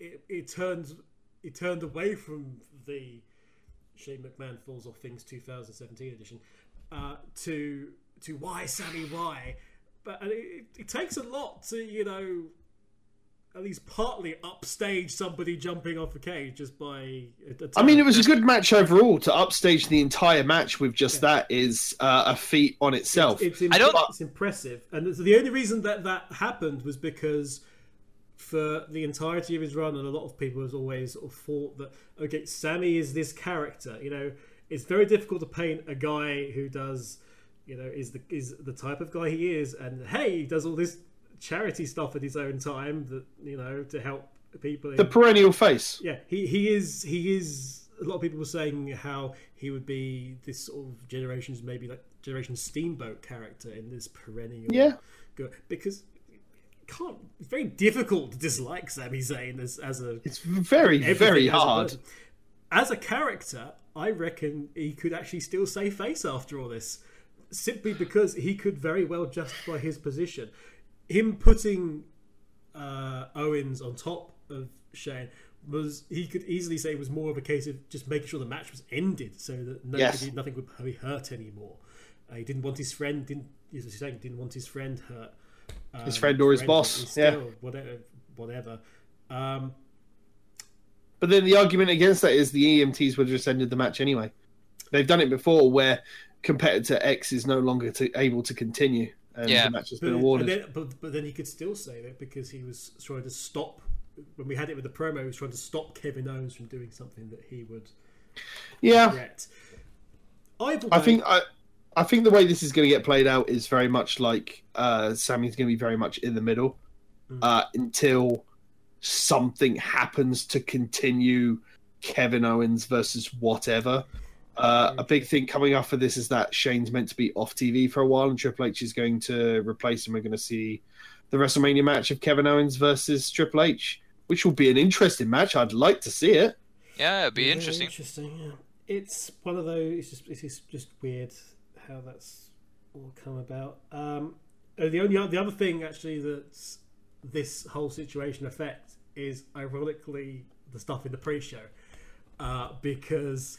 it it turns it turned away from the Shane McMahon falls off things 2017 edition uh, to to why Sami why, but and it, it takes a lot to you know at least partly upstage somebody jumping off a cage just by. a- a I mean, it was a good match overall. To upstage the entire match with just that is uh, a feat on itself. It's, it's, I don't- it's impressive, and so the only reason that that happened was because for the entirety of his run, and a lot of people has always sort of thought that okay, Sami is this character. You know, it's very difficult to paint a guy who does, you know, is the is the type of guy he is, and hey, he does all this charity stuff at his own time that you know to help people. in- the perennial face. yeah, he he is he is. A lot of people were saying how he would be this sort of generation's maybe like generation steamboat character in this perennial. Yeah. Go, because can't. It's very difficult to dislike Sami Zayn as as a It's very very as a hard. As a character, I reckon he could actually still say face after all this, simply because he could very well justify his position. Him putting uh, Owens on top of Shane was he could easily say it was more of a case of just making sure the match was ended so that nobody, Yes. nothing would be hurt anymore. Uh, he didn't want his friend didn't as you're saying didn't want his friend hurt. Um, His friend or his boss, he's yeah. whatever, whatever. Um, But then the argument against that is the EMTs would have just ended the match anyway. They've done it before where competitor X is no longer to, able to continue and Yeah. the match has But, been awarded. then, but, but then he could still say that because he was trying to stop when we had it with the promo, he was trying to stop Kevin Owens from doing something that he would Yeah, regret. Either I think I, I think the way this is going to get played out is very much like uh, Sami's going to be very much in the middle uh, until something happens to continue Kevin Owens versus whatever. Uh, a big thing coming off of this is that Shane's meant to be off TV for a while, and Triple H is going to replace him. We're going to see the WrestleMania match of Kevin Owens versus Triple H, which will be an interesting match. I'd like to see it. Yeah, it'd be Yeah, interesting. Interesting. Yeah. It's one of those. It's just. It's just, just weird how that's all come about. Um, uh, the only the other thing actually that this whole situation affects is ironically the stuff in the pre-show, uh, because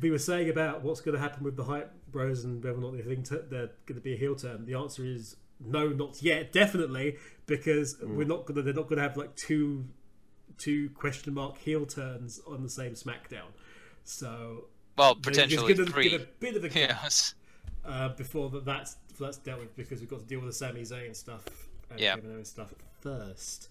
we were saying about what's going to happen with the hype bros and whether or not they think they're going to be a heel turn. The answer is no, not yet. Definitely, because we're not going to. They're not going to have like two two question mark heel turns on the same SmackDown. So Well, potentially gonna three. Give a bit of a Yes. Uh, before that that's that's dealt with because we've got to deal with the Sami Zayn stuff and Yeah. Kevin Owens stuff first.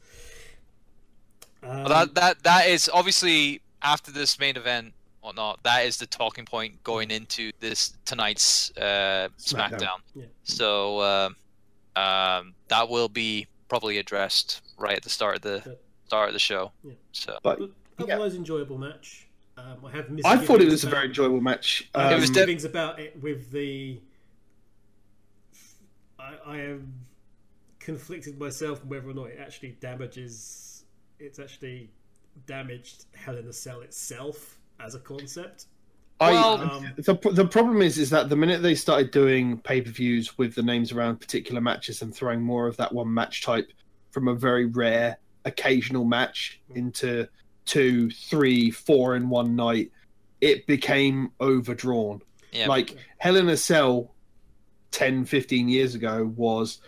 Um, Well, that that that is obviously after this main event, whatnot. That is the talking point going into this tonight's uh, SmackDown. SmackDown. Yeah. So um, um, that will be probably addressed right at the start of the Yeah. start of the show. Yeah. So But but yeah. otherwise, enjoyable match. Um, I have. I thought it misgivings was a very enjoyable match. I have It was Um, de- about it with the. I, I am conflicted myself whether or not it actually damages. It's actually damaged Hell in a Cell itself as a concept. I, Well- Um, the, the problem is is that the minute they started doing pay per views with the names around particular matches and throwing more of that one match type from a very rare occasional match into two, three, four in one night, it became overdrawn. yeah, Like Hell in a Cell 10, 15 years ago was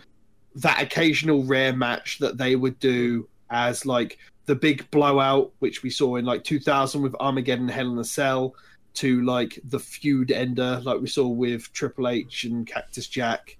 that occasional rare match that they would do as like the big blowout, which we saw in like 2000 with Armageddon Hell in a Cell, to like the feud ender, like we saw with Triple H and Cactus Jack.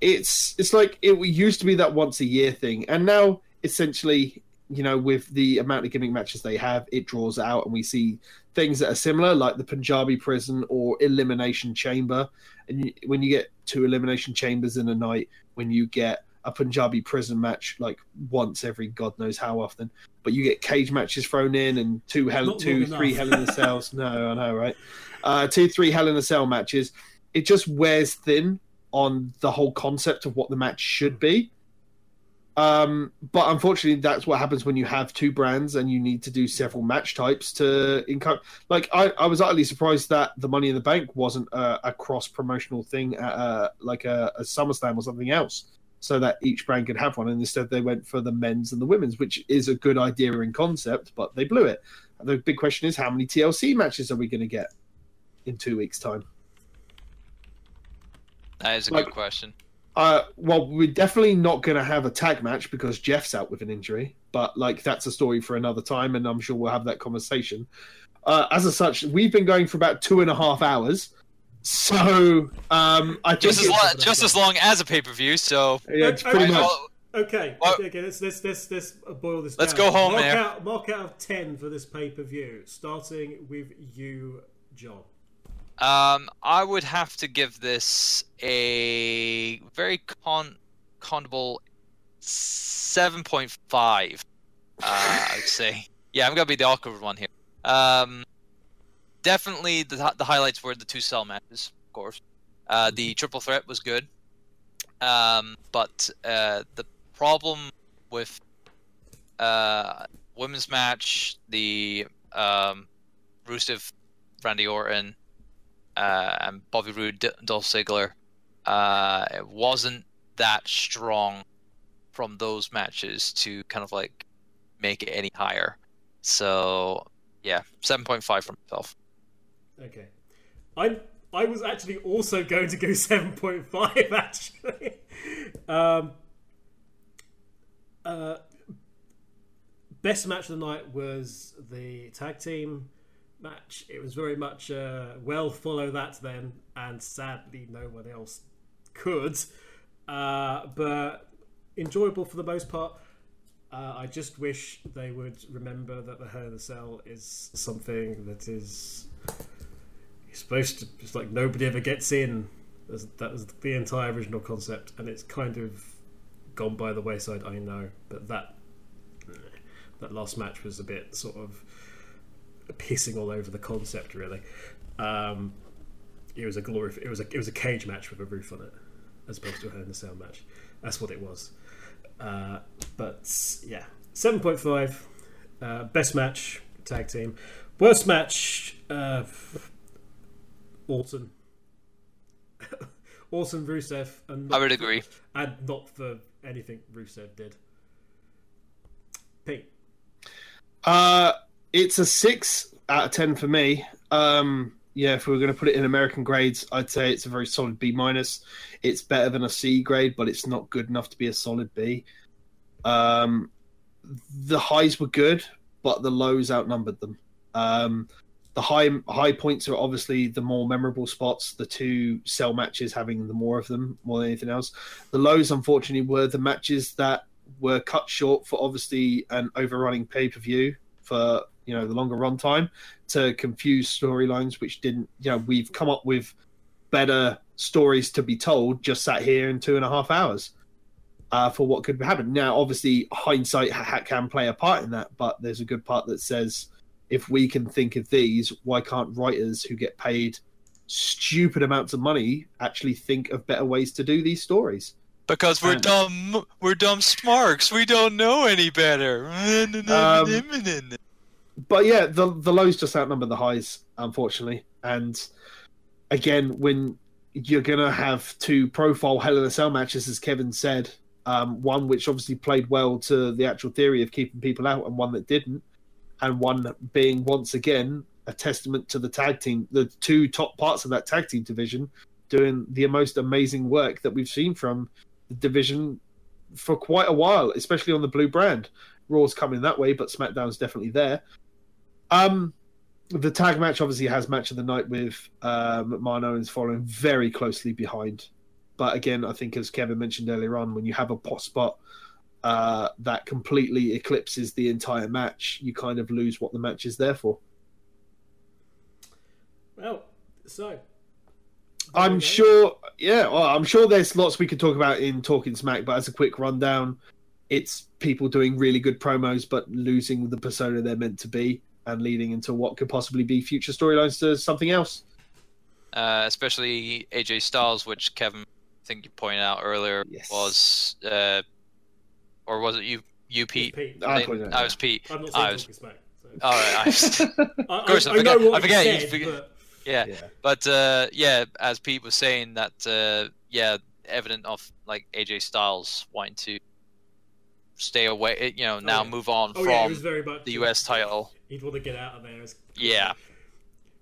It's it's like it used to be that once a year thing, and now essentially, you know, with the amount of gimmick matches they have, it draws out, and we see things that are similar, like the Punjabi Prison or Elimination Chamber. And you, when you get two Elimination Chambers in a night, when you get a Punjabi Prison match like once every God knows how often, but you get cage matches thrown in and two hell, Not two, three. Hell in a Cells. no, I know, right? Uh, two, three Hell in a Cell matches. It just wears thin on the whole concept of what the match should be. Um, but unfortunately, that's what happens when you have two brands and you need to do several match types to encourage. Like, I, I was utterly surprised that the Money in the Bank wasn't a, a cross promotional thing at uh like a, a SummerSlam or something else, so that each brand could have one. And instead, they went for the men's and the women's, which is a good idea in concept, but they blew it. The big question is, how many TLC matches are we going to get in two weeks' time? that is a like- good question. Uh, well, we're definitely not going to have a tag match because Jeff's out with an injury. But like, that's a story for another time, and I'm sure we'll have that conversation. Uh, as a such, we've been going for about two and a half hours, so um, I Just as long, just as long as a pay per view. So yeah, it's Okay. pretty Right, much. well, Okay, Well- okay, okay. Let's let's let's let's boil this. Let's down. go home mark there. Out, mark out of ten for this pay per view, starting with you, John. Um, I would have to give this a very con condable seven point five. Uh, I would say. Yeah, I'm gonna be the awkward one here. Um, definitely the the highlights were the two cell matches, of course. Uh, the triple threat was good. Um, but uh, the problem with uh women's match, the um, Rusev, Randy Orton, uh, and Bobby Roode, D- Dolph Ziggler, uh, it wasn't that strong from those matches to kind of like make it any higher. So yeah, seven point five from myself. Okay, I I was actually also going to go seven point five. Actually, um, uh, best match of the night was the tag team match. It was very much uh, well follow that then, and sadly no one else could. Uh, but enjoyable for the most part. Uh, I just wish they would remember that the Hell in a Cell is something that is supposed to. It's like nobody ever gets in. That was the entire original concept, and it's kind of gone by the wayside. I know, but that that last match was a bit sort of pissing all over the concept. Really, um, it was a glory. It was a it was a cage match with a roof on it, as opposed to a Hell in a Cell match. That's what it was. Uh, but yeah, seven point five. Uh, best match tag team. Worst match. Uh, Orton. Orton Rusev, and I would agree. and not for anything Rusev did. Pete. Uh, it's a six out of ten for me. Um, yeah, if we were going to put it in American grades, I'd say it's a very solid B minus. It's better than a C grade, but it's not good enough to be a solid B. Um, the highs were good, but the lows outnumbered them. Um, the high high points are obviously the more memorable spots. The two cell matches having the more of them more than anything else. The lows, unfortunately, were the matches that were cut short for obviously an overrunning pay per view for you know the longer run time to confuse storylines, which didn't. You know, we've come up with better stories to be told. Just sat here in two and a half hours. Uh, for what could happen now, obviously hindsight ha- can play a part in that, but there's a good part that says if we can think of these, why can't writers who get paid stupid amounts of money actually think of better ways to do these stories? Because we're And- dumb, we're dumb smarks. We don't know any better. But yeah, the the lows just outnumber the highs, unfortunately. And again, when you're gonna have two profile Hell in a Cell matches, as Kevin said, um, one which obviously played well to the actual theory of keeping people out, and one that didn't, and one being once again a testament to the tag team, the two top parts of that tag team division doing the most amazing work that we've seen from the division for quite a while, especially on the blue brand. Raw's coming that way, but SmackDown's definitely there. Um, the tag match obviously has match of the night with uh, McMahon Owens following very closely behind. But again, I think as Kevin mentioned earlier on, when you have a pot spot uh, that completely eclipses the entire match, you kind of lose what the match is there for. Well, so I'm sure, yeah, well, I'm sure there's lots we could talk about in Talking Smack, but as a quick rundown, it's people doing really good promos but losing the persona they're meant to be and leading into what could possibly be future storylines to something else. uh, especially AJ Styles, which Kevin, I think you pointed out earlier, Yes. was, uh, or was it you, you Pete? Pete. I I, pointed I out. was Pete. I'm not I saying was. talking smack. So. All right. I was, of course, I I, I know forget- what I forget, you you said, forget- but yeah. Yeah. But uh, yeah, as Pete was saying, that uh, yeah, evident of like AJ Styles wanting to stay away, you know, now yeah. move on oh yeah, from was very much the US title. He'd want to get out of there. As Yeah.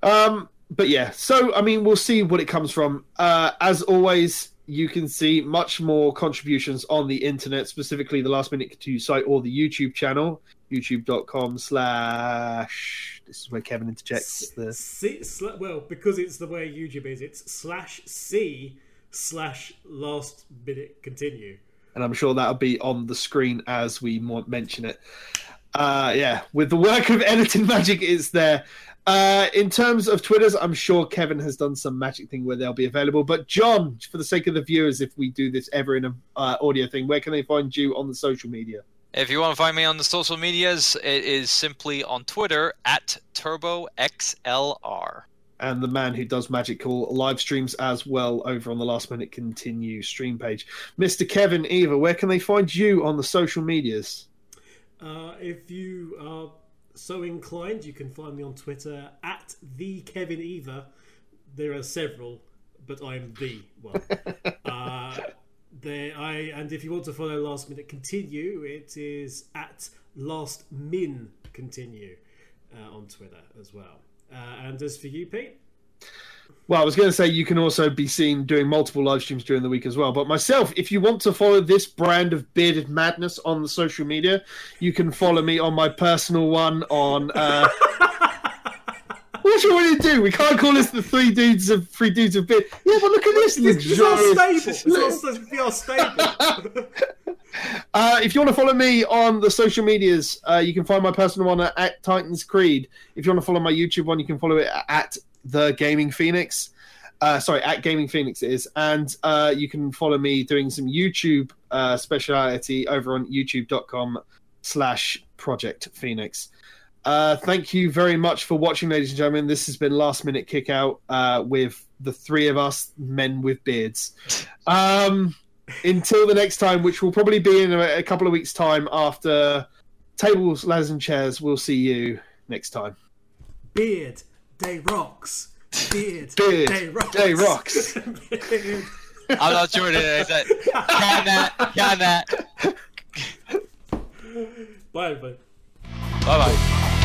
Um, but yeah, so I mean, we'll see what it comes from. Uh, as always, you can see much more contributions on the internet, specifically the Last Minute to site or the YouTube channel, youtube.com slash. This is where Kevin interjects the. C, sla- well, because it's the way YouTube is, it's slash C slash last minute continue. And I'm sure that'll be on the screen as we mention it. Uh, yeah, with the work of editing magic is there. Uh, in terms of Twitters, I'm sure Kevin has done some magic thing where they'll be available. But John, for the sake of the viewers, if we do this ever in a uh, audio thing, where can they find you on the social media? If you want to find me on the social medias, it is simply on Twitter at TurboXLR. And the man who does magical live streams as well over on the Last Minute Continue stream page, Mr. Kevin Eva. Where can they find you on the social medias? Uh, if you are so inclined, you can find me on Twitter at the Kevin Eva. There are several, but I'm the one. uh, there, I and if you want to follow Last Minute Continue, it is at Last Min Continue uh, on Twitter as well. Uh, and as for you, Pete, Well, I was going to say you can also be seen doing multiple live streams during the week as well. But myself, if you want to follow this brand of bearded madness on the social media, you can follow me on my personal one on. Uh... what should we do? We can't call this the three dudes of three dudes of beard. Yeah, but look at this it's, it's our luxurious. stable. It's our, it's our stable. Uh, if you want to follow me on the social medias, uh, you can find my personal one at, at Titans Creed. If you want to follow my YouTube one, you can follow it at the Gaming Phoenix. Uh, sorry, at Gaming Phoenix it is, and uh, you can follow me doing some YouTube uh, speciality over on YouTube.com/slash Project Phoenix. Uh, thank you very much for watching, ladies and gentlemen. This has been Last Minute Kickout uh, with the three of us, men with beards. Um, until the next time, which will probably be in a, a couple of weeks' time after Tables, Ladders, and Chairs. We'll see you next time. Beard, day rocks. Beard, Beard, day rocks. day rocks. Beard. I'm not sure what it is. Can that? Can that? Bye, bye. Bye bye.